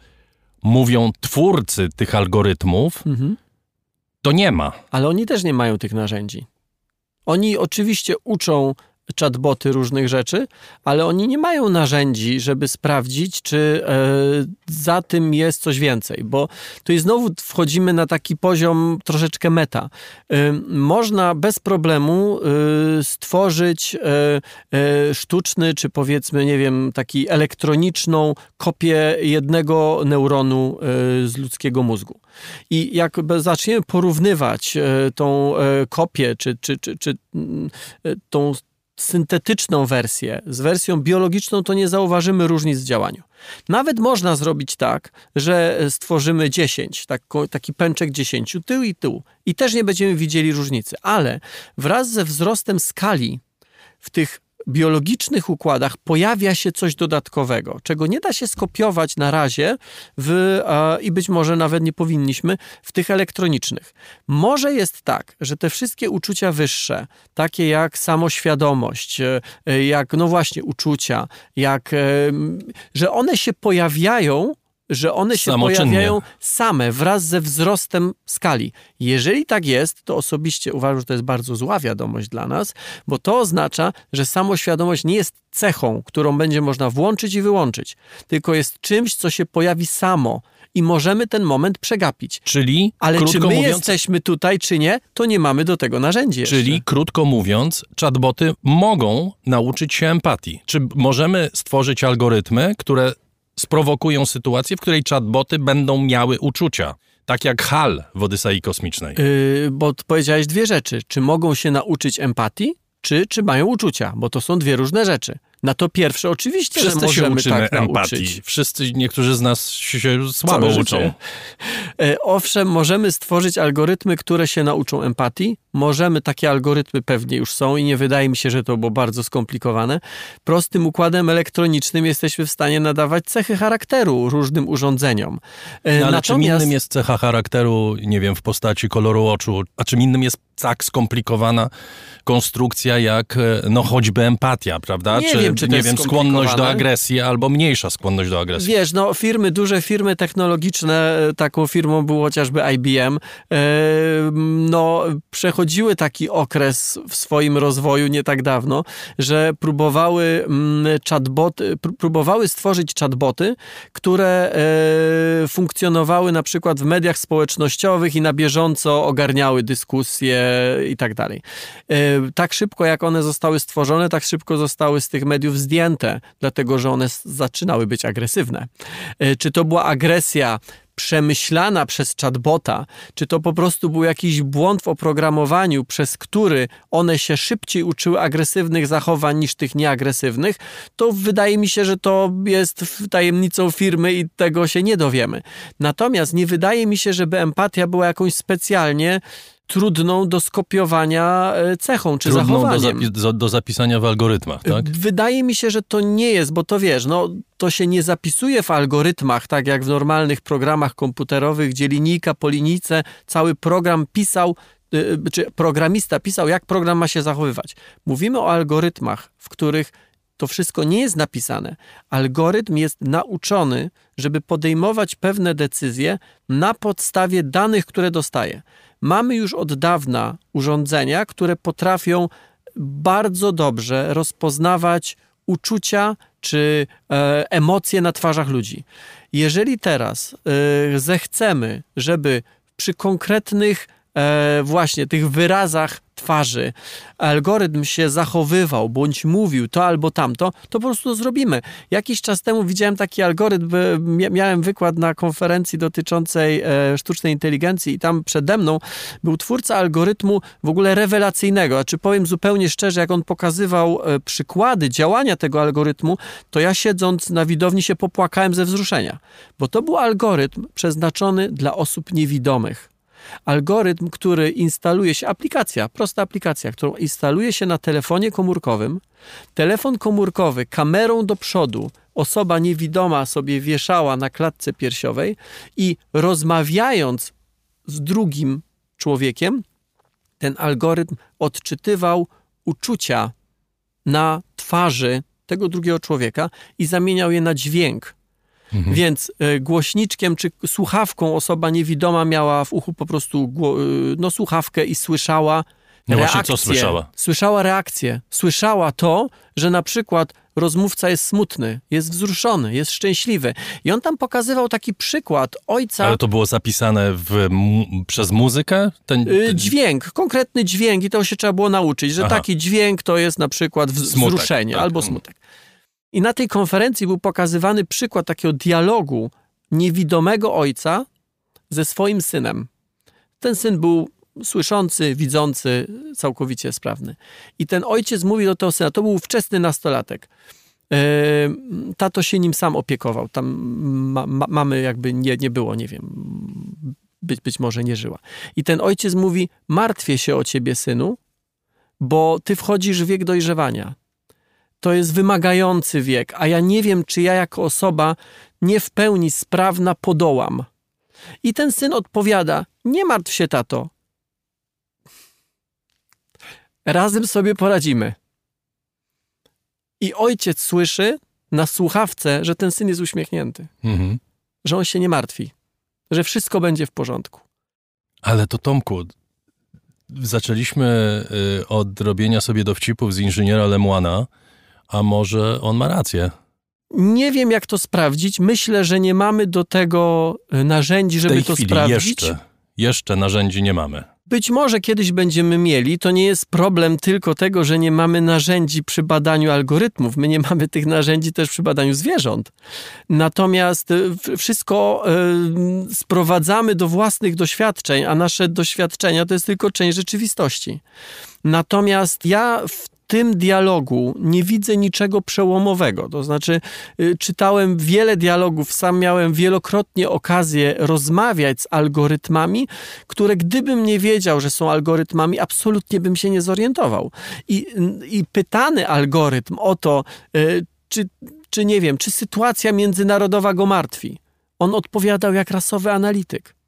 mówią twórcy tych algorytmów, Mhm. To nie ma. Ale oni też nie mają tych narzędzi. Oni oczywiście uczą chatboty różnych rzeczy, ale oni nie mają narzędzi, żeby sprawdzić, czy e, za tym jest coś więcej, bo tu znowu wchodzimy na taki poziom troszeczkę meta. E, można bez problemu e, stworzyć sztuczny, czy powiedzmy, nie wiem, taki elektroniczną kopię jednego neuronu z ludzkiego mózgu. I jak zaczniemy porównywać tą kopię, czy, czy, czy, czy mm, tą syntetyczną wersję. Z wersją biologiczną, to nie zauważymy różnic w działaniu. Nawet można zrobić tak, że stworzymy 10, tako- taki pęczek 10, tył i tył, i też nie będziemy widzieli różnicy, ale wraz ze wzrostem skali w tych biologicznych układach pojawia się coś dodatkowego, czego nie da się skopiować na razie w, e, i być może nawet nie powinniśmy w tych elektronicznych. Może jest tak, że te wszystkie uczucia wyższe, takie jak samoświadomość, e, e, jak no właśnie uczucia, jak, e, że one się pojawiają że one się pojawiają same wraz ze wzrostem skali. Jeżeli tak jest, to osobiście uważam, że to jest bardzo zła wiadomość dla nas, bo to oznacza, że samoświadomość nie jest cechą, którą będzie można włączyć i wyłączyć, tylko jest czymś, co się pojawi samo i możemy ten moment przegapić. Czyli, Ale czy my mówiąc, jesteśmy tutaj, czy nie, to nie mamy do tego narzędzi jeszcze. Czyli, krótko mówiąc, chatboty mogą nauczyć się empatii. Czy możemy stworzyć algorytmy, które sprowokują sytuację, w której chatboty będą miały uczucia? Tak jak HAL w Odysei Kosmicznej. Yy, bo powiedziałeś dwie rzeczy. Czy mogą się nauczyć empatii, czy, czy mają uczucia? Bo to są dwie różne rzeczy. Na to pierwsze oczywiście, że Wszyscy się możemy uczymy tak empatii. nauczyć. Wszyscy, niektórzy z nas się słabo Całe uczą. życie. E, Owszem, możemy stworzyć algorytmy, które się nauczą empatii. Możemy, takie algorytmy pewnie już są i nie wydaje mi się, że to było bardzo skomplikowane. Prostym układem elektronicznym jesteśmy w stanie nadawać cechy charakteru różnym urządzeniom. E, No, ale czym Natomiast- innym jest cecha charakteru, nie wiem, w postaci koloru oczu, a czym innym jest tak skomplikowana konstrukcja jak e, no choćby empatia, prawda? Nie wiem, czy nie wiem, skłonność do agresji albo mniejsza skłonność do agresji. Wiesz, no firmy, duże firmy technologiczne, e, taką firmą był chociażby IBM, e, no przechodziły taki okres w swoim rozwoju nie tak dawno, że próbowały mm, chatboty, pró- próbowały stworzyć chatboty, które funkcjonowały na przykład w mediach społecznościowych i na bieżąco ogarniały dyskusje i tak dalej. E, Tak szybko jak one zostały stworzone, tak szybko zostały z tych mediów zdjęte, dlatego że one zaczynały być agresywne. E, Czy to była agresja przemyślana przez chatbota, czy to po prostu był jakiś błąd w oprogramowaniu, przez który one się szybciej uczyły agresywnych zachowań niż tych nieagresywnych, to wydaje mi się, że to jest tajemnicą firmy i tego się nie dowiemy. Natomiast nie wydaje mi się, żeby empatia była jakąś specjalnie trudną do skopiowania e, cechą czy Trudną do, zachowaniem. do, do zapisania w algorytmach, tak? Wydaje mi się, że to nie jest, bo to wiesz, no, to się nie zapisuje w algorytmach, tak jak w normalnych programach komputerowych, gdzie linijka po linijce cały program pisał, y, czy programista pisał, jak program ma się zachowywać. Mówimy o algorytmach, w których to wszystko nie jest napisane. Algorytm jest nauczony, żeby podejmować pewne decyzje na podstawie danych, które dostaje. Mamy już od dawna urządzenia, które potrafią bardzo dobrze rozpoznawać uczucia czy e, emocje na twarzach ludzi. Jeżeli teraz e, zechcemy, żeby przy konkretnych e, właśnie tych wyrazach twarzy algorytm się zachowywał, bądź mówił to albo tamto, to po prostu to zrobimy. Jakiś czas temu widziałem taki algorytm, miałem wykład na konferencji dotyczącej e, sztucznej inteligencji i tam przede mną był twórca algorytmu w ogóle rewelacyjnego. Znaczy powiem zupełnie szczerze, jak on pokazywał e, przykłady działania tego algorytmu, to ja siedząc na widowni się popłakałem ze wzruszenia, bo to był algorytm przeznaczony dla osób niewidomych algorytm, który instaluje się, aplikacja, prosta aplikacja, którą instaluje się na telefonie komórkowym. Telefon komórkowy kamerą do przodu osoba niewidoma sobie wieszała na klatce piersiowej i rozmawiając z drugim człowiekiem, ten algorytm odczytywał uczucia na twarzy tego drugiego człowieka i zamieniał je na dźwięk. Mhm. Więc y, głośniczkiem czy słuchawką osoba niewidoma miała w uchu po prostu y, no, słuchawkę i słyszała no reakcję. Właśnie, co słyszała? Słyszała reakcję. Słyszała to, że na przykład rozmówca jest smutny, jest wzruszony, jest szczęśliwy. I on tam pokazywał taki przykład ojca. Ale to było zapisane w, przez muzykę? Ten, ten... Dźwięk, konkretny dźwięk, i to się trzeba było nauczyć, że Aha. taki dźwięk to jest na przykład wzruszenie tak. albo smutek. I na tej konferencji był pokazywany przykład takiego dialogu niewidomego ojca ze swoim synem. Ten syn był słyszący, widzący, całkowicie sprawny. I ten ojciec mówi do tego syna, to był wczesny nastolatek. E, tato się nim sam opiekował. Tam ma, ma, mamy jakby nie, nie było, nie wiem, być, być może nie żyła. I ten ojciec mówi, martwię się o ciebie, synu, bo ty wchodzisz w wiek dojrzewania to jest wymagający wiek, a ja nie wiem, czy ja jako osoba nie w pełni sprawna podołam. I ten syn odpowiada: Nie martw się, tato. Razem sobie poradzimy. I ojciec słyszy na słuchawce, że ten syn jest uśmiechnięty, mhm. że on się nie martwi, że wszystko będzie w porządku. Ale to Tomku, zaczęliśmy y, od robienia sobie dowcipów z inżyniera Lemoina, a może on ma rację? Nie wiem, jak to sprawdzić. Myślę, że nie mamy do tego e, narzędzi, żeby to sprawdzić. Jeszcze, jeszcze narzędzi nie mamy. Być może kiedyś będziemy mieli. To nie jest problem tylko tego, że nie mamy narzędzi przy badaniu algorytmów. My nie mamy tych narzędzi też przy badaniu zwierząt. Natomiast e, wszystko y, sprowadzamy do własnych doświadczeń, a nasze doświadczenia to jest tylko część rzeczywistości. Natomiast ja w tym dialogu nie widzę niczego przełomowego. To znaczy, y, czytałem wiele dialogów, sam miałem wielokrotnie okazję rozmawiać z algorytmami, które gdybym nie wiedział, że są algorytmami, absolutnie bym się nie zorientował. I, i pytany algorytm o to, y, czy, czy nie wiem, czy sytuacja międzynarodowa go martwi. On odpowiadał jak rasowy analityk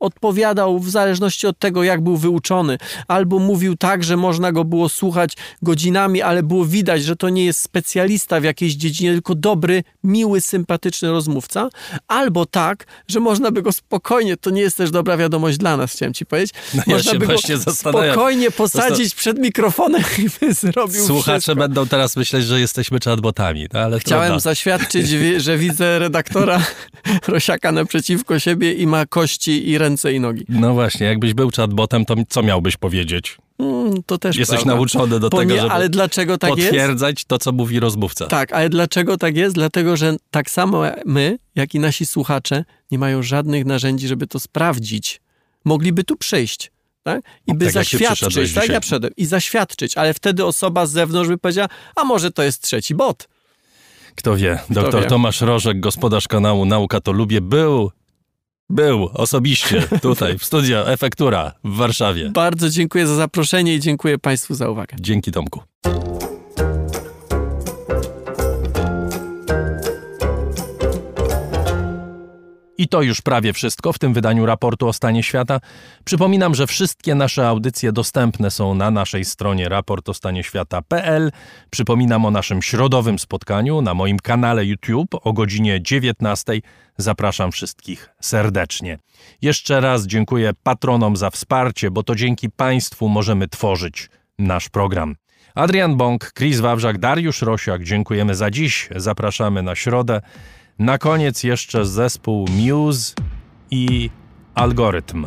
odpowiadał w zależności od tego, jak był wyuczony, albo mówił tak, że można go było słuchać godzinami, ale było widać, że to nie jest specjalista w jakiejś dziedzinie, tylko dobry, miły, sympatyczny rozmówca, albo tak, że można by go spokojnie, to nie jest też dobra wiadomość dla nas, chciałem ci powiedzieć, no można ja by go spokojnie posadzić przed mikrofonem i by zrobił Słuchacze wszystko. będą teraz myśleć, że jesteśmy chatbotami, no, ale Chciałem trudno. zaświadczyć, że widzę redaktora Rosiaka naprzeciwko siebie i ma kości i ręce i nogi. No właśnie, jakbyś był chatbotem, to co miałbyś powiedzieć? Mm, to też Jesteś prawda. nauczony do tego, żeby ale dlaczego tak potwierdzać jest? to, co mówi rozmówca. Tak, ale dlaczego tak jest? Dlatego, że tak samo my, jak i nasi słuchacze, nie mają żadnych narzędzi, żeby to sprawdzić. Mogliby tu przyjść. Tak? I by tak zaświadczyć, tak ja przedem, i zaświadczyć, ale wtedy osoba z zewnątrz by powiedziała, a może to jest trzeci bot. Kto wie, doktor wie? Tomasz Rożek, gospodarz kanału Nauka to Lubię, był był osobiście tutaj w studio Efektura w Warszawie. Bardzo dziękuję za zaproszenie i dziękuję Państwu za uwagę. Dzięki Tomku. I to już prawie wszystko w tym wydaniu raportu o stanie świata. Przypominam, że wszystkie nasze audycje dostępne są na naszej stronie raportostanieświata.pl. Przypominam o naszym środowym spotkaniu na moim kanale YouTube o godzinie 19. Zapraszam wszystkich serdecznie. Jeszcze raz dziękuję patronom za wsparcie, bo to dzięki Państwu możemy tworzyć nasz program. Adrian Bąk, Chris Wawrzak, Dariusz Rosiak, dziękujemy za dziś. Zapraszamy na środę. Na koniec jeszcze zespół Muse i Algorytm.